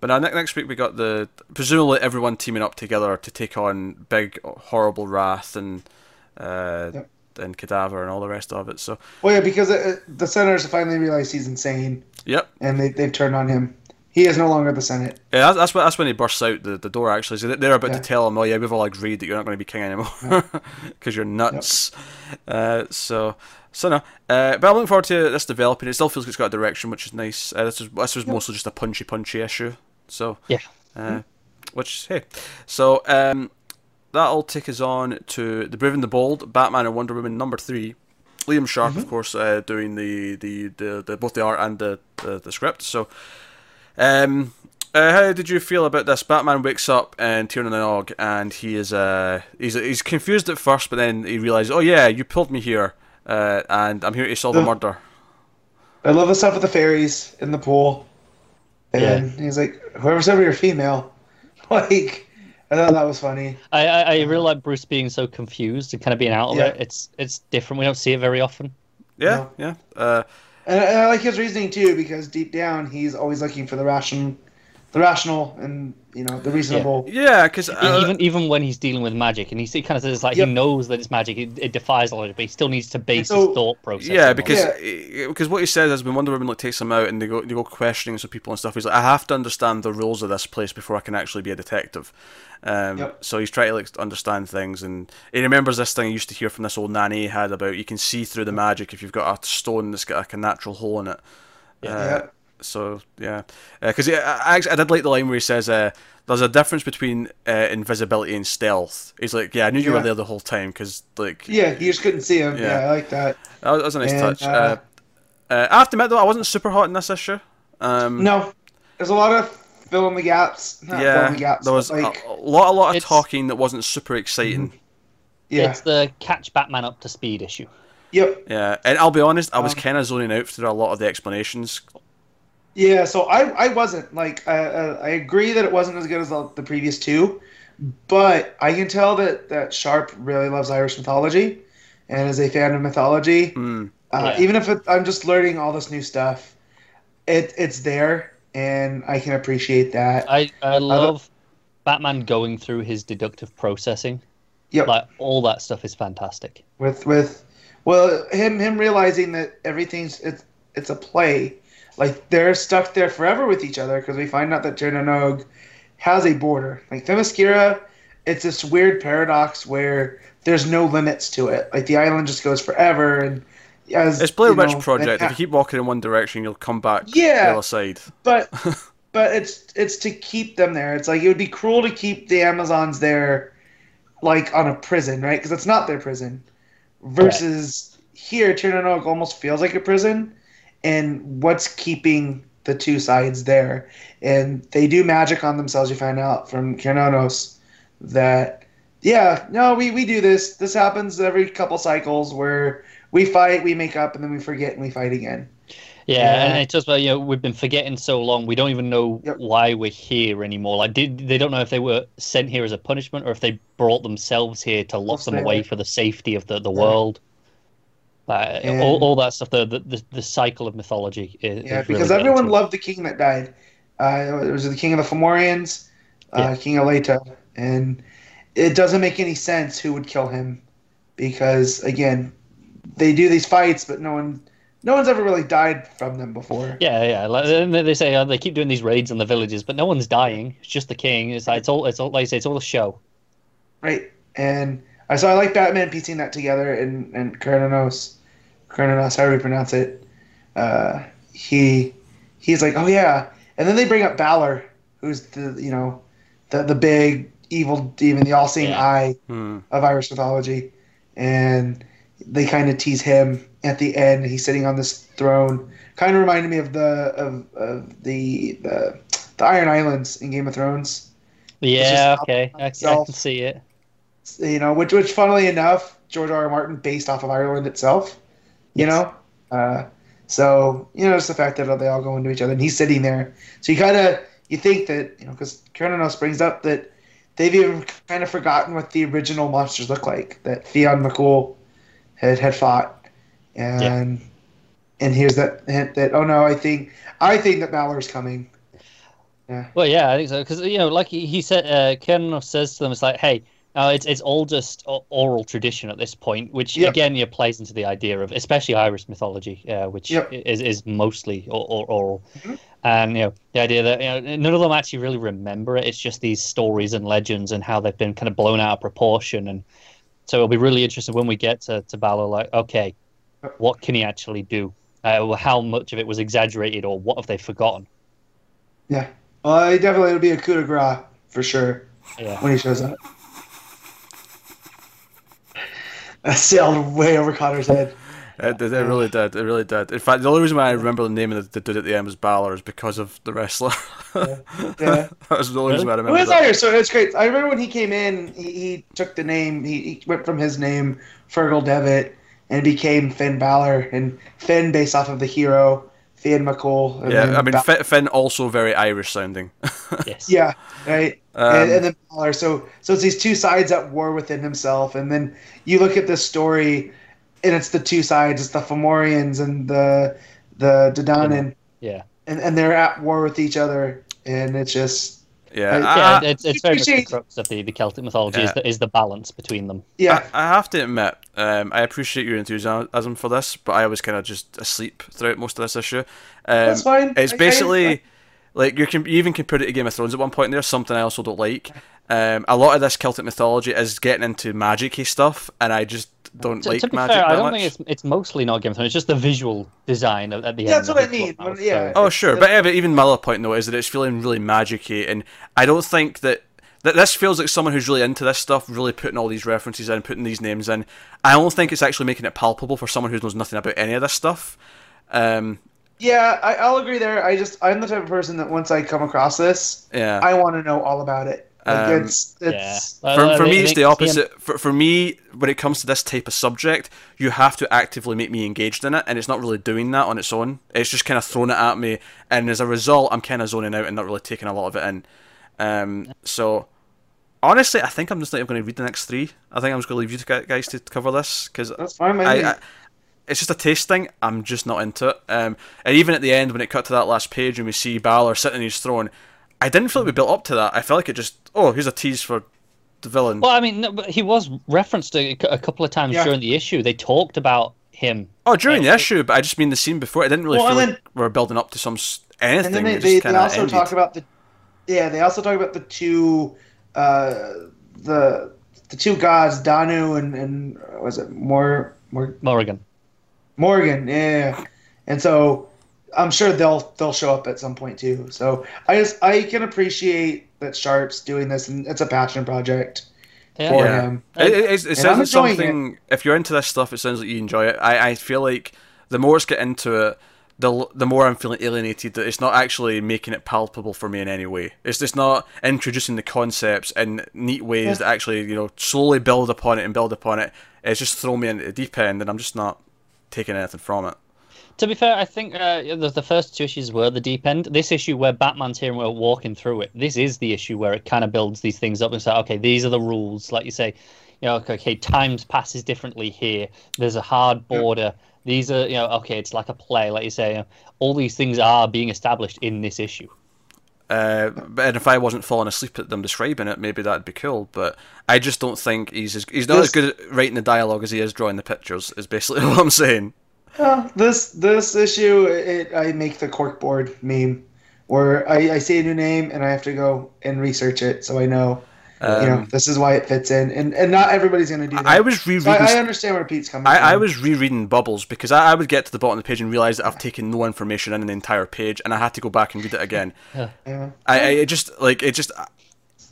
but now ne- next week we got the presumably everyone teaming up together to take on big horrible Rath and uh, Yep. and cadaver and all the rest of it. So, Well, yeah, because uh the senators finally realized he's insane, yep. and they they've turned on him. He is no longer the Senate. Yeah, that's, that's when that's when he bursts out the, the door. Actually, so they're about Yeah. to tell him, "Oh yeah, we've all agreed that you're not going to be king anymore because you're nuts." Uh, so, so no. Uh, but I'm looking forward to this developing. It still feels like it's got a direction, which is nice. Uh, this was this was mostly just a punchy, punchy issue. So Yeah. uh, which hey, so um, that'll take us on to the Brave and the Bold, Batman and Wonder Woman number three. Liam Sharp, of course, uh, doing the, the, the, the both the art and the, the, the script. So, um, uh, how did you feel about this? Batman wakes up and Tír na nÓg, and he is uh, he's he's confused at first, but then he realizes, oh yeah, you pulled me here, uh, and I'm here to solve a murder. I love the stuff with the fairies in the pool, and he's like, "Whoever's over your female," like. I thought that was funny. I, I, I really like Bruce being so confused and kind of being out of Yeah. it. It's it's different. We don't see it very often. Yeah, No. yeah. Uh, And, and I like his reasoning too, because deep down he's always looking for the ration, the rational, and you know the reasonable. yeah, because E- uh, even even when he's dealing with magic, and he, he kind of says like Yep. he knows that it's magic, it, it defies logic, but he still needs to base so- his thought process. Yeah, because Yeah. because what he says is when Wonder Woman like takes him out and they go they go questioning some people and stuff. He's like, I have to understand the rules of this place before I can actually be a detective. Um, Yep. So he's trying to like understand things, and he remembers this thing he used to hear from this old nanny he had about you can see through the magic if you've got a stone that's got like a natural hole in it. Uh, Yeah. So yeah, because uh, I actually I did like the line where he says, uh, "There's a difference between uh, invisibility and stealth." He's like, "Yeah, I knew you were there the whole time because like Yeah, you just couldn't see him. Yeah. Yeah, I like that. that was, that was a nice And, touch." uh, Uh, uh, I have to admit though, I wasn't super hot in this issue. Um, No, there's a lot of fill in the gaps. Not fill yeah, in the gaps. there was like, a, a lot, a lot of talking that wasn't super exciting. yeah, It's the catch Batman up to speed issue. yep, Yeah, and I'll be honest, I was Um, kind of zoning out through a lot of the explanations. Yeah. So I, I wasn't like, uh, uh, I agree that it wasn't as good as the, the previous two, but I can tell that that Sharp really loves Irish mythology, and is a fan of mythology. Mm. Uh, Yeah. Even if it, I'm just learning all this new stuff, it it's there, and I can appreciate that. I, I love Batman going through his deductive processing. Yep. Like all that stuff is fantastic. with with well him him realizing that everything's it's it's a play like they're stuck there forever with each other because we find out that Tír na nÓg has a border like Themyscira it's this weird paradox where there's no limits to it like the island just goes forever and as It's Blair Witch Project. If you keep walking in one direction, you'll come back Yeah. the other side. but but it's it's to keep them there. It's like it would be cruel to keep the Amazons there, like on a prison, right? Because it's not their prison. Versus here, Tír na nÓg almost feels like a prison, and what's keeping the two sides there? And they do magic on themselves. You find out from Cernunnos that yeah, no, we we do this. This happens every couple cycles where we fight, we make up, and then we forget and we fight again. Yeah, and it's just like you know we've been forgetting so long. We don't even know Yep. why we're here anymore. Like did, they don't know if they were sent here as a punishment or if they brought themselves here to lock them away for the safety of the, the world. Uh, And- all, all that stuff. The, the the cycle of mythology. Is, Yeah, is because really everyone getting to it. loved the king that died. Uh, it was the king of the Fomorians, uh, Yeah. King Elatha, and it doesn't make any sense who would kill him, because again, they do these fights, but no one, no one's ever really died from them before. Yeah, yeah. Like, and they they say uh, they keep doing these raids on the villages, but no one's dying. It's just the king. It's like it's all. It's all like I say. It's all a show. Right, and I so I like Batman piecing that together, and and Cernunnos, Cernunnos, however you pronounce it, uh, he he's like, oh yeah, and then they bring up Balor, who's the you know, the the big evil demon, the all-seeing Yeah. eye Hmm. of Irish mythology, and they kind of tease him at the end. He's sitting on this throne, kind of reminded me of the of, of the, the the Iron Islands in Game of Thrones. Yeah. Okay. I, I can see it. You know, which which funnily enough, George R. R. Martin based off of Ireland itself. You Yes. know, uh, so you know, just the fact that they all go into each other, and he's sitting there. So you kind of you think that you know, because Cernunnos brings up that they've even kind of forgotten what the original monsters look like that Fionn McCool had had fought, and and here's that hint that oh no, I think I think that Balor's coming. Yeah. Well, yeah, I think so. Because you know, like he, he said, uh, says to them, "It's like, hey, uh, it's it's all just oral tradition at this point." Which Yep. again, yeah, plays into the idea of especially Irish mythology, uh, which Yep. is is mostly oral. Mhm. And you know, the idea that you know none of them actually really remember it. It's just these stories and legends and how they've been kind of blown out of proportion. And so it'll be really interesting when we get to to Balor. Like, okay, what can he actually do? Uh, how much of it was exaggerated, or what have they forgotten? Yeah, well, it definitely would be a coup de grace for sure. Yeah. when he shows up. That sailed way over Connor's head. It, it, it really did. It really did. In fact, the only reason why I remember the name of the, dude at the end was Balor is because of the wrestler. Yeah. that was the only reason why I It remember was that. So it's great. I remember when he came in, he, he took the name, he, he went from his name, Fergal Devitt, and became Finn Balor. And Finn, based off of the hero, Finn McCool. and Yeah, I mean, Bal- Finn also very Irish sounding. Yes. Yeah, right. Um, and, and then Balor. So so it's these two sides at war within himself, and then you look at this story, and it's the two sides. It's the Fomorians and the the Dodanen, Yeah. and and they're at war with each other, and it's just yeah, Uh, yeah, I- it's, it's very much the crux of the, the Celtic mythology is, the, is the balance between them. yeah. I, I have to admit, um, I appreciate your enthusiasm for this, but I was kind of just asleep throughout most of this issue. Um, That's fine. It's I- I- basically like you can you even compared it to Game of Thrones at one point. There's something I also don't like. Um, a lot of this Celtic mythology is getting into magic-y stuff, and I just don't To, like to be magic fair, that I don't much. think it's it's mostly not Game of Thrones. It's just the visual design at, at the Yeah, end. that's what I mean. clubhouse, Yeah. so- Oh sure, but yeah, even my other point though is that it's feeling really magicy, and I don't think that that this feels like someone who's really into this stuff, really putting all these references in, putting these names in. I don't think it's actually making it palpable for someone who knows nothing about any of this stuff. Um, Yeah, I, I'll agree there. I just I'm the type of person that once I come across this, yeah, I want to know all about it. Like Um, it's it's Well, for, for me, it's the can see him- opposite. For, for me, when it comes to this type of subject, you have to actively make me engaged in it, and it's not really doing that on its own. It's just kind of thrown it at me, and as a result, I'm kind of zoning out and not really taking a lot of it in. Um, so, honestly, I think I'm just not going to read the next three. I think I'm just going to leave you guys to cover this because that's fine. by I. I, it's just a taste thing. I'm just not into it. Um, and even at the end, when it cut to that last page and we see Balor sitting in his throne, I didn't feel like we built up to that. I felt like it just, oh, here's a tease for the villain. Well, I mean, no, but he was referenced a, a couple of times Yeah. during the issue. They talked about him. oh, during the issue, but I just mean the scene before. I didn't really Well, feel and like we were building up to some s- anything. and then they, it they, just they kind of also ended. talk about the yeah they also talk about the two uh, the the two gods Danu and and uh, was it more more Morrigan. Morgan yeah and so I'm sure they'll they'll show up at some point too so I just I can appreciate that Sharp's doing this and it's a passion project Yeah. for Yeah. him It, it, it, it sounds enjoying something. If you're into this stuff, it sounds like you enjoy it. I, I feel like the more it's get into it, the the more I'm feeling alienated. That it's not actually making it palpable for me in any way. It's just not introducing the concepts in neat ways Yeah. that actually you know slowly build upon it and build upon it. It's just thrown me into the deep end, and I'm just not taking anything from it. To be fair, I think uh, the, the first two issues were the deep end. This issue where Batman's here and we're walking through it, this is the issue where it kind of builds these things up and say, okay, these are the rules. Like you say, you know, okay, okay times passes differently here. There's a hard border. These are, you know, okay, it's like a play. Like you say, you know, all these things are being established in this issue. Uh, and if I wasn't falling asleep at them describing it, maybe that'd be cool. But I just don't think he's as, he's not as good at writing the dialogue as he is drawing the pictures. Is basically what I'm saying. Uh, this this issue, it, I make the corkboard meme, where I, I say a new name and I have to go and research it so I know, you know, Um, this is why it fits in, and and not everybody's gonna do that. I was So rereading. I, I understand where Pete's coming from. I, I was rereading Bubbles because I, I would get to the bottom of the page and realize that I've taken no information in an entire page, and I had to go back and read it again. Yeah. I, I it just like it just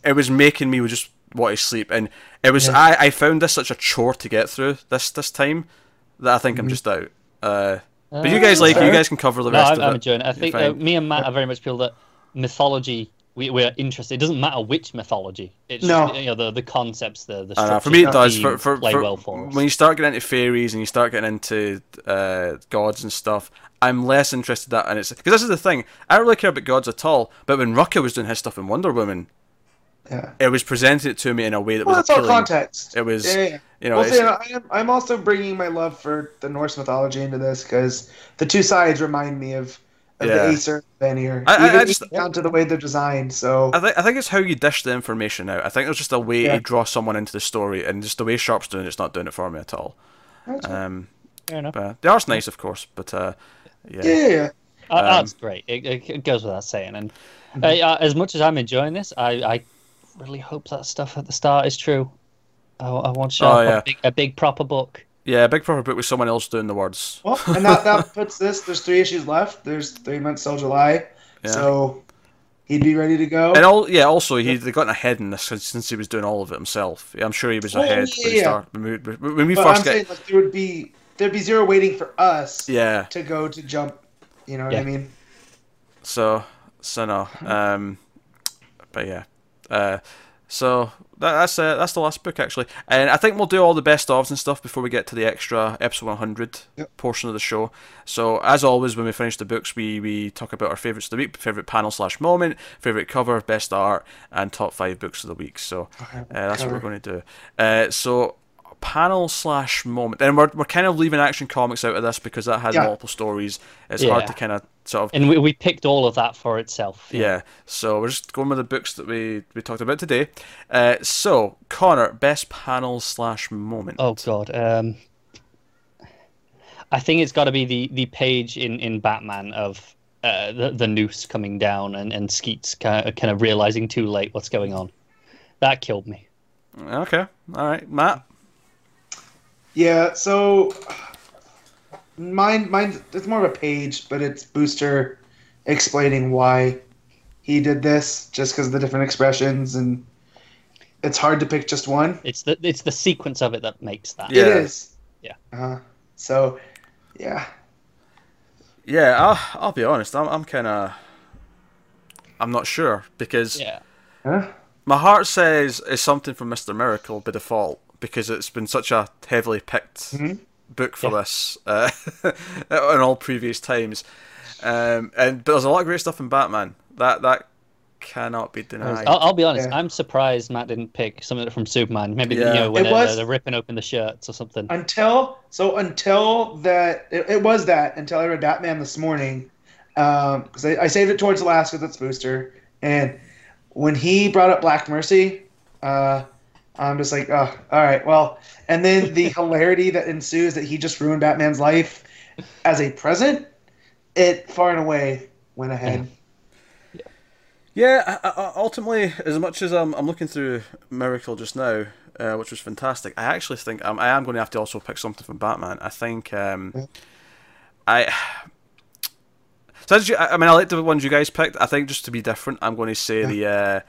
it was making me just want to sleep, and it was Yeah. I, I found this such a chore to get through this this time that I think Mm-hmm. I'm just out. Uh, but you guys like it, you guys can cover the No, rest I'm, of I'm it. enjoying it. I think uh, me and Matt are very much feel that mythology. We, we're interested. It doesn't matter which mythology. It's No. just, you know the the concepts, the the know, for me, it does. For, for, play for- well for us. when you start getting into fairies and you start getting into uh, gods and stuff, I'm less interested in that. And it's because this is the thing. I don't really care about gods at all. But when Rucka was doing his stuff in Wonder Woman, Yeah. it was presented to me in a way that Well, was that's all context. It was, Yeah, yeah. you know, Well, see, I am, I'm also bringing my love for the Norse mythology into this because the two sides remind me of, of Yeah. the Aesir and Vanir, I- I- even, I just- even down to the way they're designed. So I think I think it's how you dish the information out. I think there's just a way Yeah. to draw someone into the story, and just the way Sharp's doing it's not doing it for me at all. That's fine. Um, Fair enough. but the art's nice, of course, but uh, yeah. yeah, yeah, yeah. Uh, Um, that's great. It, it, it goes without saying. And uh, uh, as much as I'm enjoying this, I, I really hope that stuff at the start is true. I, I want Sharp Oh, yeah. a, big, a big proper book. yeah, a big proper book with someone else doing the words. Well, and that, that puts this. There's three issues left. There's three months till July, Yeah. so he'd be ready to go. And all, yeah. Also, he'd gotten ahead in this since, since he was doing all of it himself. I'm sure he was Oh, ahead yeah, when, he yeah. when we, when we but first I'm get. saying like there would be there'd be zero waiting for us Yeah. to go to jump. You know what I mean? So so no. Um, but yeah. Uh, so that, that's uh, that's the last book actually, and I think we'll do all the best ofs and stuff before we get to the extra episode 100 Yep. portion of the show. So as always, when we finish the books, we we talk about our favorites of the week, favorite panel slash moment, favorite cover, best art, and top five books of the week. So uh, that's what we're going to do. Uh, so panel slash moment, and we're we're kind of leaving Action Comics out of this because that has Yeah. multiple stories. It's hard to kind of sort of And we, we picked all of that for itself. yeah, so we're just going with the books that we, we talked about today. Uh, so, Connor, best panel slash moment. Oh god. Um, I think it's got to be the, the page in, in Batman of uh, the the noose coming down and and Skeets kind of, kind of realizing too late what's going on. That killed me. Okay, all right, Matt. Yeah, so mine, mine, it's more of a page, but it's Booster explaining why he did this, just because of the different expressions, and it's hard to pick just one. It's the it's the sequence of it that makes that. Yeah. It is. Yeah. Uh, so, yeah. Yeah, I'll, I'll be honest. I'm, I'm kind of. I'm not sure because Yeah. Huh? my heart says it's something from Mister Miracle by default because it's been such a heavily picked Mhm. book for Yeah. this uh, in all previous times. Um, and but there's a lot of great stuff in Batman that that cannot be denied. I'll, I'll be honest. Yeah. I'm surprised Matt didn't pick something from Superman. Maybe Yeah. you know when It they're, was- they're ripping open the shirts or something. Until so until that it, it was that until I read Batman this morning, because I, I saved it towards the last because it's Booster, and when he brought up Black Mercy, uh, I'm just like, oh, all right, well, and then the hilarity that ensues that he just ruined Batman's life as a present, it far and away went ahead. Yeah, I, I, ultimately, as much as I'm, I'm looking through Miracle just now, uh, which was fantastic, I actually think um, I am going to have to also pick something from Batman. I think um, I. So as you, I mean, I like the ones you guys picked. I think just to be different, I'm going to say the uh,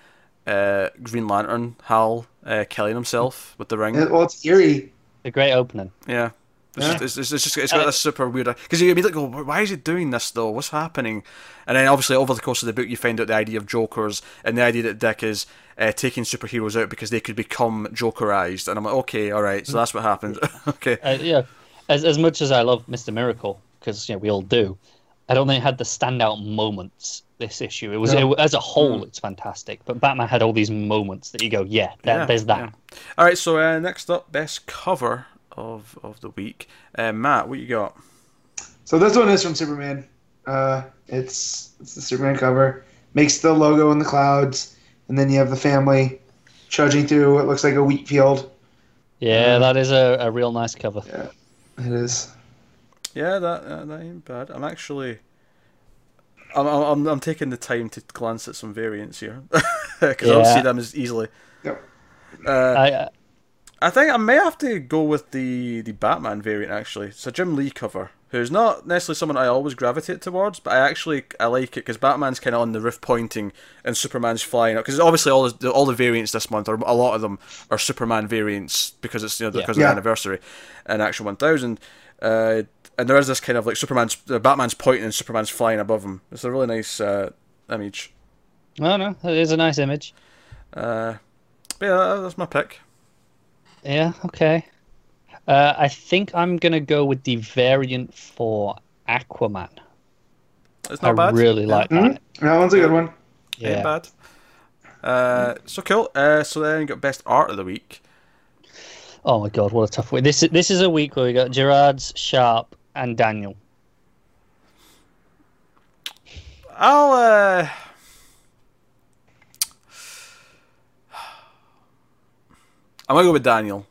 uh, Green Lantern Hal uh, killing himself with the ring. It- well, it's eerie. The great opening. Yeah. It's, Yeah. just, it's, it's just it's got Uh, this super weird because you immediately go, why is he doing this though? What's happening? And then obviously over the course of the book, you find out the idea of Jokers and the idea that Dick is uh, taking superheroes out because they could become Jokerized. And I'm like, okay, all right, so that's what happens. okay, Uh, yeah, as as much as I love Mister Miracle, because you know we all do, I don't think it had the standout moments. This issue, it was No. it, as a whole, it's fantastic. But Batman had all these moments that you go, yeah, that, Yeah, there's that. yeah. all right. So uh, next up, best cover of of the week, uh, Matt, what you got? So this one is from Superman. Uh, it's it's the Superman cover. Makes the logo in the clouds, and then you have the family trudging through what looks like a wheat field. Yeah, Uh, that is a, a real nice cover. Yeah, It is. Yeah, that uh, that ain't bad. I'm actually. I'm, I'm, I'm taking the time to glance at some variants here because I don't see them as easily. Yep. Uh, I, uh, I think I may have to go with the the Batman variant actually. It's a Jim Lee cover, who's not necessarily someone I always gravitate towards, but I actually I like it because Batman's kind of on the roof pointing and Superman's flying up. Because obviously all the all the variants this month, or a lot of them, are Superman variants because it's you know Yeah. because of Yeah. the anniversary and Action One Thousand. Uh, and there is this kind of like Superman's uh, Batman's pointing and Superman's flying above him. It's a really nice uh, image. no, no, it is a nice image. Uh, but yeah, that's my pick. Yeah, okay. Uh, I think I'm gonna go with the variant for Aquaman. It's not I bad. really like Mhm. that. That one's a good one. Ain't Yeah. bad. Uh, so cool. Uh, so then you got best art of the week. Oh my god, what a tough week. This is this is a week where we got Gerads, Sharp, and Daniel. I'll. Uh... I'm gonna go with Daniel.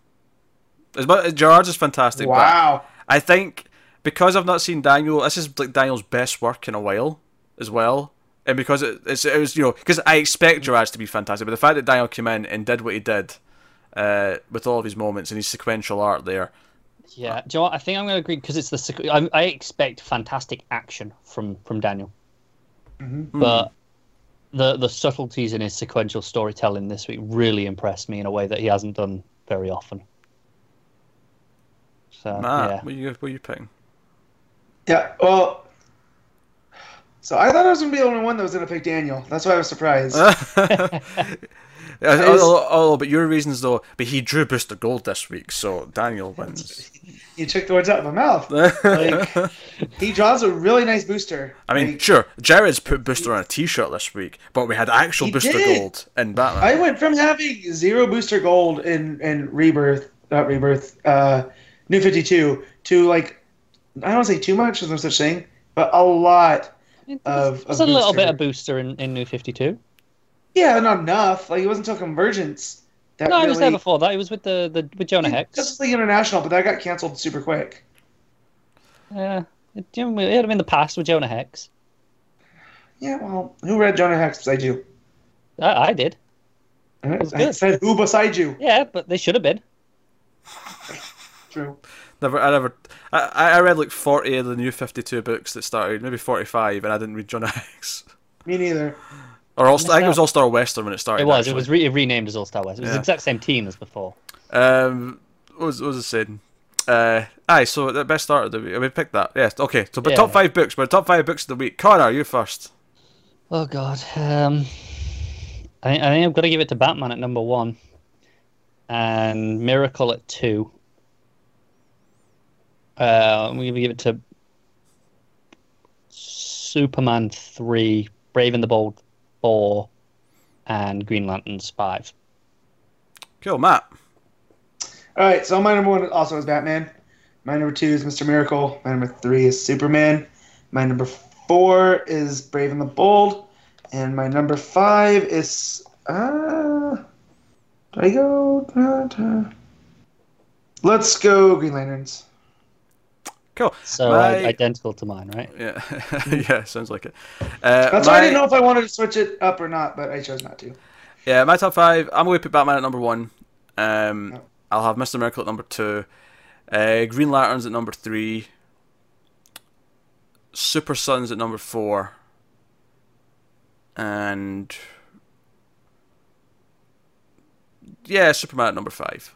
As much, Gerads is fantastic. Wow. I think because I've not seen Daniel, this is like Daniel's best work in a while as well. And because it, it's, it was, you know, because I expect Gerads to be fantastic, but the fact that Daniel came in and did what he did uh, with all of his moments and his sequential art there, Yeah, do you know what? I think I'm going to agree because it's the. sequ- I, I expect fantastic action from from Daniel, Mhm. but the the subtleties in his sequential storytelling this week really impressed me in a way that he hasn't done very often. So Matt, yeah, what are you what are you picking? Yeah. Well. So I thought I was gonna be the only one that was gonna pick Daniel. That's why I was surprised. Yeah, Is- oh, oh, but your reasons though. But he drew Booster Gold this week, so Daniel wins. you took the words out of my mouth. Like, he draws a really nice booster. I mean, Like, sure, Gerads put Booster on a T-shirt this week, but we had actual Booster did. Gold in Batman. I went from having zero booster gold in in rebirth, not rebirth, uh, New Fifty Two to like I don't want to say too much. There's no such thing, but a lot. of- there's of a little bit of booster in, in New Fifty Two. Yeah, not enough. Like it wasn't until Convergence that No, really. he was there before that. He was with the, the with Jonah Hex. Justice League International, but that got canceled super quick. Yeah, it, you know, it had him in the past with Jonah Hex. Yeah, well, who read Jonah Hex beside you? I, I did. I was I good. said who beside you? Yeah, but they should have been. True. Never, I never, I, I read like forty of the new fifty-two books that started, maybe forty-five, and I didn't read Jonah Hex. Me neither. Or All, I think it was All Star Western when it started. It was. actually. It was re- renamed as All Star West. It was Yeah. the exact same team as before. Um, what was what was it saying? Uh, aye, so the best start of the week. We picked that. Yes, okay. So, but Yeah. top five books. But top five books of the week. Connor, you first. Oh God. Um, I, I think I've got to give it to Batman at number one, and Miracle at two. Uh, I'm going to give it to Superman three, Brave and the Bold four, and Green Lanterns five. Cool, Matt. All right, so my number one also is Batman. My number two is Mr. Miracle. My number three is Superman. My number four is Brave and the Bold. And my number five is. Uh, do I go? uh, let's go Green Lanterns. Cool. So My- uh, identical to mine, right? Yeah, yeah, sounds like it. Uh, That's why I didn't know if I wanted to switch it up or not, but I chose not to. Yeah, my top five. I'm going to put Batman at number one. Um, Oh. I'll have Mr. Miracle at number two. Uh, Green Lanterns at number three. Super Sons at number four. And yeah, Superman at number five.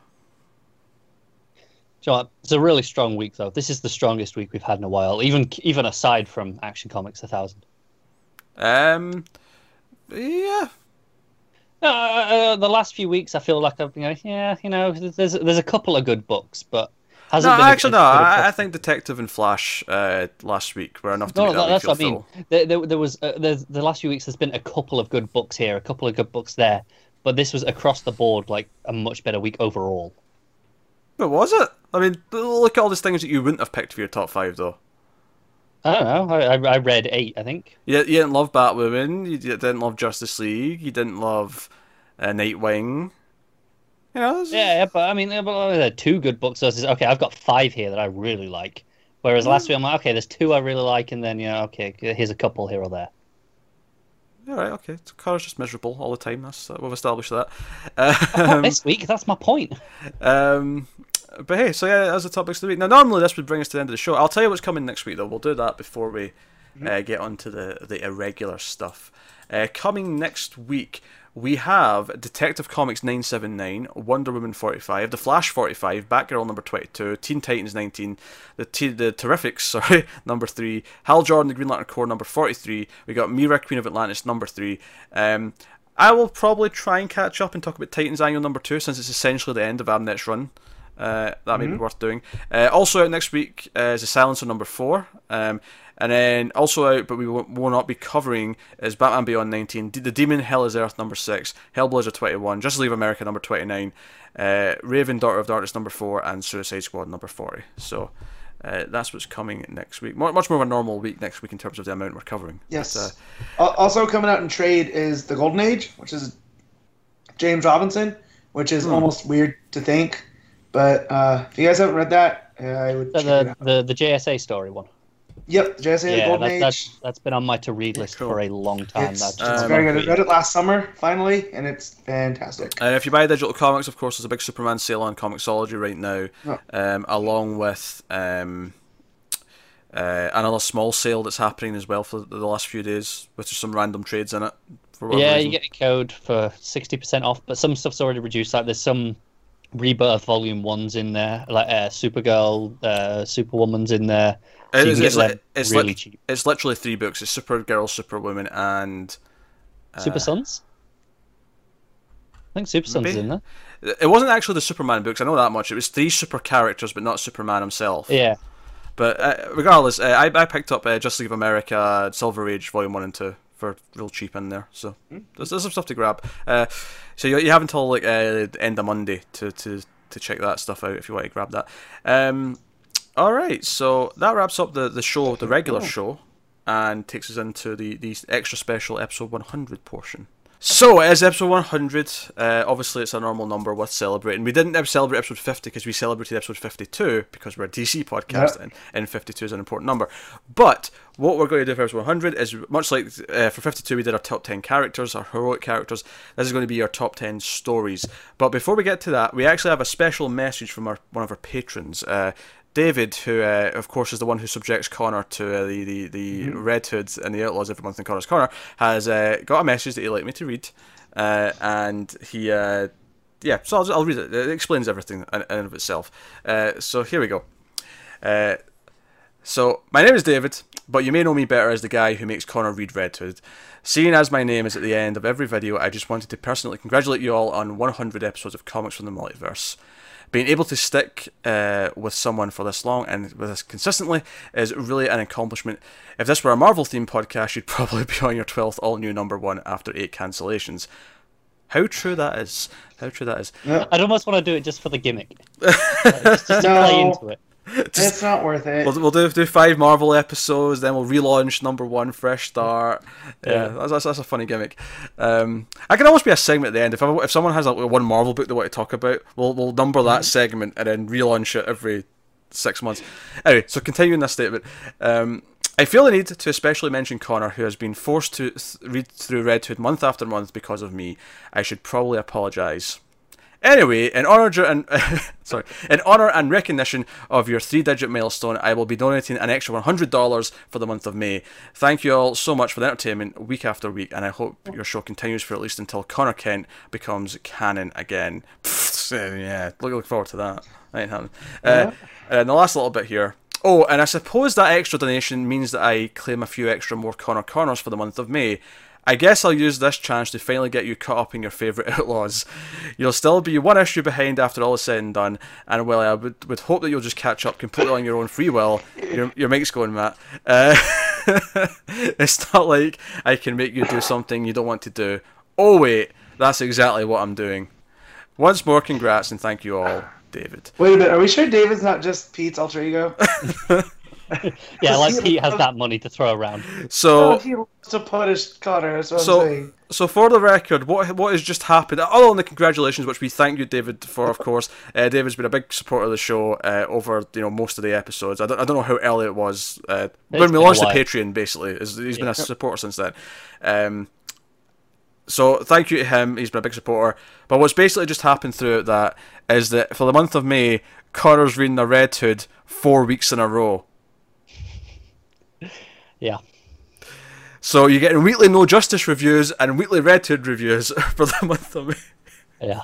So it's a really strong week, though. This is the strongest week we've had in a while, even even aside from Action Comics a 1000. Um, yeah, Uh, uh, the last few weeks, I feel like I've been going, yeah, you know, there's there's a couple of good books, but no, hasn't been. a- actually, no. as good a I, I think Detective and Flash uh, last week were enough to No, make that that- that's what I mean. There, there, there was uh, the last few weeks. There's been a couple of good books here, a couple of good books there, but this was across the board like a much better week overall. But was it? I mean, look at all these things that you wouldn't have picked for your top five, though. I don't know. I, I, read eight, I think. You, you didn't love Batwoman. You didn't love Justice League. You didn't love uh, Nightwing. You know, Yeah, yeah, but I mean, there are two good books versus okay, I've got five here that I really like. Whereas last week I'm like, okay, there's two I really like, and then you know, okay, here's a couple here or there. all right, okay. So Connor's just miserable all the time. That's uh, we've established that. Um, this week. That's my point. um, but hey, so yeah, that's the topics of the week. Now, normally this would bring us to the end of the show. I'll tell you what's coming next week, though. We'll do that before we uh, get on to the the irregular stuff. Uh, coming next week, we have Detective Comics 979, Wonder Woman 45, The Flash 45, Batgirl number 22, Teen Titans 19, The T- the Terrifics, sorry, number 3, Hal Jordan, The Green Lantern Corps number 43, we got Mera, Queen of Atlantis number 3. Um, I will probably try and catch up and talk about Titans Annual number 2 since it's essentially the end of Abnett's run. Uh, that may be worth doing. Uh, also out next week uh, is The Silencer number 4. Um, and then also out, but we will, will not be covering, is Batman Beyond 19, D- The Demon Hell is Earth number 6, Hellblazer 21, Justice League America number 29, uh, Raven Daughter of Darkness number 4, and Suicide Squad number 40. So uh, that's what's coming next week. More, much more of a normal week next week in terms of the amount we're covering. Yes. But, uh, also coming out in trade is the Golden Age, which is James Robinson, which is almost weird to think, but uh, if you guys haven't read that, uh, I would. The it the, out. the, the JSA story one. Yep, JSA Yeah, Golden that, Age. that's that's been on my to read list cool. for a long time. It's, That's it's Um, very good. I read it last summer, finally, and it's fantastic. And if you buy digital comics, of course, there's a big Superman sale on Comixology right now, Oh. um, along with um, uh, another small sale that's happening as well for the last few days, with just some random trades in it. For yeah, reason. you get a code for sixty percent off, but some stuff's already reduced. Like there's some Rebirth Volume Ones in there, like uh, Supergirl, uh, Superwoman's in there. So you It's, it's, get li- them it's, really li- cheap. it's literally three books. It's Supergirl, Superwoman, and Super Sons. I think Super Sons is in there. it wasn't actually the Superman books. I know that much. It was three super characters, but not Superman himself. Yeah, But uh, regardless, uh, I, I picked up uh, Justice League of America, Silver Age, Volume 1 and 2 for real cheap in there. So there's, there's some stuff to grab. Uh, so you, you have until like uh, end of Monday to, to, to check that stuff out if you want to grab that. Um, all right, so that wraps up the, the show, the regular show, and takes us into the, the extra special episode 100 portion. So it is episode 100. Uh, obviously, it's a normal number worth celebrating. We didn't celebrate episode 50 because we celebrated episode 52 because we're a DC podcast Yep. and, and 52 is an important number. But what we're going to do for episode 100 is much like uh, for 52, we did our top 10 characters, our heroic characters. This is going to be our top 10 stories. But before we get to that, we actually have a special message from our one of our patrons. Uh, David, who uh, of course is the one who subjects Connor to uh, the the, the Red Hoods and the Outlaws every month in Connor's Corner, has uh, got a message that he'd like me to read, uh, and he, uh, yeah, so I'll, I'll read it. It explains everything in, in and of itself. Uh, so here we go. Uh, so, my name is David, but you may know me better as the guy who makes Connor read Red Hood. Seeing as my name is at the end of every video, I just wanted to personally congratulate you all on 100 episodes of Comics from the Multiverse. Being able to stick uh, with someone for this long and with this consistently is really an accomplishment. If this were a Marvel themed podcast, you'd probably be on your 12th all new number one after eight cancellations. How true that is. How true that is. I'd almost want to do it just for the gimmick. Uh, just, just to play into it. it's not worth it. We'll, we'll do, do five Marvel episodes, then we'll relaunch number one, fresh start. Yeah, Yeah. That's, that's, that's a funny gimmick. Um, I can almost be a segment at the end. If I, if someone has like one Marvel book they want to talk about, we'll we'll number that segment and then relaunch it every six months. Anyway, so continuing this statement. Um, I feel the need to especially mention Connor, who has been forced to th- read through Red Hood month after month because of me. I should probably apologise. Anyway, in honor and sorry, in honor and recognition of your three-digit milestone, I will be donating an extra one hundred dollars for the month of May. Thank you all so much for the entertainment week after week, and I hope your show continues for at least until Connor Kent becomes canon again. Pfft, yeah, look, look forward to that. That ain't happening. Uh, and the last little bit here. Oh, and I suppose that extra donation means that I claim a few extra more Connor Corners for the month of May. I guess I'll use this chance to finally get you caught up in your favourite outlaws. You'll still be one issue behind after all is said and done, and well, I would, would hope that you'll just catch up completely on your own free will. Your, your mic's going, Matt. Uh, it's not like I can make you do something you don't want to do. Oh, wait, that's exactly what I'm doing. Once more, congrats and thank you all, David. Wait a minute. Are we sure David's not just Pete's alter ego? Yeah, like he- Pete has that money to throw around. So. oh, he loves to punish Connor. That's what I'm So, saying. so for the record, what what has just happened? Other than the congratulations, which we thank you, David, for, of course. Uh, David's been a big supporter of the show uh, over you know most of the episodes. I don't, I don't know how early it was uh, when we launched the. Patreon. Basically, is he's been a supporter since then. Um, so thank you to him. He's been a big supporter. But what's basically just happened throughout that is that for the month of May, Connor's reading the Red Hood four weeks in a row. Yeah. So you're getting weekly No Justice reviews and weekly Red Hood reviews for the month of May. Yeah.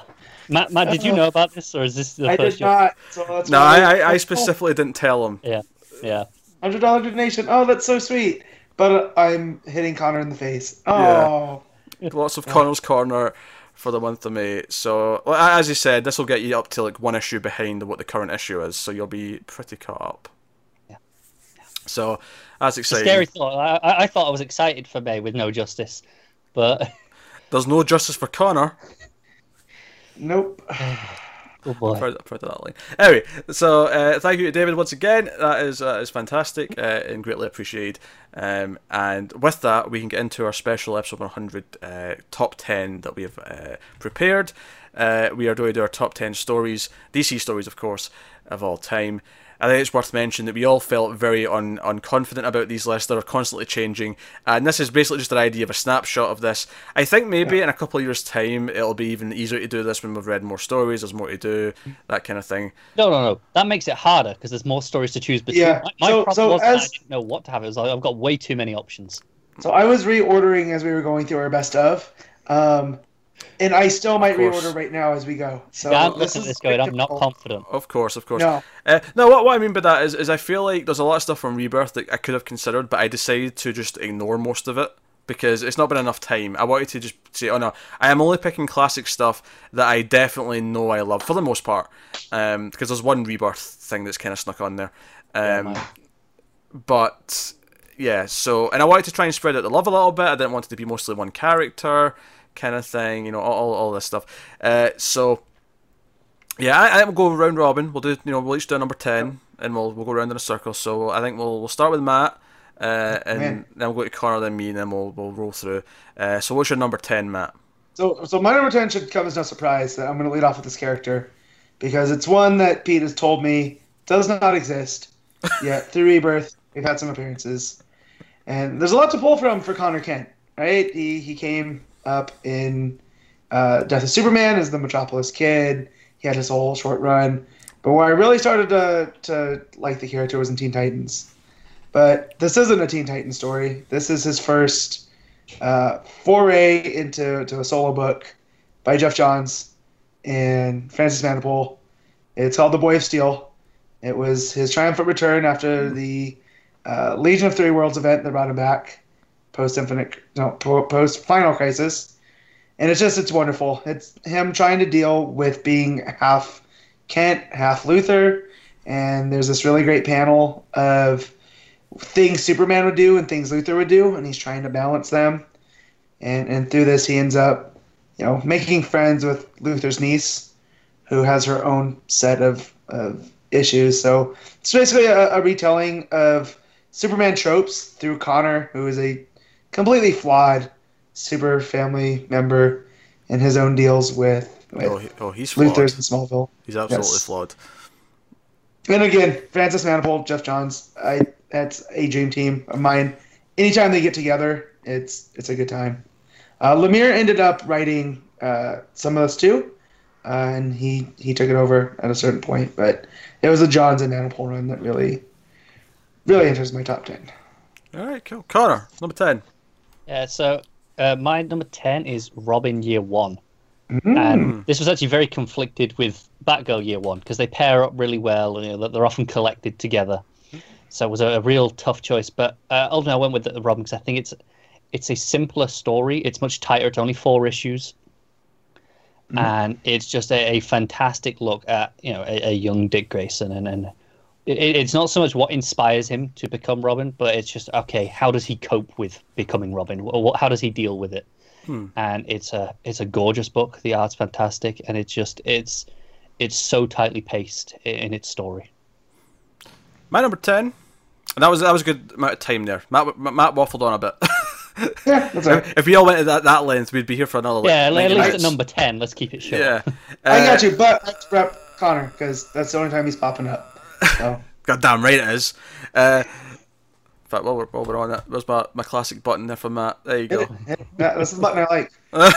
Matt, Matt, did you know about this, or is this the I first? did year? not. So No, I, I, I oh. specifically didn't tell him. Yeah. Yeah. Hundred dollar donation. Oh, that's so sweet. But I'm hitting Connor in the face. Oh, Lots of Connor's Corner for the month of May. So, well, as you said, this will get you up to like one issue behind what the current issue is. So you'll be pretty caught up. Yeah. So that's It's a exciting. scary thought. I, I- I thought I was excited for May with no justice, but There's no justice for Connor. nope. oh boy. Proud, proud of that line. Anyway, so uh, thank you to David once again. That is uh, is fantastic uh, and greatly appreciated. Um, and with that, we can get into our special episode 100 uh, top 10 that we have uh, prepared. Uh, we are going to do our top 10 stories, DC stories, of course, of all time. I think it's worth mentioning that we all felt very un- unconfident about these lists that are constantly changing, and this is basically just an idea of a snapshot of this. I think maybe in a couple of years' time it'll be even easier to do this when we've read more stories, there's more to do, that kind of thing. No, no, no. That makes it harder because there's more stories to choose between. Yeah, My, my so- problem so was that I as- didn't know what to have. It was like I've got way too many options. So I was reordering as we were going through our best of, um, and I still might reorder right now as we go. So Yeah, I'm this looking is this going. I'm not confident. Of course, of course. No, Uh, no, what, what I mean by that is, is I feel like there's a lot of stuff from Rebirth that I could have considered, but I decided to just ignore most of it because it's not been enough time. I wanted to just say, oh no, I am only picking classic stuff that I definitely know I love for the most part. Um, because there's one Rebirth thing that's kind of snuck on there. Um, man. but yeah, so and I wanted to try and spread out the love a little bit. I didn't want it to be mostly one character kind of thing, you know, all, all, all this stuff. Uh, so yeah, I, I think we'll go round robin. We'll do, you know, we'll each do a number ten, and we'll we'll go around in a circle. So I think we'll we'll start with Matt, uh, and then we'll go to Connor, then me, and then we'll we'll roll through. Uh, so what's your number ten, Matt? So, so my number ten should come as no surprise that I'm going to lead off with this character because it's one that Pete has told me does not exist yet. Through Rebirth, we've had some appearances, and there's a lot to pull from for Connor Kent. Right? He he came up in uh, Death of Superman as the Metropolis kid. He had his whole short run, but where I really started to to like the character was in Teen Titans. But this isn't a Teen Titans story. This is his first uh, foray into to a solo book by Geoff Johns and Francis Manapul. It's called The Boy of Steel. It was his triumphant return after the uh, Legion of Three Worlds event that brought him back post Infinite, no, post Final Crisis, and it's just it's wonderful. It's him trying to deal with being half Kent, half Luthor, and there's this really great panel of things Superman would do and things Luthor would do, and he's trying to balance them. And and through this, he ends up, you know, making friends with Luthor's niece, who has her own set of, of issues. So it's basically a, a retelling of Superman tropes through Connor, who is a completely flawed super family member, and his own deals with, with Oh, he, oh he's flawed. Luthor's in Smallville. He's absolutely Yes. flawed. And again, Francis Manapul, Geoff Johns, I that's a dream team of mine. Anytime they get together, it's it's a good time. Uh, Lemire ended up writing uh, some of this too, uh, and he he took it over at a certain point. But it was the Johns and Manapul run that really really enters my top ten. All right, cool. Connor, number ten. Yeah, so uh, my number 10 is Robin Year One. Mm. And this was actually very conflicted with Batgirl Year One because they pair up really well and you know, they're often collected together. So it was a, a real tough choice. But uh, ultimately, I went with the Robin because I think it's it's a simpler story. It's much tighter. It's only four issues. And it's just a, a fantastic look at you know a, a young Dick Grayson, and, and it, it's not so much what inspires him to become Robin, but it's just okay. How does he cope with becoming Robin? Or what, how does he deal with it? and it's a it's a gorgeous book. The art's fantastic, and it's just it's it's so tightly paced i- in its story. My number ten. And that was that was a good amount of time there. Matt Matt waffled on a bit. Yeah, that's all right. if we all went at that, that length, we'd be here for another. Like, Yeah, at 90 least at number ten. Let's keep it short. Yeah. I Uh, got you, but I have to rep Connor because that's the only time he's popping up. So God damn right it is. Uh, in fact, while we're, while we're on it, there's my, my classic button there for Matt. There you go. this is the button I like. I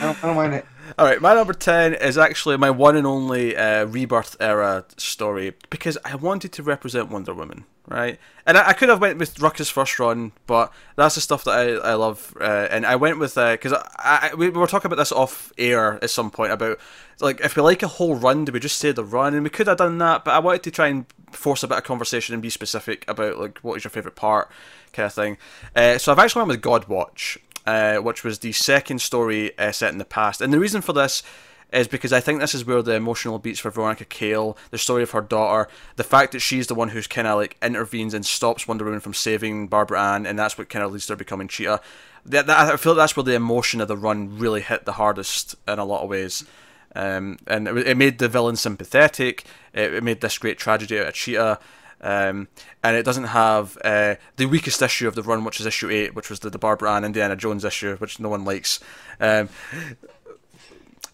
don't, I don't mind it. All right, my number ten is actually my one and only uh, rebirth era story because I wanted to represent Wonder Woman, right? And I, I could have went with Rucka's first run, but that's the stuff that I, I love, uh, and I went with because I, I, we were talking about this off air at some point about like if we like a whole run, do we just say the run? And we could have done that, but I wanted to try and force a bit of conversation and be specific about like what is your favorite part, kind of thing. Uh, so I've actually went with Godwatch uh, which was the second story uh, set in the past. And the reason for this is because I think this is where the emotional beats for Veronica Cale, the story of her daughter, the fact that she's the one who's kind of like intervenes and stops Wonder Woman from saving Barbara Ann, and that's what kind of leads to her becoming Cheetah. That, that, I feel that's where the emotion of the run really hit the hardest in a lot of ways. Um, and it, it made the villain sympathetic. It, it made this great tragedy out of Cheetah. Um, and it doesn't have uh, the weakest issue of the run, which is issue eight, which was the, the Barbara Ann Indiana Jones issue, which no one likes. Um,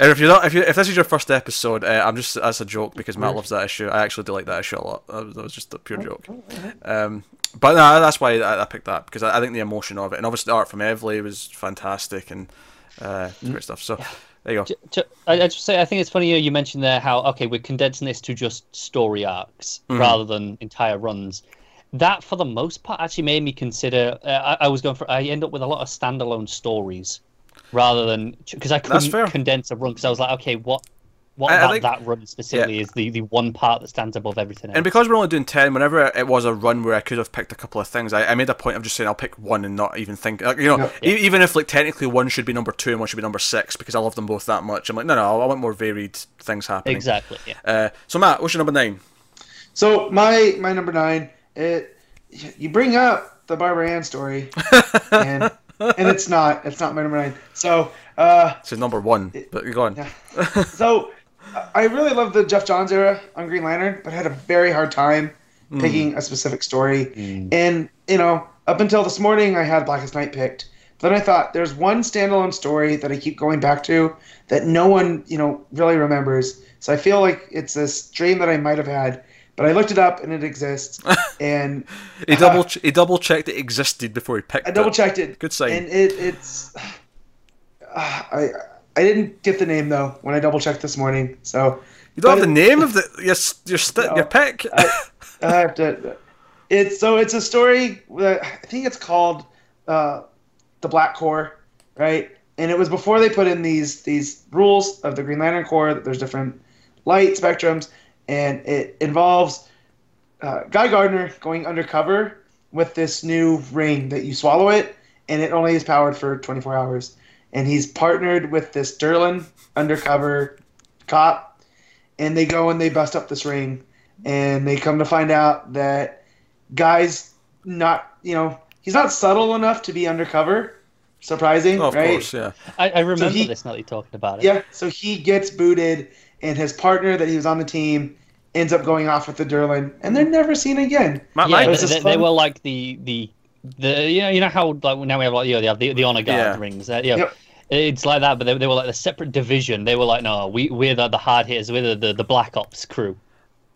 and if you're not, if you if this is your first episode, uh, I'm just that's a joke because Matt loves that issue. I actually do like that issue a lot. That was, just a pure joke. Um, but no, that's why I, I picked that because I, I think the emotion of it, and obviously the art from Evely was fantastic and uh, great stuff. So there you go. I, I just say I think it's funny you, mentioned there how okay we're condensing this to just story arcs rather than entire runs. That for the most part actually made me consider. Uh, I, I was going for. I end up with a lot of standalone stories rather than because I couldn't condense a run because I was like okay what. What I- I think- that run specifically is the, the one part that stands above everything else? And because we're only doing 10, whenever it was a run where I could have picked a couple of things, I, I made a point of just saying I'll pick one and not even think. Like, you know, Yeah. e- even if like technically one should be number two and one should be number six because I love them both that much. I'm like, no, no, I want more varied things happening. exactly. Yeah. Uh, so, Matt, what's your number nine? So my my number nine, it you bring up the Barbara Ann story, and and it's not it's not my number nine. So uh, It's his number one, but go on. yeah. so I really love the Geoff Johns era on Green Lantern, but I had a very hard time picking a specific story. And you know, up until this morning, I had Blackest Night picked, But Then I thought there's one standalone story that I keep going back to that no one, you know, really remembers. So I feel like it's this dream that I might have had, but I looked it up and it exists. and He double he double checked it existed before he picked it. I double it. checked it. Good sign. And it it's uh, I I didn't get the name though when I double checked this morning. So You don't have the name of the your your st- No. your pick. I, I have to. It's so it's a story. That, I think it's called uh, the Black Core, right? And it was before they put in these these rules of the Green Lantern Corps that there's different light spectrums, and it involves uh, Guy Gardner going undercover with this new ring that you swallow it, and it only is powered for 24 hours. And he's partnered with this Durlan undercover cop, and they go and they bust up this ring, and they come to find out that Guy's not, you know, he's not subtle enough to be undercover. Surprising, Oh, of right? course, yeah. I, I remember he- this now that you're talking about it. Yeah, so he gets booted, and his partner that he was on the team ends up going off with the Durlan, and they're never seen again. My, yeah, my, was they, just they, they were like the the the you know you know how like now we have like you know, they have the, the honor guard Yeah. rings. Uh, yeah, Yep. it's like that, but they, they were like a separate division. They were like, no, we we're the, the hard hitters, we're the, the the black ops crew.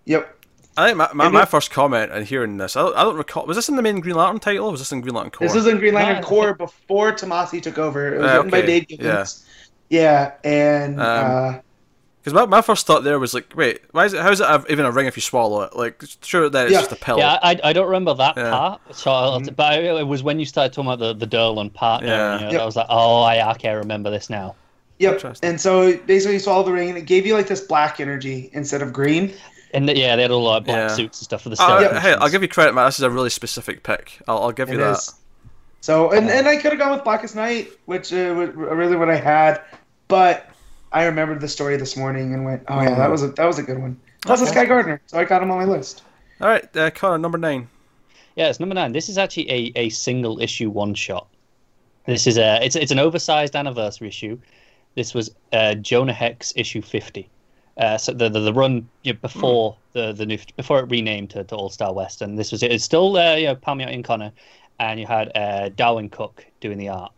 Yep. I think my, my, my first comment and hearing this, I don't, I don't recall. Was this in the main Green Lantern title? or Was this in Green Lantern Corps? This is in Green Lantern No, I Corps before Tomasi took over. It was Ah, written by okay, Dave Gibbons. Yeah, and Um, uh, Because my, my first thought there was like, wait, why is it? How is it even a ring if you swallow it? Like, sure that it's Yeah. just a pill. Yeah, I, I don't remember that Yeah. part, so I'll, but it was when you started talking about the the Durlan partner. Yeah. You know, Yep. I was like, oh, I okay, I remember this now. yep. Interesting. And so basically, you swallow the ring, and it gave you like this black energy instead of green. And the, yeah, they had all like black Yeah. suits and stuff for the Uh, stealth hey, I'll give you credit, man. This is a really specific pick. I'll, I'll give you It that. is. So, and, and I could have gone with Blackest Night, which uh, was really what I had, but I remembered the story this morning and went, oh yeah, that was a that was a good one. Plus, it's Okay. Guy Gardner, so I got him on my list. All right, uh, Connor, number nine. Yeah, it's number nine. This is actually a, a single issue one shot. This is a it's it's an oversized anniversary issue. This was uh, Jonah Hex issue fifty. Uh, so the, the the run you know, before the the new before it renamed to, to All Star West, and this was it. It's still uh, you know Palmiotti and Connor, and you had uh, Darwyn Cooke doing the art.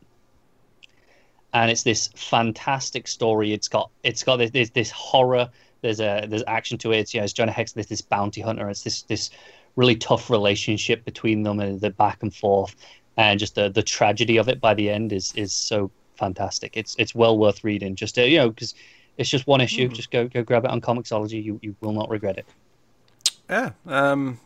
And it's this fantastic story. It's got it's got this this, this horror. There's a there's action to it. It's, you know, it's Jonah Hex. There's this bounty hunter. It's this this really tough relationship between them and the back and forth and just the the tragedy of it by the end is is so fantastic it's it's well worth reading just uh, you know because it's just one issue just go go grab it on Comixology you you will not regret it Yeah. Um.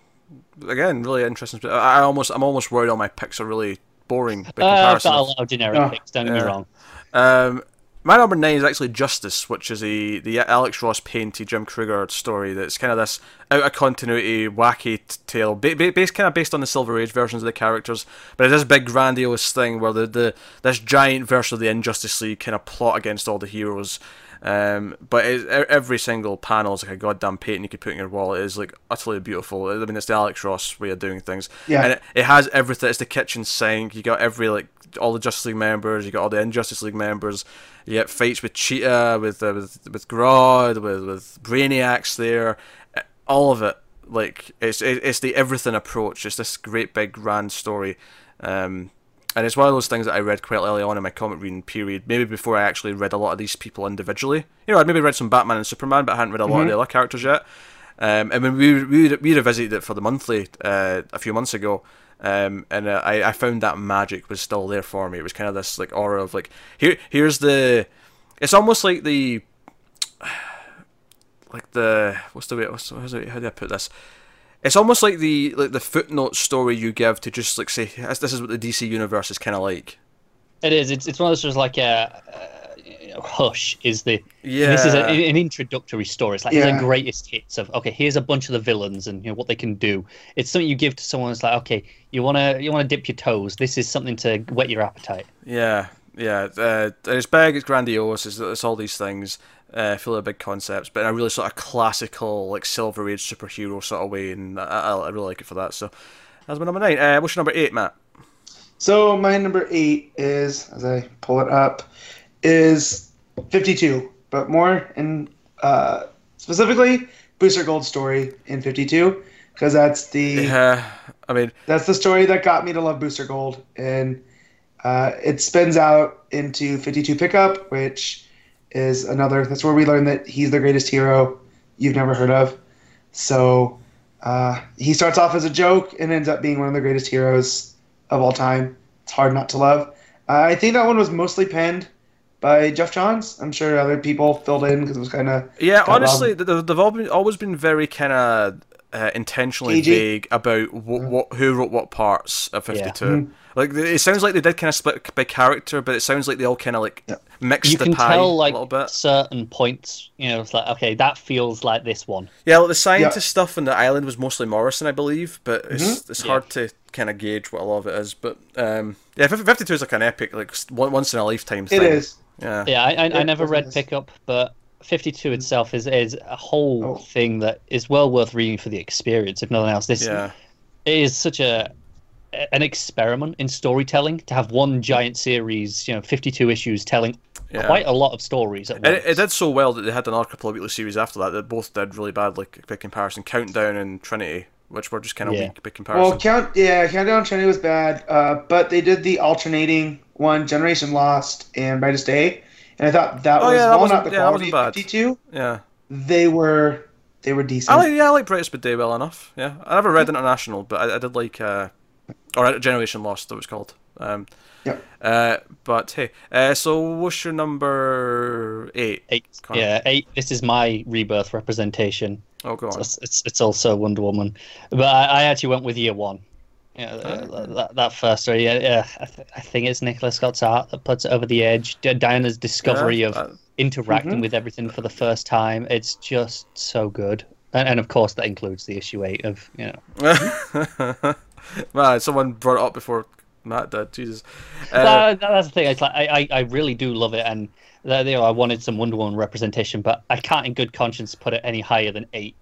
Again, really interesting. I I almost, I'm almost worried all my picks are really boring by uh, i've got a lot of generic Oh, picks don't get me wrong Um, my number nine is actually Justice, which is a the Alex Ross painted Jim Krueger story. That's kind of this out of continuity, wacky tale, ba- ba- based kind of based on the Silver Age versions of the characters. But it's this big grandiose thing where the, the this giant version of the Injustice League kind of plot against all the heroes. Um, but it, every single panel is like a goddamn painting you could put in your wall. It is like utterly beautiful. I mean, it's the Alex Ross way of doing things. Yeah. And it, it has everything. It's the kitchen sink. You got every like all the Justice League members. You got all the Injustice League members. You get fights with Cheetah, with uh, with with Grodd, with with Brainiacs there. All of it. Like it's it, it's the everything approach. It's this great big grand story. Um, and it's one of those things that I read quite early on in my comic reading period, maybe before I actually read a lot of these people individually. You know, I'd maybe read some Batman and Superman, but I hadn't read a lot of the other characters yet. Um, and when we we we revisited it for the monthly uh, a few months ago, um, and uh, I I found that magic was still there for me. It was kind of this like aura of like here here's the, it's almost like the, like the what's the way what's, how do I put this? It's almost like the like the footnote story you give to just like say this is what the DC universe is kind of like. it is it's, it's one of those sort of like a uh, hush is the Yeah, this is a, an introductory story. It's like Yeah. the greatest hits of okay. Here's a bunch of the villains and you know what they can do. It's something you give to someone. It's like okay, you wanna you wanna dip your toes. This is something to whet your appetite. Yeah, yeah. Uh, it's big, it's grandiose, it's, it's all these things, uh, full of big concepts, but in a really sort of classical, like Silver Age superhero sort of way, and I, I, I really like it for that. So that's my number nine. Uh, what's your number eight, Matt? So my number eight is, as I pull it up, is 52, but more in uh, specifically Booster Gold story in 52 because that's the Yeah, I mean, that's the story that got me to love Booster Gold, and Uh, it spins out into 52 pickup, which is another. That's where we learn that he's the greatest hero you've never heard of. So uh, he starts off as a joke and ends up being one of the greatest heroes of all time. It's hard not to love. Uh, I think that one was mostly penned by Geoff Johns. I'm sure other people filled in because it was kind of yeah. Honestly, they've, they've all been, always been very kind of uh, intentionally Cagey. vague about what, what who wrote what parts of Fifty Two. Mhm. Like it sounds like they did kind of split by character, but it sounds like they all kind of like Yeah. mixed You the can pie tell a like little bit. certain points. You know, it's like okay, that feels like this one. Yeah, like the scientist stuff on the island was mostly Morrison, I believe, but it's Mm-hmm. it's Yeah. hard to kind of gauge what a lot of it is. But um, yeah, Fifty Two is like an epic, like once in a lifetime thing. It is. Yeah. Yeah, I, I, I never read is. Pickup, but 52 itself is is a whole Oh. thing that is well worth reading for the experience, if nothing else. This Yeah. it is such a an experiment in storytelling to have one giant series, you know, 52 issues telling Yeah. quite a lot of stories at once. it, it did so well that they had another couple of weekly series after that that both did really bad, like by comparison, Countdown and Trinity, which were just kind of Yeah. weak by comparison. Well, count yeah, Countdown and Trinity was bad, uh, but they did the alternating one, Generation Lost and Brightest Day, and I thought that Oh, was yeah, that while wasn't- the yeah, quality wasn't of 52. yeah, They were they were decent. I like yeah, I like Brightest Bid Day well enough. Yeah, I never read International, but I, I did like uh, or Generation Lost, that was called. Um, Yep. uh, but hey, uh, so what's your number eight? Eight, Connor. yeah, eight. This is my rebirth representation. Oh, god. It's, it's, it's also Wonder Woman, but I, I actually went with year one. Yeah, uh, that, that first story. Yeah, yeah I, th- I think it's Nicola Scott's art that puts it over the edge. D- Diana's discovery Yeah, of uh, interacting Mhm. with everything for the first time. It's just so good, and, and of course that includes the issue eight of you know. Man, someone brought it up before Matt did. Jesus. Uh, That- that's the thing. It's like I, I, I really do love it, and uh, you know, I wanted some Wonder Woman representation, but I can't, in good conscience, put it any higher than eight.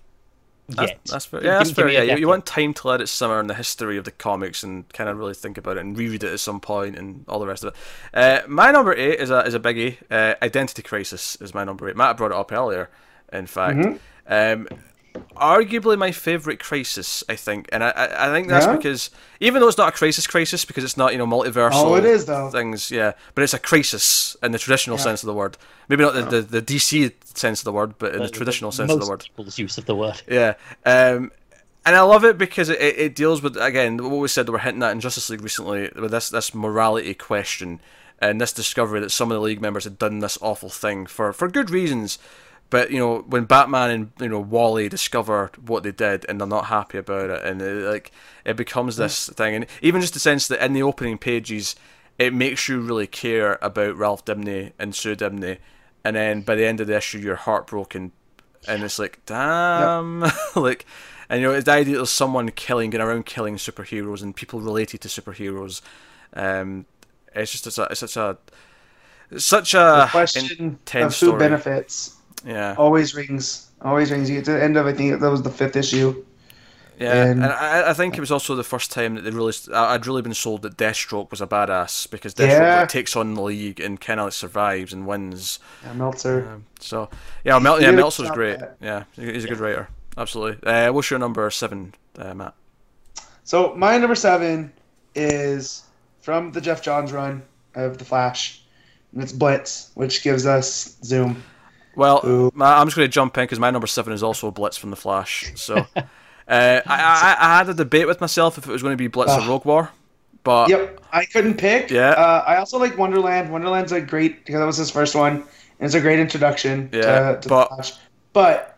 That's, Yet. that's fair. Yeah, that's give fair. Yeah, you, you want time to let it simmer in the history of the comics and kind of really think about it and reread it at some point and all the rest of it. Uh, my number eight is a is a biggie. Uh, Identity Crisis is my number eight. Matt brought it up earlier. In fact, Mm-hmm. um, arguably my favorite crisis. I think, and I I, I think that's Yeah? because even though it's not a crisis crisis because it's not you know multiversal. Oh, it is, though. Things, yeah, but it's a crisis in the traditional Yeah. sense of the word. Maybe not the, the, the DC sense of the word, but in the Uh, traditional sense of the word. people's use of the word. Yeah. Um, and I love it because it, it deals with again what we said that we're hinting at in Justice League recently with this this morality question and this discovery that some of the league members had done this awful thing for for good reasons. But you know when Batman and you know Wally discover what they did and they're not happy about it and it, like it becomes this thing and even just the sense that in the opening pages it makes you really care about Ralph Dibny and Sue Dibny and then by the end of the issue you're heartbroken and it's like damn like and you know it's the idea there's someone killing going around killing superheroes and people related to superheroes um it's just it's, a, it's such a such the a question intense of who story. benefits yeah always rings. Always rings. You get to the end of I think that was the fifth issue. Yeah and, and- I, I think it was also the first time that they really I'd really been sold that Deathstroke was a badass because Deathstroke Yeah. like, takes on the league and kind of survives and wins Yeah, Meltzer. um, so yeah Mel- yeah Meltzer's great yeah he's a good writer absolutely uh, what's your number seven uh, Matt So my number seven is from the Geoff Johns run of the Flash, and it's Blitz, which gives us Zoom. Well, Ooh. I'm just going to jump in because my number seven is also Blitz from the Flash. So, uh, I, I I had a debate with myself if it was going to be Blitz or Rogue War, but Yep, I couldn't pick. Yeah. Uh, I also like Wonderland. Wonderland's a great because that was his first one, and it's a great introduction Yeah, to, to but-. But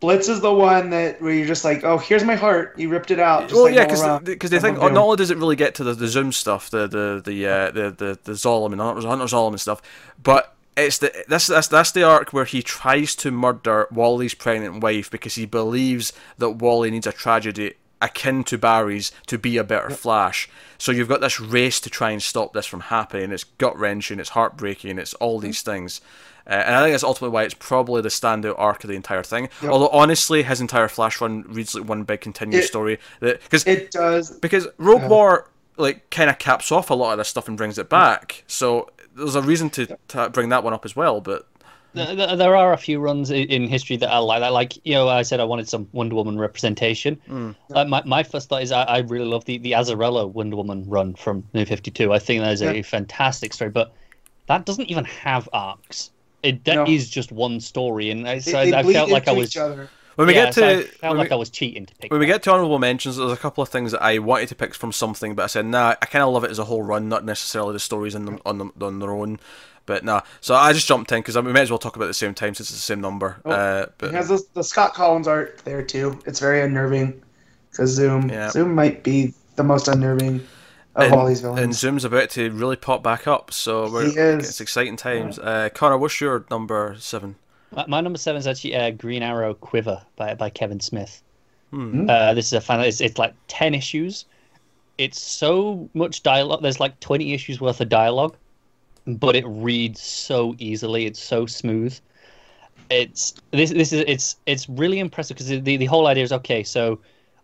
Blitz is the one that where you're just like, oh, here's my heart. You ripped it out. Just well, like yeah, because because they think oh, not only does it really get to the, the Zoom stuff, the the the uh, the the the Zolomon and Hunter Zolomon stuff, but it's the that's that's that's the arc where he tries to murder Wally's pregnant wife because he believes that Wally needs a tragedy akin to Barry's to be a better Flash. So you've got this race to try and stop this from happening. It's gut wrenching, it's heartbreaking, it's all these things. Uh, and I think that's ultimately why it's probably the standout arc of the entire thing. Yep. Although honestly, his entire Flash run reads like one big continuous It- story. That because It does. because Rogue Yeah. War like kind of caps off a lot of this stuff and brings it back. So there's a reason to, to bring that one up as well. But th- th- there are a few runs in history that I like. that. Like you know, I said I wanted some Wonder Woman representation. Like my, my first thought is I, I really love the the Azzarello Wonder Woman run from New Fifty Two. I think that is a fantastic story, but that doesn't even have arcs. It that No. is just one story, and I, so they I bleed felt like I was each other. When we yeah, get so to I felt like we, I was cheating to pick. when we get to honorable mentions, there's a couple of things that I wanted to pick from something, but I said nah. I kind of love it as a whole run, not necessarily the stories in them, on them on their own. But nah, so I just jumped in because we may as well talk about it at the same time since it's the same number. Oh, uh, but has the, the Scott Kolins art there too. It's very unnerving because Zoom Yeah. Zoom might be the most unnerving of and, all these villains. and. Zoom's about to really pop back up, so we're, He is. it's exciting times. Uh, Connor, what's your number seven? My, my number seven is actually uh, Green Arrow Quiver by by Kevin Smith. Hmm. Uh, this is a fan. It's, it's like ten issues. It's so much dialogue. There's like twenty issues worth of dialogue, but it reads so easily. It's so smooth. It's this. This is it's it's really impressive because the the whole idea is okay. So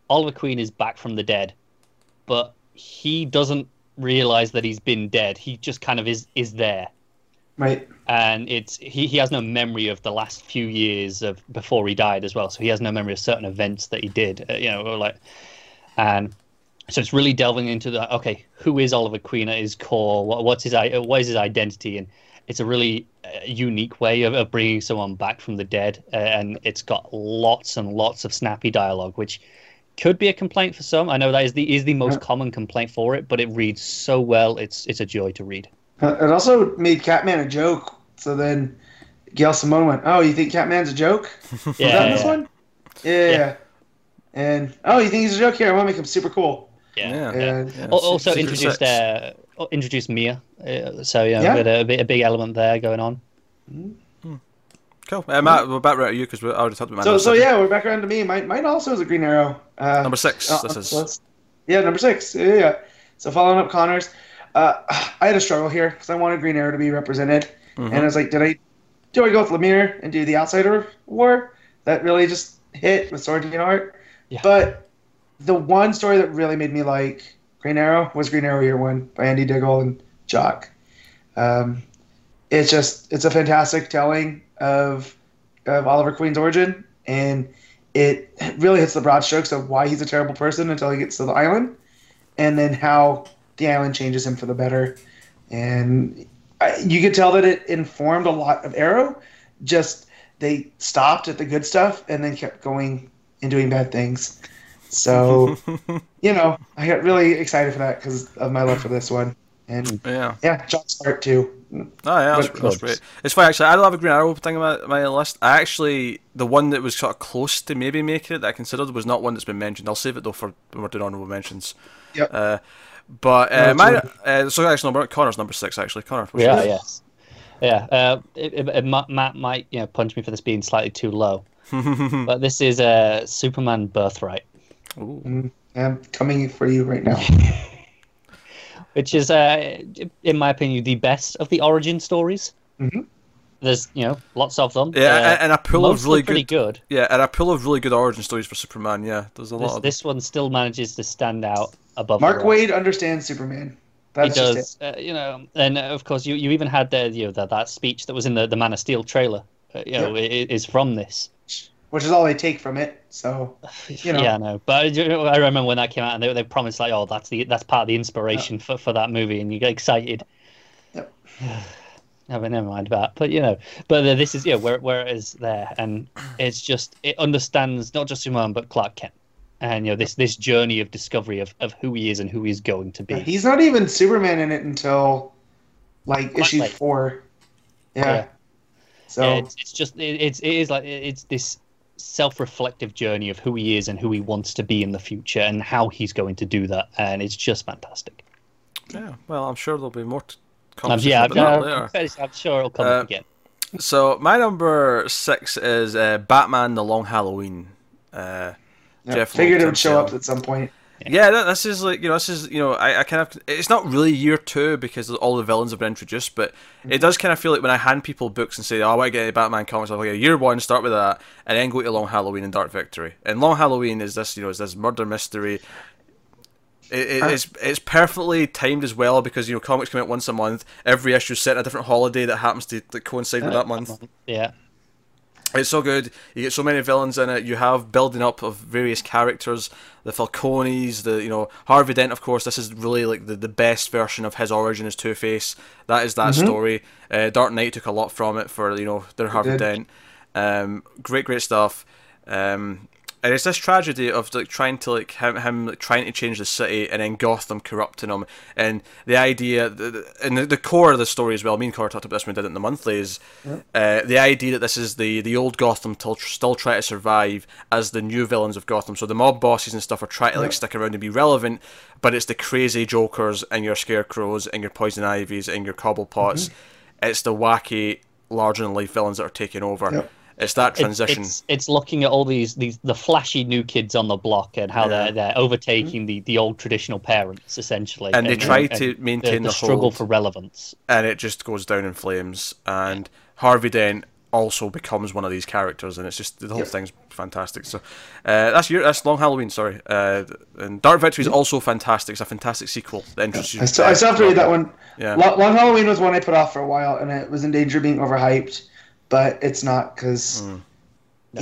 Oliver Queen is back from the dead, but he doesn't realize that he's been dead. He just kind of is is there Right. and it's he, he has no memory of the last few years of before he died as well. So he has no memory of certain events that he did uh, you know like and so it's really delving into the okay who is oliver queen at his core? What, what's his i- what is his identity? And it's a really uh, unique way of, of bringing someone back from the dead. Uh, and it's got lots and lots of snappy dialogue which could be a complaint for some. I know that is the is the most common complaint for it but it reads so well. It's it's a joy to read Uh, It also made Catman a joke. So then Gail Simone went, "Oh, you think Catman's a joke? Was yeah, that in this yeah, one? Yeah. Yeah. And oh, you think he's a joke here? I want to make him super cool. yeah, Yeah. yeah. And Yeah, also Secret introduced uh, introduced Mia, uh, so yeah, Yeah. a, bit, a, a big element there going on. Cool. Uh, Matt, we're back right at you because I already talked about my so so yeah, we're back around to me. Mine, mine also is a Green Arrow. Uh, Number six. uh, this is. yeah, number six. Yeah, yeah, yeah. So following up Connor's, uh, I had a struggle here because I wanted Green Arrow to be represented, Mhm. and I was like, did I do I go with Lemire and do the Outsider War? That really just hit with Sword and Art. Yeah. But the one story that really made me like Green Arrow was Green Arrow Year One by Andy Diggle and Jock. Um, it's just it's a fantastic telling of of Oliver Queen's origin, and it really hits the broad strokes of why he's a terrible person until he gets to the island, and then how the island changes him for the better. And I, you could tell that it informed a lot of Arrow. Just they stopped at the good stuff and then kept going and doing bad things. So you know, I got really excited for that because of my love for this one. And Yeah. yeah, Jock's art too. Oh yeah, that's, that's great. It's funny actually. I don't have a Green Arrow thing on my, my list. I actually the one that was sort of close to maybe making it that I considered was not one that's been mentioned. I'll save it though for when we're doing honorable mentions. Yep. Uh, but uh, Yeah, my uh, so actually number Connor's number six actually. Connor. what's Yeah, yours? yes, yeah. Uh, it, it, it, Ma- Matt might you know punch me for this being slightly too low, but this is uh, Superman Birthright, Ooh. I'm coming for you right now. which is uh, in my opinion the best of the origin stories. Mhm. There's you know lots of them. Yeah, Uh, and, and a pool of really pretty good, good. Yeah, and a pool of really good origin stories for Superman. Yeah, there's a lot This, of. this one still manages to stand out above. Mark. Waid understands Superman. he That's just it. does, uh, you know, and uh, of course, you, you even had the you know that, that speech that was in the, the Man of Steel trailer. Uh, you know, i is from this. Which is all they take from it. So You know. Yeah, I know, but I, I remember when that came out, and they, they promised like, oh, that's the that's part of the inspiration for, for that movie, and you get excited. Yep. No, but never mind that. But you know, but uh, this is yeah, where where it is there, and it's just it understands not just Superman but Clark Kent, and you know this this journey of discovery of, of who he is and who he's going to be. he's not even Superman in it until like Quite issue late. four. Yeah. Yeah. So Yeah, it's, it's just it, it's it is like it's this self-reflective journey of who he is and who he wants to be in the future and how he's going to do that and it's just fantastic yeah, well, I'm sure there'll be more. T- um, yeah I'm, later. I'm, fairly- I'm sure it'll come Uh, up again So my number six is uh, Batman: The Long Halloween. Uh, yeah, Jeff figured it would show up at some point. yeah, that, this is like you know, this is you know, I, I kind of it's not really year two because all the villains have been introduced, but it mm. does kind of feel like when I hand people books and say, "Oh, I want to get a Batman comics," I'm like, "Okay, year one, start with that, and then go to Long Halloween and Dark Victory." And Long Halloween is this, you know, is this murder mystery. It, it, it's it's perfectly timed as well because you know comics come out once a month. Every issue set a different holiday that happens to, to coincide with that month. Yeah. It's so good. You get so many villains in it. You have building up of various characters, the Falcones, the you know Harvey Dent. Of course, this is really like the, the best version of his origin as Two Face. That is that story. Uh, Dark Knight took a lot from it for you know their Harvey. Dent. Um, great, great stuff. Um, and it's this tragedy of like trying to like him, him like, trying to change the city and then Gotham corrupting him and the idea the, the- and the, the core of the story as well. Me and Cora talked about this when we did it in the monthly is uh, the idea that this is the the old Gotham till, still try to survive as the new villains of Gotham. So the mob bosses and stuff are trying to like stick around and be relevant, but it's the crazy Jokers and your Scarecrows and your Poison Ivies and your Cobblepots. It's the wacky larger than life villains that are taking over. Yep. It's that transition. It's, it's looking at all these these the flashy new kids on the block and how Yeah. they're they're overtaking the, the old traditional parents essentially. And they try to the, maintain the, the struggle hold. for relevance. and it just goes down in flames. And Harvey Dent also becomes one of these characters, and it's just the whole Yep. thing's fantastic. So uh, that's your that's Long Halloween. Sorry, uh, and Dark Victory is also fantastic. It's a fantastic sequel that introduces. I still, I still have to read that one. Yeah. Long, Long Halloween was one I put off for a while, and it was in danger of being overhyped, but it's not because Hmm.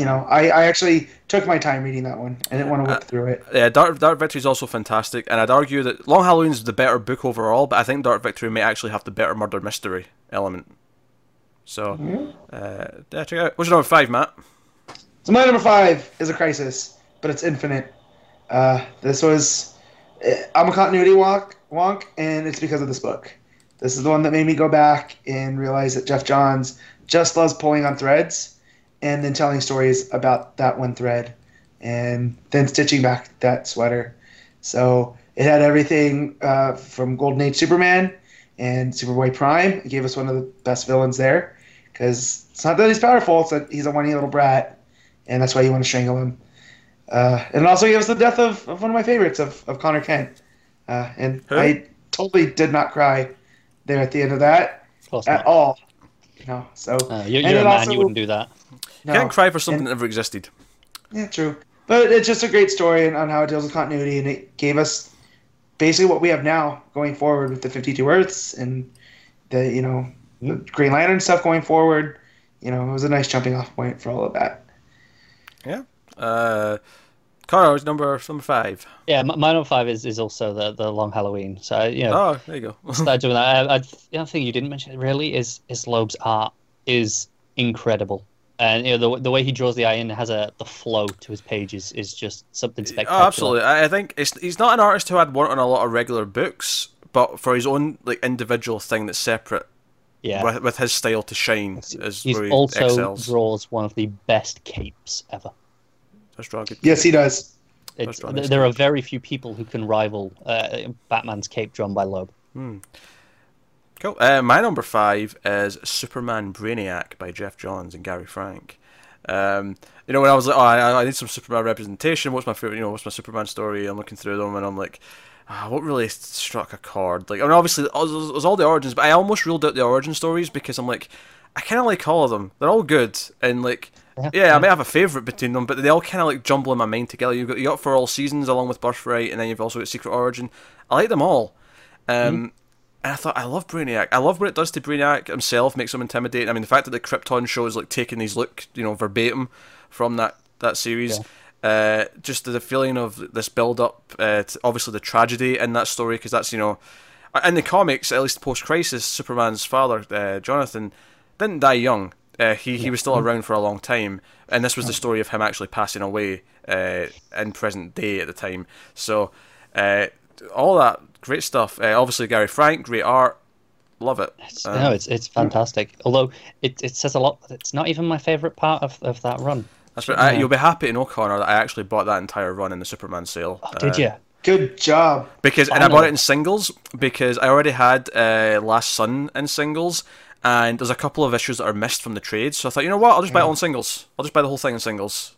you know I, I actually took my time reading that one. I didn't want Uh, to whip through it. Yeah, Dark, Dark Victory is also fantastic, and I'd argue that Long Halloween is the better book overall, but I think Dark Victory may actually have the better murder mystery element. So, uh, yeah, check out. What's your number five, Matt? So my number five is a crisis, but it's infinite. Uh, this was eh, I'm a continuity wonk, wonk, and it's because of this book. This is the one that made me go back and realize that Geoff Johns just loves pulling on threads and then telling stories about that one thread and then stitching back that sweater. So it had everything uh, from Golden Age Superman and Superboy Prime. It gave us one of the best villains there because it's not that he's powerful; it's that he's a whiny little brat, and that's why you want to strangle him. Uh, and it also gave us the death of, of one of my favorites of, of Connor Kent, uh, and Who? I totally did not cry there at the end of that Of at not. all. You know, so Uh, you're you're a man, also- you wouldn't do that. no. Can't cry for something And- that never existed. Yeah, true. But it's just a great story on, on how it deals with continuity, and it gave us basically what we have now going forward with the 52 Earths and the, you know, the Green Lantern stuff going forward. You know, it was a nice jumping off point for all of that. Yeah. Uh, Connor, number number five. Yeah, my, my number five is, is also the, the Long Halloween. So you know, Oh, there you go. started doing that. I, I, the other thing you didn't mention really is is Loeb's art is incredible, and you know the the way he draws the eye in has a the flow to his pages is just something spectacular. Oh, absolutely. I I think it's, he's not an artist who had worked on a lot of regular books, but for his own like individual thing that's separate Yeah, with, with his style to shine is he he also excels. draws one of the best capes ever. That's draw good. Yes, he does. It's, drawn th- there are very few people who can rival uh, Batman's cape drawn by Loeb. Cool. Uh, my number five is Superman Brainiac by Geoff Johns and Gary Frank. Um, you know, when I was like, oh, I, I need some Superman representation. What's my favorite? You know, what's my Superman story? I'm looking through them, and I'm like, ah, what really struck a chord? Like, I mean, obviously, it was, it was all the origins, but I almost ruled out the origin stories because I'm like, I kind of like all of them. They're all good, and like, yeah, I may have a favorite between them, but they all kind of like jumble in my mind together. You've got you got for all seasons along with Birthright, and then you've also got Secret Origin. I like them all. Um, And I thought, I love Brainiac. I love what it does to Brainiac himself, makes him intimidating. I mean, the fact that the Krypton show is like taking these look, you know, verbatim from that that series. Uh, just the feeling of this build up, uh, to obviously the tragedy in that story, because that's you know, in the comics, at least post crisis, Superman's father, uh, Jonathan, didn't die young. Uh, he he was still around for a long time, and this was the story of him actually passing away uh, in present day at the time. So, uh, all that great stuff. Uh, obviously, Gary Frank, great art, love it. It's, Um, no, it's it's fantastic. Although it, it says a lot. that It's not even my favorite part of, of that run. That's right. I, you'll be happy to know, Connor, that I actually bought that entire run in the Superman sale. Oh, did Uh, you? Good job. Because and I bought it in singles because I already had uh, Last Son in singles, and there's a couple of issues that are missed from the trades. So I thought, you know what, I'll just buy it all in singles. I'll just buy the whole thing in singles.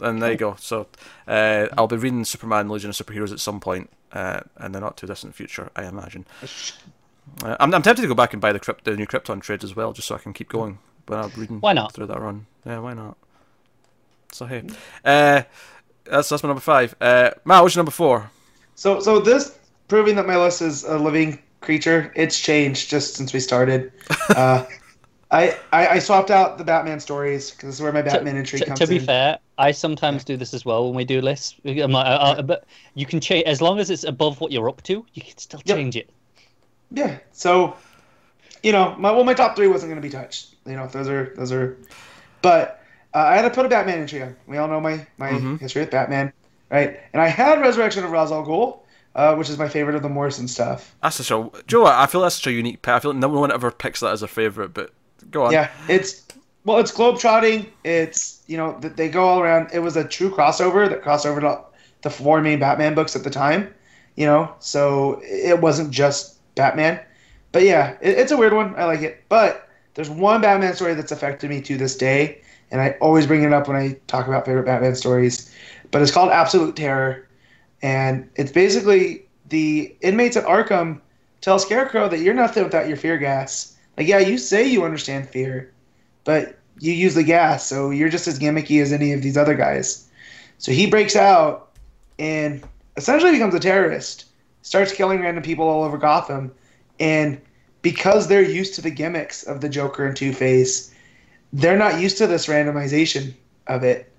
And there you go. So uh, I'll be reading Superman: Legion of Superheroes at some point uh, in the not too distant future, I imagine. Uh, I'm, I'm tempted to go back and buy the, Krypt- the new Krypton trades as well, just so I can keep going when I'm reading Why not? through that run. Yeah, why not? So hey, uh, that's that's my number five. Uh, Matt, what's your number four? So so this proving that my list is a living creature. It's changed just since we started. Uh, I, I I swapped out the Batman stories because this is where my Batman entry To, comes to be in. fair, I sometimes do this as well when we do lists. I'm like, uh, uh, but you can change as long as it's above what you're up to. You can still Yep. change it. Yeah. So, you know, my well, my top three wasn't going to be touched. You know, those are those are, but uh, I had to put a Batman entry on. We all know my my Mhm. history with Batman, right? And I had Resurrection of Ra's al Ghul, uh, which is my favorite of the Morrison stuff. That's such a. Do you know? I feel that's such a unique. I feel like no one ever picks that as a favorite. But go on. Yeah, it's well, it's globetrotting. It's you know they go all around. It was a true crossover that crossed over to the four main Batman books at the time. You know, so it wasn't just Batman. But yeah, it, it's a weird one. I like it. But there's one Batman story that's affected me to this day, and I always bring it up when I talk about favorite Batman stories. But it's called Absolute Terror, and it's basically the inmates at Arkham tell Scarecrow that you're nothing without your fear gas. Like, yeah, you say you understand fear, but you use the gas, so you're just as gimmicky as any of these other guys. So he breaks out and essentially becomes a terrorist, starts killing random people all over Gotham, and because they're used to the gimmicks of the Joker and Two Face, they're not used to this randomization of it.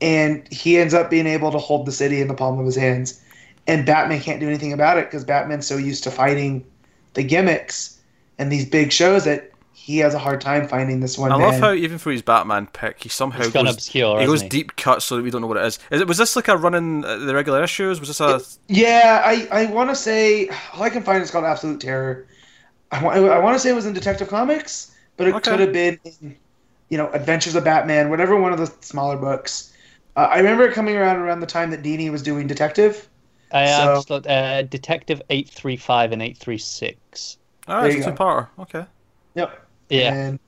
And he ends up being able to hold the city in the palm of his hands. And Batman can't do anything about it because Batman's so used to fighting the gimmicks and these big shows that he has a hard time finding this one I man. love how even for his Batman pick, he somehow It's goes, obscure. he goes he? deep cut so that we don't know what it is. Is it was this like a run in uh, the regular issues? Was this a Yeah, I, I want to say all I can find is called Absolute Terror. I, wa- I want to say it was in Detective Comics, but it Okay. could have been in, you know, Adventures of Batman, whatever one of the smaller books. Uh, I remember it coming around around the time that Dini was doing Detective. I So- uh, just looked, uh, Detective eight three five and eight three six. oh, There it's a you two-parter. Okay. Yep. Yeah. And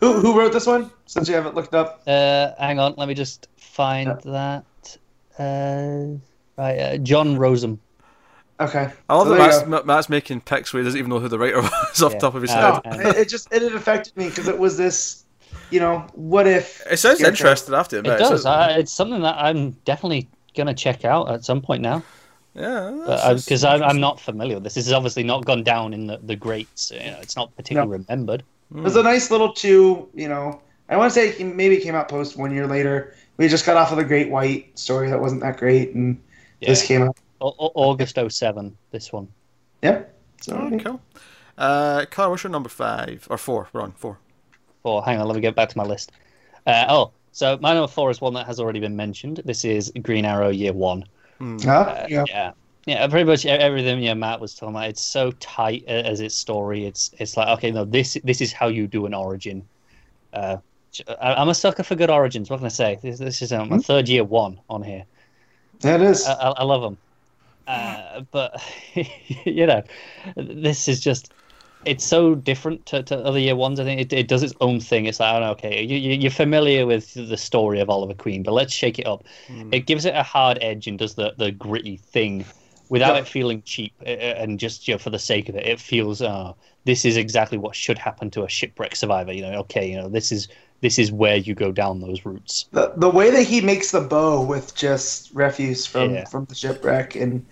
who who wrote this one? Since you haven't looked up. Uh, hang on, let me just find that. Uh, right, uh, John Rozum. Okay. I love So that Matt's, go. Matt's making picks where he doesn't even know who the writer was off the Yeah. top of his Uh, head. No, it, it just it had affected me because it was this, you know, what if? It sounds interesting. I have to It does. It's- Uh, it's something that I'm definitely gonna check out at some point now. yeah, Because I'm, I'm not familiar with this. This has obviously not gone down in the, the greats. You know, it's not particularly remembered. It was a nice little two, you know. I want to say maybe it came out post one year later. We just got off of the Great White story that wasn't that great, and this came out. Au- Au- August 07, this one. Yeah. So Oh, cool. Uh, Carl, what's your number five or four? We're on four. Four. Hang on, let me get back to my list. Uh, oh, so my number four is one that has already been mentioned. This is Green Arrow Year One. Huh? Uh, yeah. yeah. Yeah, pretty much everything yeah Matt was talking about. It's so tight as its story. It's it's like okay, no, this this is how you do an origin. Uh, I- I'm a sucker for good origins. What can I say? This, this is um, my third year one on here. That is. I, I, I love them, uh, but you know, this is just it's so different to, to other year ones. I think it, it does its own thing. It's like, oh, no, okay, you, you're familiar with the story of Oliver Queen, but let's shake it up. It gives it a hard edge and does the, the gritty thing without Yeah. it feeling cheap uh, and just you know, for the sake of it. It feels, oh, this is exactly what should happen to a shipwreck survivor. You know, okay, you know, this is this is where you go down those routes. the, the way that he makes the bow with just refuse from Yeah. from the shipwreck, and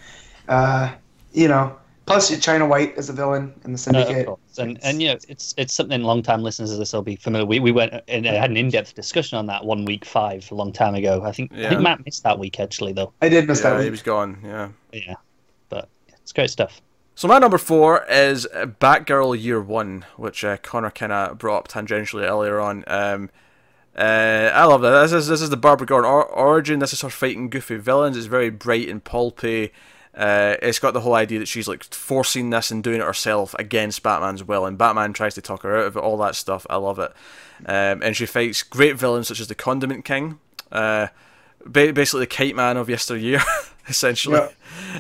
uh, you know, plus China White as a villain in the syndicate. of course. And and you know it's it's something long time listeners of this will be familiar. We we went and had an in depth discussion on that one week five a long time ago. I think I think Matt missed that week actually though. I did miss Yeah, that he week. was gone. Yeah. Yeah, but it's great stuff. So my number four is uh, Batgirl Year One, which uh, Connor kind of brought up tangentially earlier on. Um, uh, I love that. This is this is the Barbara Gordon or- origin. This is her fighting goofy villains. It's very bright and pulpy. Uh, it's got the whole idea that she's like forcing this and doing it herself against Batman's will, and Batman tries to talk her out of it. All that stuff. I love it. Um, and she fights great villains such as the Condiment King, uh, ba- basically the Kite Man of yesteryear, essentially.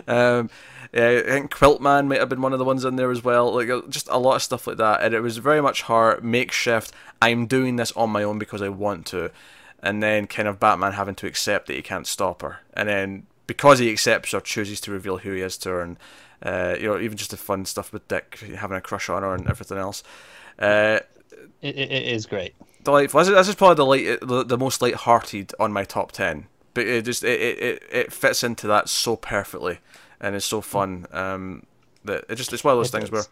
Um, yeah, I think Quiltman might have been one of the ones in there as well. Like uh, just a lot of stuff like that, and it was very much her makeshift. I'm doing this on my own because I want to, and then kind of Batman having to accept that he can't stop her, and then because he accepts or chooses to reveal who he is to her, and uh, you know even just the fun stuff with Dick having a crush on her and everything else. Uh, It, it, it is great. delightful. This is, probably the light, the, the most light-hearted on my top ten. But it just it, it, it- it fits into that so perfectly, and it's so fun. Um, that it just it's one of those It things is. where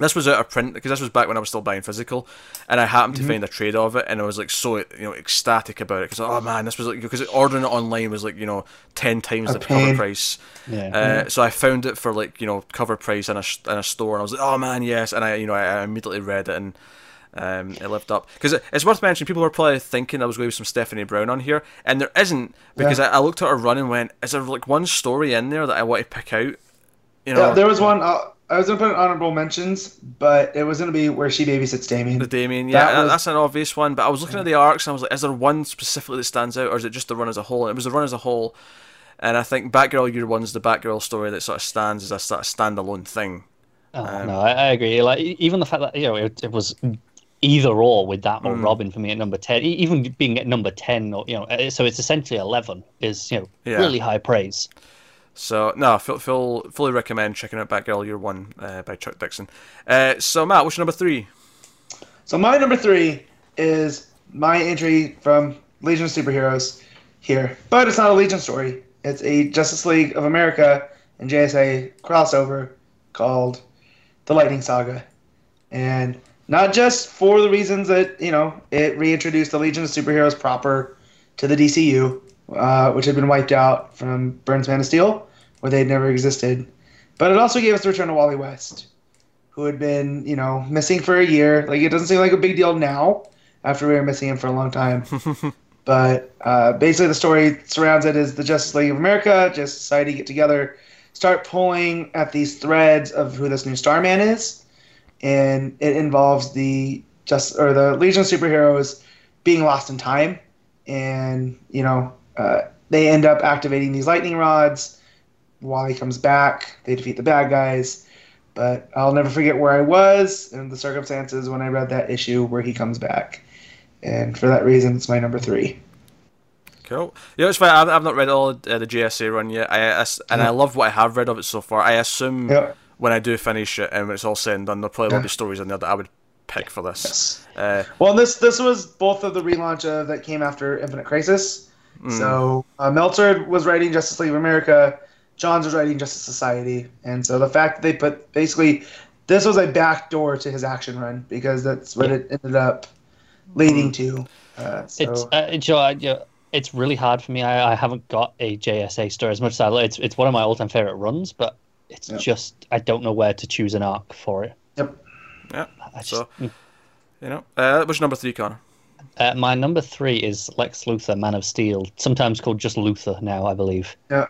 this was out of print because this was back when I was still buying physical, and I happened Mm-hmm. to find a trade of it, and I was like so you know ecstatic about it because oh man, this was like because ordering it online was like you know ten times A the cover price. Yeah. Uh, so I found it for like you know cover price in a in a store, and I was like, oh man, yes, and I you know I, I immediately read it and. Um, it lived up because it, it's worth mentioning. People were probably thinking I was going to be some Stephanie Brown on here, and there isn't because Yeah. I, I looked at her run and went, "Is there like one story in there that I want to pick out?" You know, Yeah, there was one. Uh, I was gonna put honorable mentions, but it was gonna be where she babysits Damian. The Damian, yeah, That that was- that's an obvious one. But I was looking at the arcs and I was like, is there one specifically that stands out, or is it just the run as a whole? And it was the run as a whole, and I think Batgirl Year One's the Batgirl story that sort of stands as a sort of standalone thing. Oh, Um, no, I, I agree. Like even the fact that you know it, it was either or with that or Mm. Robin for me at number ten, e- even being at number ten or you know, uh, so it's essentially eleven is you know Yeah. really high praise. So no, full, full, fully recommend checking out Batgirl Year One uh, by Chuck Dixon. Uh, so Matt, what's your number three? So my number three is my entry from Legion of Superheroes here, but it's not a Legion story. It's a Justice League of America and JSA crossover called The Lightning Saga, and not just for the reasons that you know it reintroduced the Legion of Superheroes proper to the DCU, uh, which had been wiped out from Burns Man of Steel, where they'd never existed, but it also gave us the return of Wally West who had been, you know, missing for a year. Like it doesn't seem like a big deal now after we were missing him for a long time. but uh, basically, the story surrounds it is the Justice League of America, Justice Society get together, start pulling at these threads of who this new Starman is, and it involves the just or the Legion of Superheroes being lost in time, and you know uh, they end up activating these lightning rods. Wally comes back. They defeat the bad guys but I'll never forget where I was and the circumstances when I read that issue where he comes back. And for that reason, it's my number three. Cool. Yeah, it's fine. I've, I've not read all uh, the JSA run yet. I, I and I love what I have read of it so far. I assume Yeah. when I do finish it and when it's all said and done, there probably will be stories in there that I would pick for this. Yes. Uh, Well, this this was both of the relaunch of that came after Infinite Crisis. So uh, Meltzer was writing Justice League of America, Johns was writing Justice Society, and so the fact that they put basically this was a backdoor to his action run because that's what it ended up leading to. Uh, so It's uh, Joe, I- yeah, it's really hard for me. I, I haven't got a JSA story as much as I like. It's it's one of my all time favorite runs, but it's Yeah. just I don't know where to choose an arc for it. yep. yeah. Just, So, you know, uh, what's your number three, Connor? uh, my number three is Lex Luthor, Man of Steel, sometimes called just Luthor now, I believe. Yeah.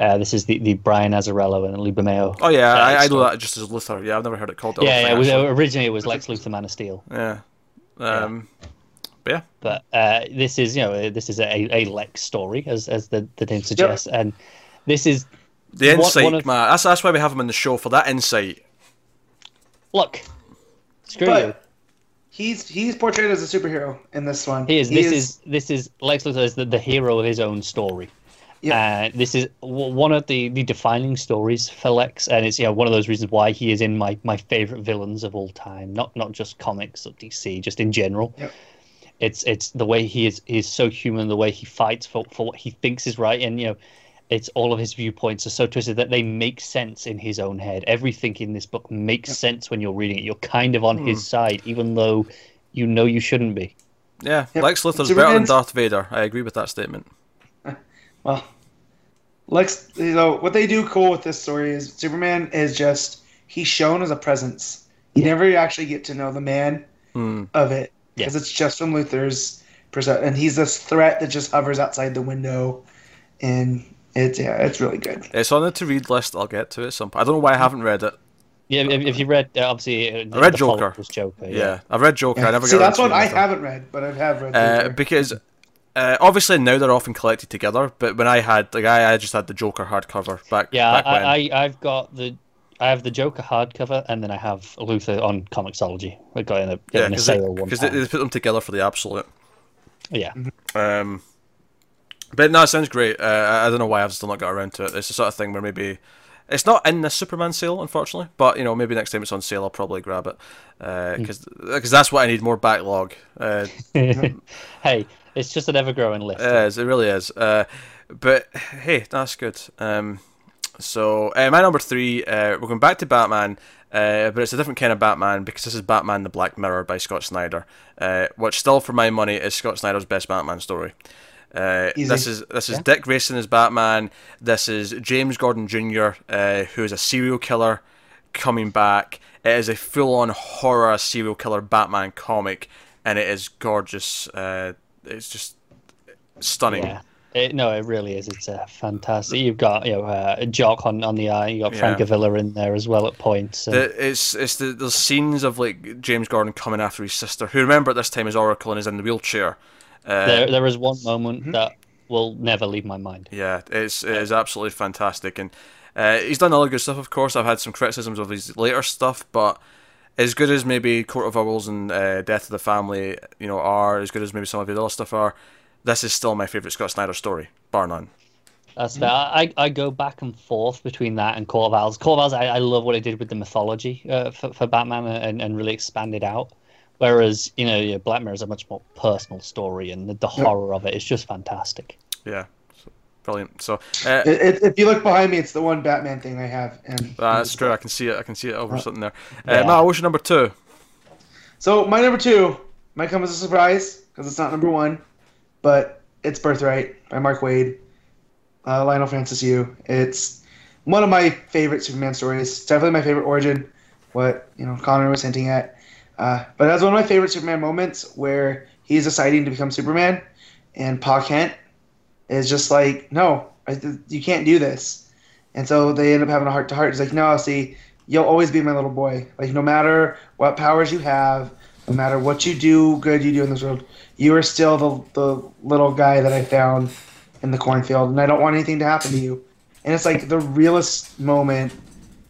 Uh, this is the, the Brian Azzarello and Lee Bermejo. Oh yeah, uh, I, I know that just as Luthor. Yeah, I've never heard it called. the Yeah, yeah. It was, originally, it was Lex Luthor, Man of Steel. yeah. Um, but yeah, But uh, this is, you know, this is a, a Lex story, as as the, the name suggests, and this is the One- insight, one of- man. That's that's why we have him in the show for that insight. look. Screw you. He's he's portrayed as a superhero in this one. He is. He This is, this is Lex Luthor is the, the hero of his own story. Yeah. Uh, this is w- one of the, the defining stories for Lex, and it's you know one of those reasons why he is in my, my favorite villains of all time. Not not just comics or DC, just in general. Yep. It's it's the way he is he is so human, the way he fights for for what he thinks is right, and you know, it's all of his viewpoints are so twisted that they make sense in his own head. Everything in this book makes sense when you're reading it. You're kind of on Hmm. his side, even though you know you shouldn't be. Yeah, Yep. Lex Luthor's better than Darth Vader. I agree with that statement. Well, Lex, you know what they do cool with this story is Superman is just he's shown as a presence. You never actually get to know the man Hmm. of it Yeah. because it's just from Luthor's perspective, and he's this threat that just hovers outside the window, and it's yeah, it's really good. It's on the to read list. I'll get to it at some. I don't know why I haven't read it. Yeah, if, if you read, uh, obviously, uh, the, I read the Joker. Was Joker. Yeah, Yeah. I've read Joker. I never See, got that's around one I haven't read, but I have read. Uh, because uh, obviously now they're often collected together. But when I had like I, I just had the Joker hardcover back. Yeah, back when. I, I, I've got the, I have the Joker hardcover, and then I have Luthor on Comixology. I got in a, yeah, in a because sale one they, time. they put them together for the absolute. Yeah, Um, but no, it sounds great. Uh, I I don't know why I've still not got around to it. It's the sort of thing where maybe it's not in the Superman sale, unfortunately. But you know, maybe next time it's on sale, I'll probably grab it because that's what I need more backlog. Uh, hey, it's just an ever-growing list. it is, it really is. Uh, but hey, that's good. Um, So uh, my number three, uh, we're going back to Batman, uh, but it's a different kind of Batman because this is Batman: The Black Mirror by Scott Snyder, uh, which still, for my money, is Scott Snyder's best Batman story. Uh, this is this is Yeah. Dick Grayson as Batman. This is James Gordon Jr., uh, who is a serial killer coming back. It is a full-on horror serial killer Batman comic, and it is gorgeous. Uh, it's just stunning. Yeah. It, no, it really is. It's a fantastic. You've got you know uh, Jock on, on the eye. You got Frank Yeah. Avila in there as well at points. The, it's it's the, the scenes of like James Gordon coming after his sister, who remember at this time is Oracle and is in the wheelchair. Uh, there, there is one moment Mm-hmm. that will never leave my mind. Yeah, it's it is absolutely fantastic, and uh, he's done other good stuff. Of course, I've had some criticisms of his later stuff, but as good as maybe Court of Owls and uh, Death of the Family, you know, are as good as maybe some of his other stuff are. This is still my favorite Scott Snyder story, bar none. That's fair. I, I go back and forth between that and Court of Owls. Court of Owls, I, I love what it did with the mythology uh, for, for Batman and, and really expanded out. Whereas, you know, yeah, Black Mirror is a much more personal story and the, the horror of it is just fantastic. Yeah, so, brilliant. So uh, It, it, if you look behind me, it's the one Batman thing I have. And that's true. I can see it. I can see it over something there. Uh, Yeah. Matt, what's your number two? So my number two might come as a surprise because it's not number one, but it's Birthright by Mark Waid, uh, Leinil Francis Yu. It's one of my favorite Superman stories. It's definitely my favorite origin. What you know, Connor was hinting at, uh, but that's one of my favorite Superman moments where he's deciding to become Superman, and Pa Kent is just like, no, I, you can't do this, and so they end up having a heart to heart. He's like, no, see, you'll always be my little boy. Like no matter what powers you have, no matter what you do, good you do in this world, you are still the the little guy that I found in the cornfield, and I don't want anything to happen to you. And it's like the realest moment,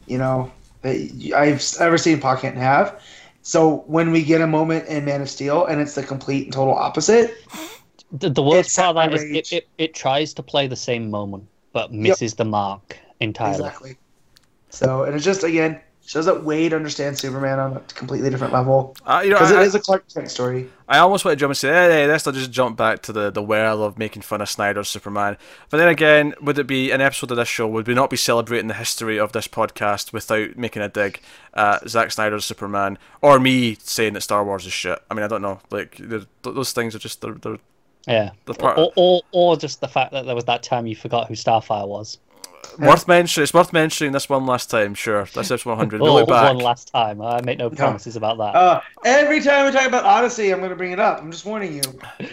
you know, that I've ever seen Pa Kent have. So when we get a moment in Man of Steel, and it's the complete and total opposite, The, the worst part of that is it, it, it tries to play the same moment, but misses the mark entirely. exactly. So and it just again shows that Waid understands Superman on a completely different level Uh, you know, because it I- is a Clark Kent story. I almost want to jump and say, hey, hey, let's not just jump back to the, the well of making fun of Snyder's Superman. But then again, would it be an episode of this show? Would we not be celebrating the history of this podcast without making a dig at Zack Snyder's Superman or me saying that Star Wars is shit? I mean, I don't know. Like, those things are just they're, they're, Yeah. The part- or, or, or just the fact that there was that time you forgot who Starfire was. Worth mentioning. It's worth mentioning this one last time. Sure, that's episode 100. We'll Oh, look back. one last time. I make no promises about that. Uh, every time we talk about Odyssey, I'm going to bring it up. I'm just warning you.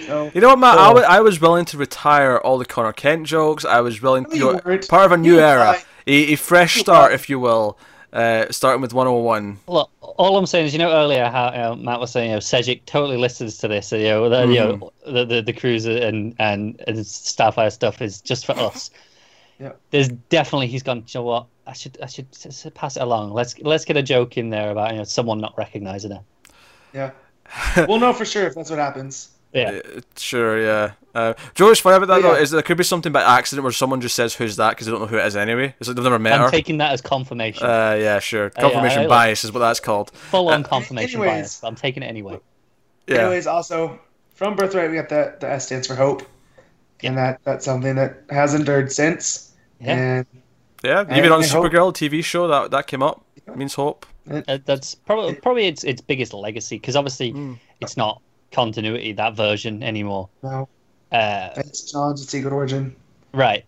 So, You know what, Matt? I Oh. wa- I was willing to retire all the Connor Kent jokes. I was willing to you go part of a new era, a, a fresh start, if you will, uh, starting with 101. Look, all I'm saying is, you know, earlier how you know, Matt was saying, you know, Sejic totally listens to this. You know, the, you know, the the, the cruiser and, and and Starfire stuff is just for us. Yeah. There's definitely he's gone. You know what? I should I should s- s- pass it along. Let's let's get a joke in there about you know someone not recognizing her. yeah. we'll know for sure if that's what happens. Yeah. Uh, Sure, yeah. Uh, Joe's funny about that Yeah. though is there could be something by accident where someone just says who's that because they don't know who it is anyway. It's like they've never met I'm her. taking that as confirmation. uh, yeah, sure. Confirmation I like- bias is what that's called. Full on confirmation anyways. bias. I'm taking it anyway. Yeah. Anyways, also from Birthright, we got the the S stands for hope, and that that's something that has endured since. Yeah. And Yeah, I- even on I hope- Supergirl TV show that that came up. Means hope. Uh, that's probably probably its its biggest legacy because obviously Hmm. it's not continuity that version anymore. no, Uh, it's Johns' Secret Origin. right,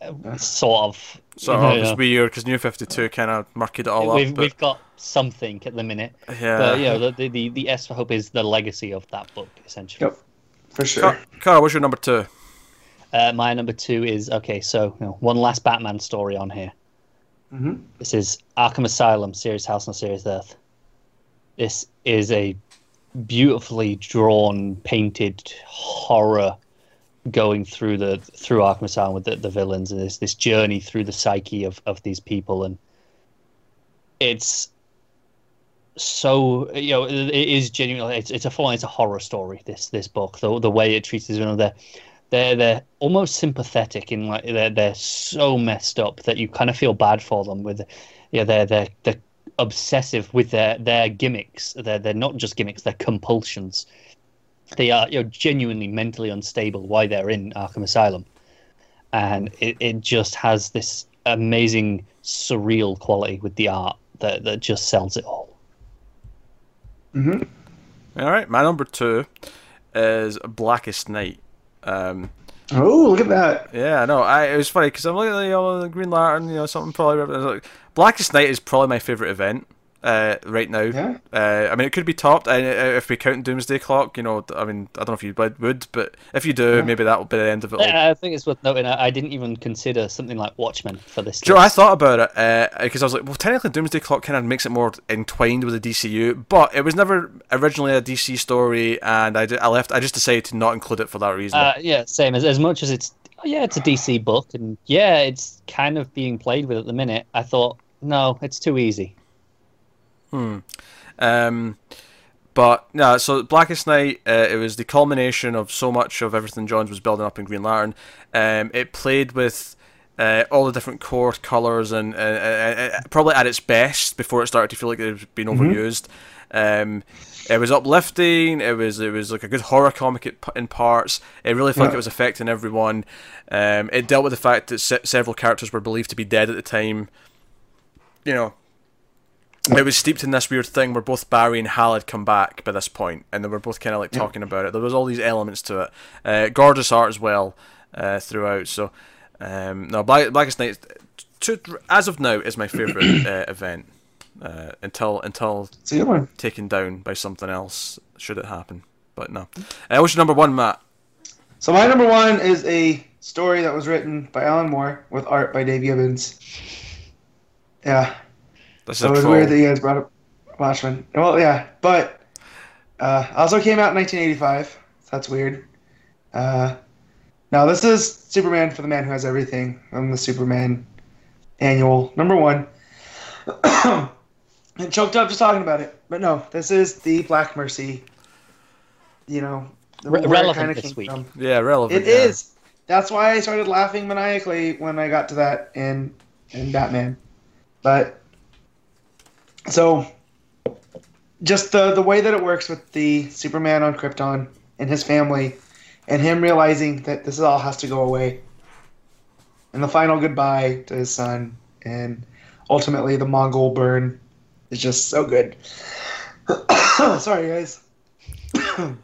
Uh, Yeah. sort of. So You know, it's weird because New Fifty Two kind of murkied it all we've up. But, we've got something at the minute, yeah. but you know the, the the the S for Hope is the legacy of that book essentially. Yep, for sure. Car- Carl, what's your number two? Uh, my number two is okay. So you know, one last Batman story on here. hmm This is Arkham Asylum, Serious House on Serious Earth. This is a beautifully drawn, painted horror going through the through Arkham Asylum with the, the villains and this this journey through the psyche of, of these people and it's so you know it, it is genuinely it's, it's a full it's a horror story this this book the the way it treats these villains they're they're they're almost sympathetic in like they're they're so messed up that you kind of feel bad for them with yeah they're they're they're obsessive with their their gimmicks they're they're not just gimmicks they're compulsions they are you know genuinely mentally unstable why they're in Arkham Asylum and it, it just has this amazing surreal quality with the art that that just sells it all. hmm All right, my number two is Blackest Night. Um, Oh, look at that. yeah, no, I it was funny because I'm looking at the, you know, the Green Lantern, you know, something probably. Like, Blackest Night is probably my favorite event uh, right now. Yeah. Uh, I mean, it could be topped, and uh, if we count Doomsday Clock, you know, I mean, I don't know if you would, would, but if you do, Yeah. maybe that will be the end of it all. Yeah, I think it's worth noting. I, I didn't even consider something like Watchmen for this. Joe, I thought about it because I was like, well, technically, Doomsday Clock kind of makes it more entwined with the DCU, but it was never originally a DC story, and I, ju- I left. I just decided to not include it for that reason. Uh, yeah, same as as much as it's oh, yeah, it's a DC book, and yeah, it's kind of being played with at the minute. I thought no, it's too easy. Um, but no, so Blackest Night, uh, it was the culmination of so much of everything Johns was building up in Green Lantern. Um, it played with uh, all the different Corps colors and uh, uh, uh, probably at its best before it started to feel like it was being overused. Um, it was uplifting. It was it was like a good horror comic in parts. It really felt like it was affecting everyone. Um, it dealt with the fact that se- several characters were believed to be dead at the time. You know, it was steeped in this weird thing where both Barry and Hal had come back by this point, and they were both kind of like talking about it. There was all these elements to it. Uh, gorgeous art as well uh, throughout. So, um, no, Black, Blackest Night, to, as of now, is my favorite uh, event. Uh, until until It's a good one. taken down by something else, should it happen. But no. Uh, what's your number one, Matt? So my number one is a story that was written by Alan Moore with art by Dave Gibbons. Yeah. This So is it was weird that you guys brought up Watchmen. Well, yeah, but uh, also came out in 1985. So that's weird. Uh, now this is Superman for the Man Who Has Everything. I'm the Superman annual number one. and choked up just talking about it, but no, this is the Black Mercy. You know, the, Re- relevant kinda this week. from. Yeah, relevant. It yeah. is. That's why I started laughing maniacally when I got to that in in Batman. But so just the the way that it works with the Superman on Krypton and his family and him realizing that this all has to go away. And the final goodbye to his son and ultimately the Mongul burn is just so good. Sorry guys.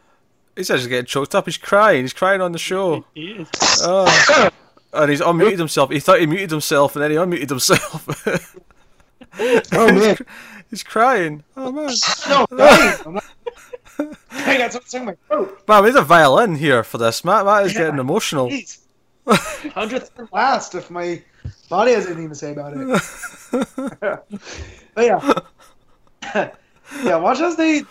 He's actually getting choked up. He's crying. He's crying on the show. He is. Oh. And he's unmuted himself. He thought he muted himself, and then he unmuted himself. Oh man. He's crying. Oh man! No, I'm not- I got something in my throat. Man, we need a violin here for this. Matt, Matt is Yeah. getting emotional. Hundredth and last if my body has anything to say about it. but yeah. yeah, watch as they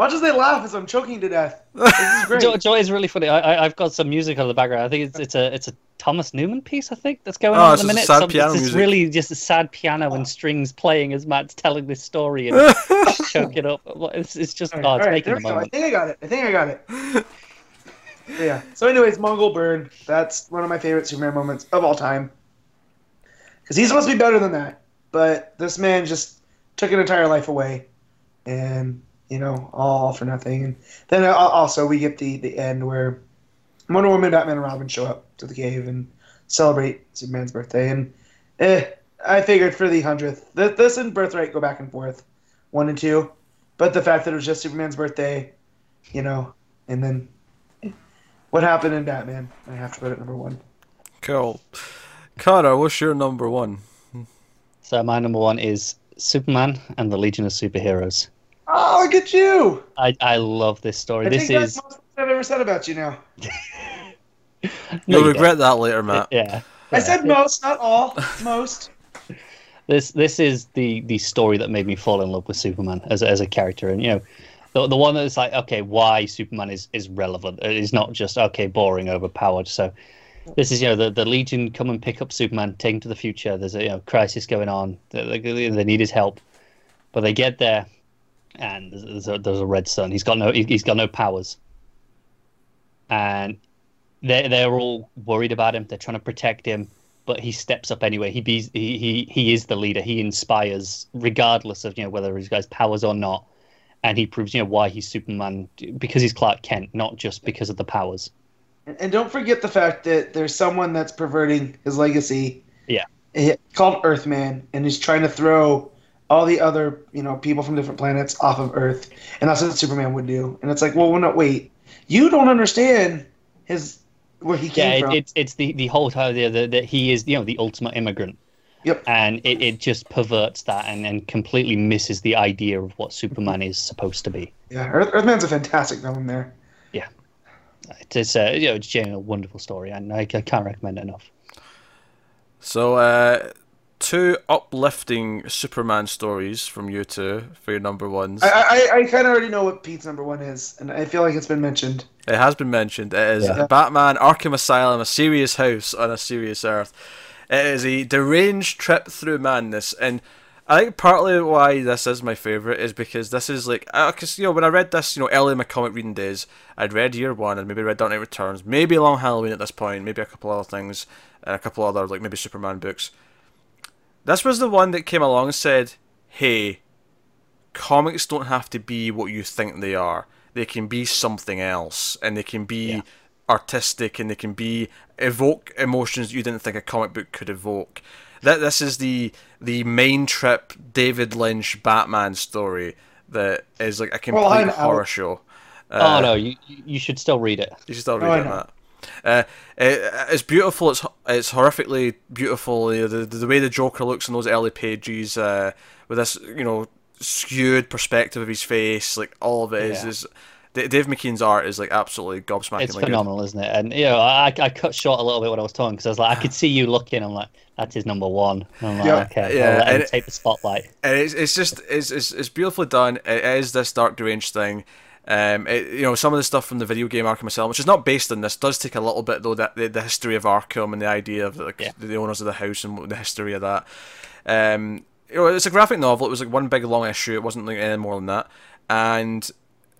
watch as they laugh as I'm choking to death. This is great. Joy, Joy is really funny. I, I, I've got some music on the background. I think it's it's a it's a Thomas Newman piece. I think that's going Oh, on at it's the minute. sad Some- piano it's music. really just a sad piano and strings playing as Matt's telling this story and choking up. It's, it's just All oh, right, it's all right, making there the we go. I think I got it. I think I got it. yeah. So, anyways, Mongul Burn. That's one of my favorite Superman moments of all time. Because he's supposed to be better than that, but this man just took an entire life away, and you know, all for nothing. And then uh, also we get the the end where Wonder Woman, Batman, and Robin show up to the cave and celebrate Superman's birthday. And eh, I figured for the hundredth, this and Birthright go back and forth, one and two. But the fact that it was just Superman's birthday, you know, and then what happened in Batman, I have to put it number one. Cool. Connor, what's your number one? So my number one is Superman and the Legion of Superheroes. Oh, look at you! I, I love this story. I this think that's is most I've ever said about you now. No, You'll you regret that later, Matt. yeah. I yeah. said most, not all. Most. this this is the the story that made me fall in love with Superman as a, as a character, and you know, the the one that's like, okay, why Superman is is relevant. It's not just okay, boring, overpowered. So this is you know the the Legion come and pick up Superman, take him to the future. There's a you know crisis going on. They, they, they need his help, but they get there, and there's, there's a, there's a red sun. He's got no he- he's got no powers, and they they're all worried about him. They're trying to protect him but he steps up anyway. He be he, he he is the leader. He inspires regardless of you know whether he's got his powers or not, and he proves you know why he's Superman because he's Clark Kent, not just because of the powers. And, don't forget the fact that there's someone that's perverting his legacy. Yeah. Called Earthman, and he's trying to throw all the other you know people from different planets off of Earth, and that's what Superman would do. And it's like, well, no, wait, you don't understand his where he Yeah, came it, from. it's it's the the whole idea that, that he is you know the ultimate immigrant. Yep. And it, it just perverts that and, and completely misses the idea of what Superman is supposed to be. yeah, Earth, Earthman's a fantastic villain there. Yeah. It is uh, you know it's genuinely a wonderful story and I, I can't recommend it enough. So, uh, two uplifting Superman stories from you two for your number ones. I I, I kind of already know what Pete's number one is, and I feel like it's been mentioned. It has been mentioned. It is Yeah. Batman Arkham Asylum, a serious house on a serious earth. It is a deranged trip through madness, and I think partly why this is my favorite is because this is like, uh, because you know, when I read this, you know, early in my comic reading days, I'd read Year One and maybe read Dark Knight Returns, maybe Long Halloween at this point, maybe a couple other things, and a couple other like maybe Superman books. This was the one that came along and said, "Hey, comics don't have to be what you think they are. They can be something else, and they can be Yeah. artistic, and they can be evoke emotions you didn't think a comic book could evoke. That this is the the main trip David Lynch Batman story that is like a complete Well, horror out. show. oh uh, no, you you should still read it. You should still Oh, I read know. that. Uh, it, it's beautiful. It's it's horrifically beautiful. You know, the the way the Joker looks in those early pages, uh, with this you know skewed perspective of his face, like all of it is Yeah. is. D- Dave McKean's art is like absolutely gobsmacking. It's good. phenomenal, isn't it? And you know, I, I cut short a little bit when I was talking because I was like, I could see you looking. I'm like, that's number one. And I'm like, Yeah. okay, Yeah, I'll let take the spotlight. and it's it's just it's it's, it's beautifully done. It is this dark deranged thing. Um, it, you know, some of the stuff from the video game Arkham Asylum, which is not based on this, does take a little bit though. That the, the history of Arkham and the idea of like, Yeah. the owners of the house and the history of that. Um, you know, it's a graphic novel. It was like one big long issue. It wasn't like any more than that. And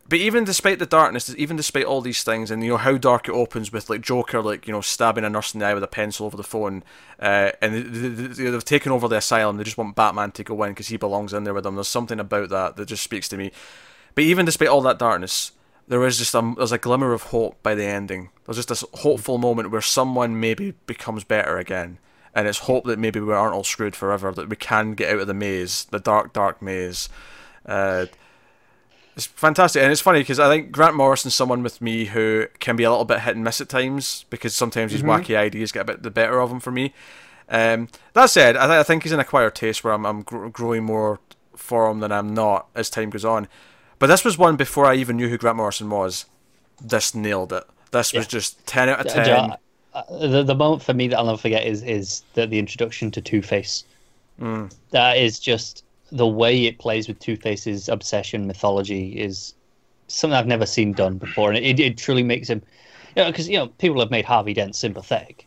but even despite the darkness, even despite all these things, and you know how dark it opens with like Joker, like you know stabbing a nurse in the eye with a pencil over the phone, uh, and they, they've taken over the asylum. They just want Batman to go in because he belongs in there with them. There's something about that that just speaks to me. But even despite all that darkness, there is just a there's a glimmer of hope by the ending. There's just this hopeful moment where someone maybe becomes better again, and it's hope that maybe we aren't all screwed forever. That we can get out of the maze, the dark, dark maze. Uh, it's fantastic, and it's funny because I think Grant Morrison's someone with me who can be a little bit hit and miss at times because sometimes his wacky ideas get a bit the better of him for me. Um, that said, I, th- I think he's an acquired taste where I'm, I'm gr- growing more for him than I'm not as time goes on. But this was one before I even knew who Grant Morrison was. This nailed it. This was Yeah. just ten out of ten. Joe, the the moment for me that I'll never forget is is the, the introduction to Two Face. Mm. That is just the way it plays with Two Face's obsession mythology is something I've never seen done before, and it, it truly makes him. You know, because you know people have made Harvey Dent sympathetic,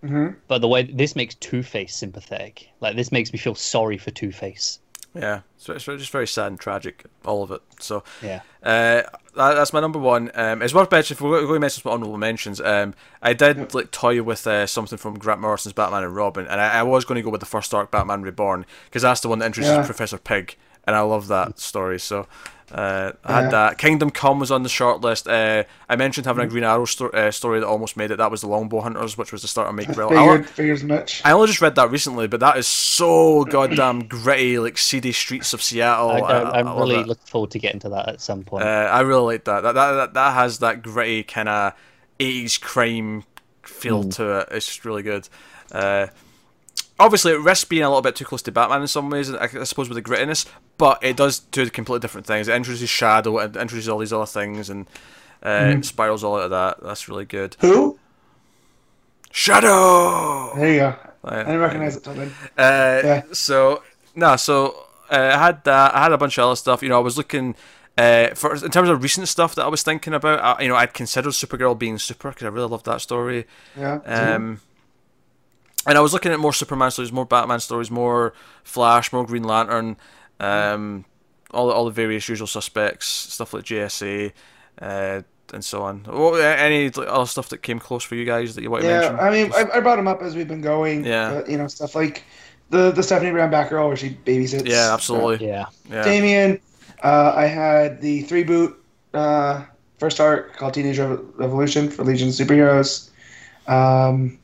hmm but the way this makes Two Face sympathetic, like this makes me feel sorry for Two Face. Yeah, so it's just very sad and tragic, all of it. So Yeah. Uh, that, that's my number one. Um, it's worth mentioning. If we're going to mention some honorable mentions, um, I did like toy with uh, something from Grant Morrison's Batman and Robin, and I, I was going to go with the first arc, Batman Reborn, because that's the one that introduces Yeah. Professor Pig, and I love that story. So uh, I Yeah. had that. Kingdom Come was on the short list. Uh, I mentioned having a Green Arrow sto- uh, story that almost made it. That was the Longbow Hunters, which was the start of Mike Grell. I, figures much. I only just read that recently, but that is so goddamn gritty, like seedy streets of Seattle. I, I, I, I I'm really it. looking forward to getting to that at some point. Uh, I really like that. That that that, that has that gritty kind of eighties crime feel to it. It's just really good. Obviously, it risks being a little bit too close to Batman in some ways. I, I suppose with the grittiness, but it does two completely different things. It introduces Shado, it introduces all these other things, and uh, it spirals all out of that. That's really good. Who? Shado. There you go. I didn't recognize it. Uh, Yeah. So no, so uh, I had that. I had a bunch of other stuff. You know, I was looking uh, for in terms of recent stuff that I was thinking about. I, you know, I'd considered Supergirl being super because I really loved that story. Yeah. Um, and I was looking at more Superman stories, more Batman stories, more Flash, more Green Lantern, um, all the, all the various usual suspects, stuff like JSA, uh, and so on. What, any like, other stuff that came close for you guys that you want to yeah, mention? I mean, I, I brought them up as we've been going. Yeah. but, you know, stuff like the the Stephanie Brown Batgirl where she babysits. yeah, absolutely. yeah. Yeah. Damian. Uh, I had the three boot uh, first arc called Teenage Revolution for Legion of Superheroes. Um,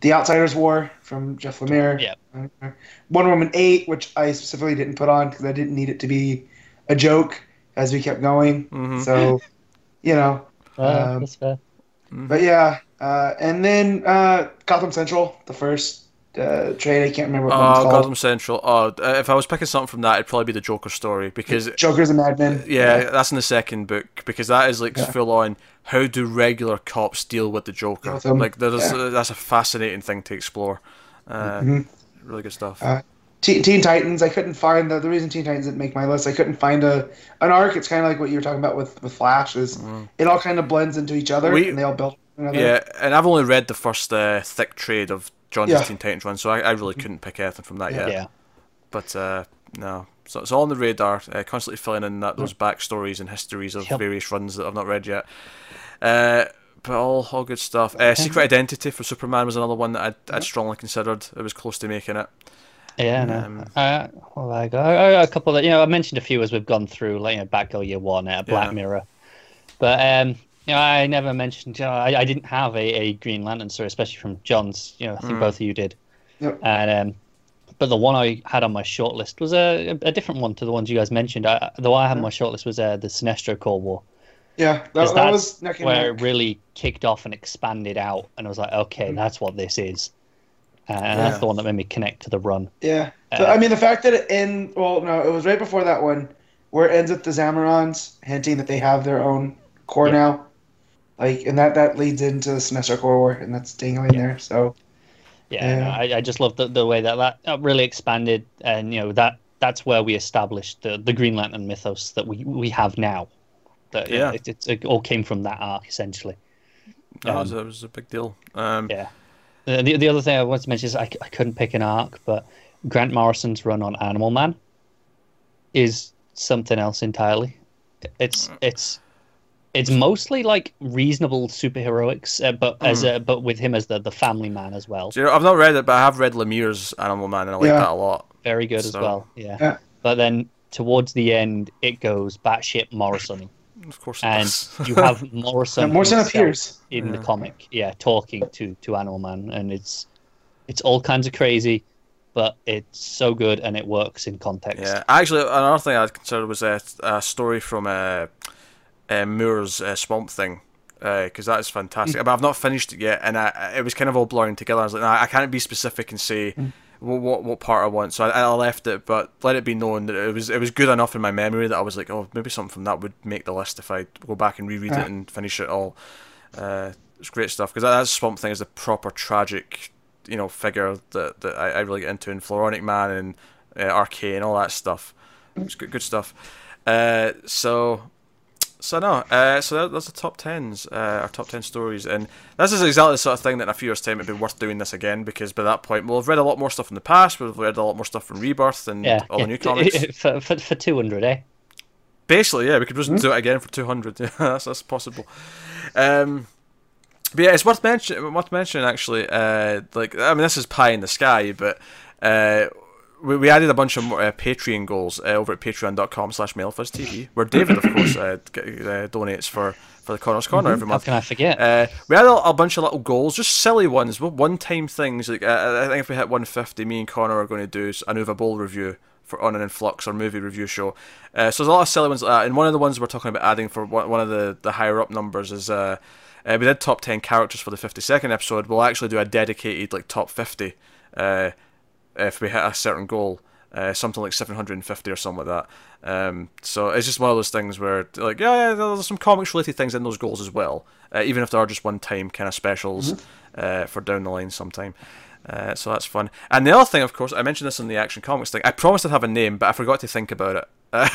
The Outsiders War from Jeff Lemire. Yeah. Wonder Woman 8, which I specifically didn't put on because I didn't need it to be a joke as we kept going. Mhm. So, you know. Uh, Um, that's fair. But yeah. Uh, and then uh, Gotham Central, the first uh, trade. I can't remember what Oh, called. Gotham Central. Oh, uh, if I was picking something from that, it'd probably be the Joker story because Joker's a madman. yeah, that's in the second book because that is like Yeah. full on. How do regular cops deal with the Joker? Him, Like there's yeah. that's a fascinating thing to explore. Uh, Mhm. Really good stuff. Uh, Teen, Titans. I couldn't find the, the reason Teen Titans didn't make my list. I couldn't find a an arc. It's kind of like what you were talking about with with Flash. Is it all kind of blends into each other Mm. We- and they all build another. yeah, and I've only read the first uh, thick trade of Johns' Yeah. Teen Titans run, so I, I really couldn't pick anything from that Yeah. yet. Yeah. But uh, no, so it's all on the radar. Uh, constantly filling in that those backstories and histories of Yep. various runs that I've not read yet. Uh, but all all good stuff. Uh, Secret Identity for Superman was another one that I'd, I'd strongly considered. It was close to making it. Yeah, Um, no. Uh, well, I got I got a couple of you know I mentioned a few as we've gone through, like you know, Batgirl Year One, uh, Black Yeah. Mirror, but um, know, I never mentioned. You know, I, I didn't have a, a Green Lantern story, especially from Johns. You know, I think Mm. both of you did. Yep. And um, but the one I had on my shortlist was a, a different one to the ones you guys mentioned. I, the one I had on my shortlist was uh, the Sinestro Corps War. Yeah, that, that was neck where neck. it really kicked off and expanded out, and I was like, okay, that's what this is, uh, and Yeah. that's the one that made me connect to the run. Yeah, Uh, I mean the fact that it end. Well, no, it was right before that one where it ends with the Zamarons hinting that they have their own Corps Yeah. now. Like, and that that leads into the Sinestro Corps War and that's dangling there. So Yeah, Yeah. no, I, I just love the, the way that that uh, really expanded, and you know that that's where we established the, the Green Lantern mythos that we, we have now. That, you know, Yeah. it, it's- it all came from that arc essentially. That, Um, was, that was a big deal. Um, Yeah. The, the the other thing I wanted to mention is I, I couldn't pick an arc, but Grant Morrison's run on Animal Man is something else entirely. It's it's it's mostly like reasonable superheroics, uh, but as a, but with him as the, the family man as well. do you know, I've not read it, but I have read Lemire's Animal Man, and I like Yeah. that a lot. Very good as well. Yeah. Yeah. But then towards the end, it goes batshit Morrison, Of course, it and does. you have Morrison. and Morrison appears. in the comic. Yeah, talking to to Animal Man, and it's it's all kinds of crazy, but it's so good and it works in context. Yeah, actually, another thing I'd consider was a, a story from uh, uh, Moore's uh, Swamp Thing, because that is fantastic. But I've not finished it yet, and I, it was kind of all blurring together. I was like, nah, I can't be specific and say what, what what part I want, so I, I left it. But let it be known that it was it was good enough in my memory that I was like, oh, maybe something from that would make the list if I go back and reread Yeah. it and finish it all. Uh, it's great stuff because that, that Swamp Thing is a proper tragic, you know, figure that that I, I really get into, in Floronic Man and uh, Arcane and all that stuff. It's good, good stuff. Uh, so, so no, uh, so that, that's the top tens, uh, our top ten stories, and this is exactly the sort of thing that in a few years' time it'd be worth doing this again because by that point we'll have read a lot more stuff in the past, we'll have read a lot more stuff from Rebirth and Yeah, all yeah. the new comics. for, for, for 200, eh? Basically, yeah, we could just do it again for two hundred. That's that's possible. Um, but yeah, it's worth mentioning. Worth mentioning actually. Uh, like I mean, this is pie in the sky, but uh, we, we added a bunch of more, uh, Patreon goals uh, over at patreon.com slash mailfuzztv, where David, of course, uh, g- uh, donates for for the Corner's Corner every month. How can I forget? Uh, we had a, a bunch of little goals, just silly ones, one time things. Like uh, I think if we hit 150, me and Connor are going to do an Nuva Bowl review for on an Influx or movie review show. Uh, so there's a lot of silly ones like that. And one of the ones we're talking about adding for one, one of the, the higher up numbers is uh, uh, we did top 10 characters for the 52nd episode. We'll actually do a dedicated like top 50 uh, if we hit a certain goal. Uh, something like 750 or something like that. Um, so it's just one of those things where, like, yeah, yeah there's some comics related things in those goals as well, uh, even if they are just one time kind of specials uh, for down the line sometime. Uh, so that's fun. And the other thing, of course, I mentioned this in the Action Comics thing. I promised I'd have a name, but I forgot to think about it uh,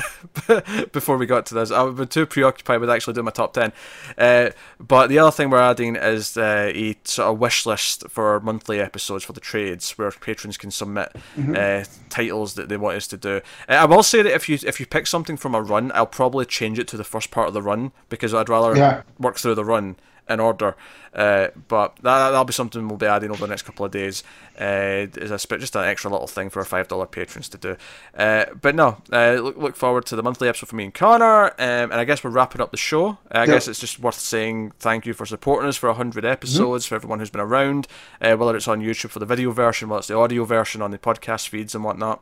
before we got to this. I've been too preoccupied with actually doing my top 10. Uh, but the other thing we're adding is uh, a sort of wish list for monthly episodes for the trades where patrons can submit uh, titles that they want us to do. Uh, I will say that if you if you pick something from a run, I'll probably change it to the first part of the run because I'd rather Yeah. work through the run in order. Uh, but that, that'll be something we'll be adding over the next couple of days. Uh, is a just an extra little thing for our five dollar patrons to do. Uh, but no, uh, look, look forward to the monthly episode for me and Connor. Um, and I guess we're wrapping up the show. I Yep. guess it's just worth saying thank you for supporting us for hundred episodes for everyone who's been around, uh, whether it's on YouTube for the video version, whether it's the audio version on the podcast feeds and whatnot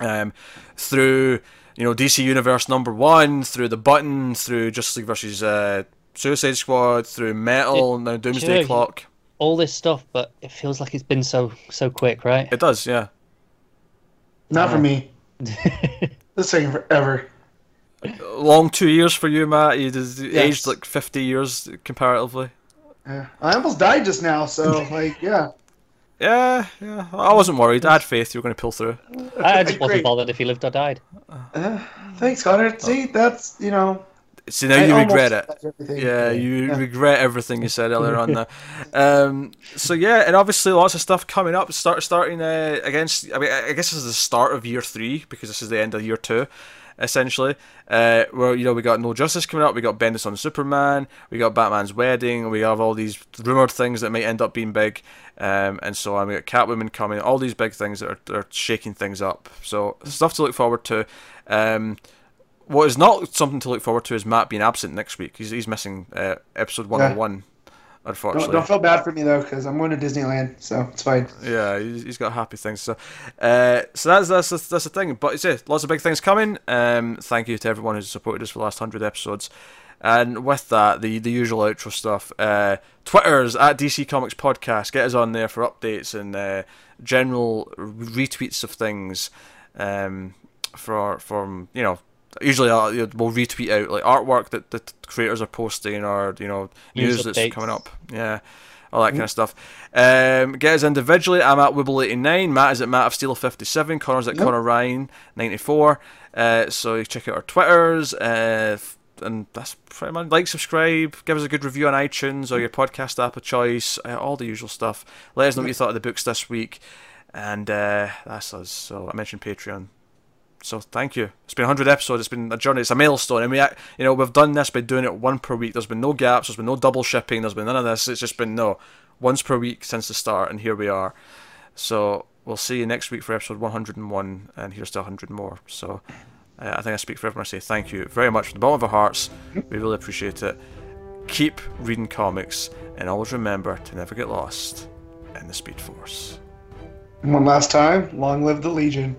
um, through you know DC Universe number one, through the button, through Justice League versus uh, Suicide Squad, through Metal, now Doomsday Sure. Clock. All this stuff, but it feels like it's been so so quick, right? It does, yeah. Not for me. This taking forever. Long two years for you, Matt. You just Yes. aged like fifty years comparatively. Yeah. I almost died just now, so like, yeah. Yeah, yeah. I wasn't worried. I had faith you were going to pull through. I just wasn't Great. bothered if he lived or died. Uh, thanks, Connor. See, that's you know. See, now I you regret it. Yeah, you Yeah. regret everything you said earlier on there. Um, so yeah, and obviously lots of stuff coming up. Start starting uh, against. I mean, I I guess this is the start of year three because this is the end of year two, essentially. Uh, where you know we got No Justice coming up, we got Bendis on Superman, we got Batman's wedding, we have all these rumored things that might end up being big, um, and so on. We got Catwoman coming, all these big things that are, are shaking things up. So stuff to look forward to. Um, what is not something to look forward to is Matt being absent next week. He's, he's missing uh, episode 101, Don't, unfortunately. don't feel bad for me though, because I'm going to Disneyland, so it's fine. Yeah, he's, he's got happy things. So, uh, so that's that's that's, that's the thing. But it's it. Lots of big things coming. Um, thank you to everyone who's supported us for the last hundred episodes. And with that, the the usual outro stuff. Uh, Twitter's at DC Comics Podcast. Get us on there for updates and uh, general retweets of things. Um, for from you know. Usually, I'll, you know, we'll retweet out like artwork that the creators are posting, or you know, News news that's updates. coming up. Yeah, all that kind of stuff. Um, get us individually. I'm at Wibble89. Matt is at Matt of Steel57. Connor's at Yep. Connor Ryan94. Uh, so you check out our Twitters. Uh, and that's pretty much like, subscribe, give us a good review on iTunes or your podcast app of choice, uh, all the usual stuff. Let us know what you thought of the books this week, and uh, that's us. So I mentioned Patreon. So thank you. It's been 100 episodes. It's been a journey. It's a milestone, and we, you know, we've done this by doing it one per week. There's been no gaps. There's been no double shipping. There's been none of this. It's just been no once per week since the start, and here we are. So we'll see you next week for episode 101, and here's to 100 more. So uh, I think I speak for everyone. I say thank you very much from the bottom of our hearts. We really appreciate it. Keep reading comics, and always remember to never get lost in the Speed Force. One last time, long live the Legion.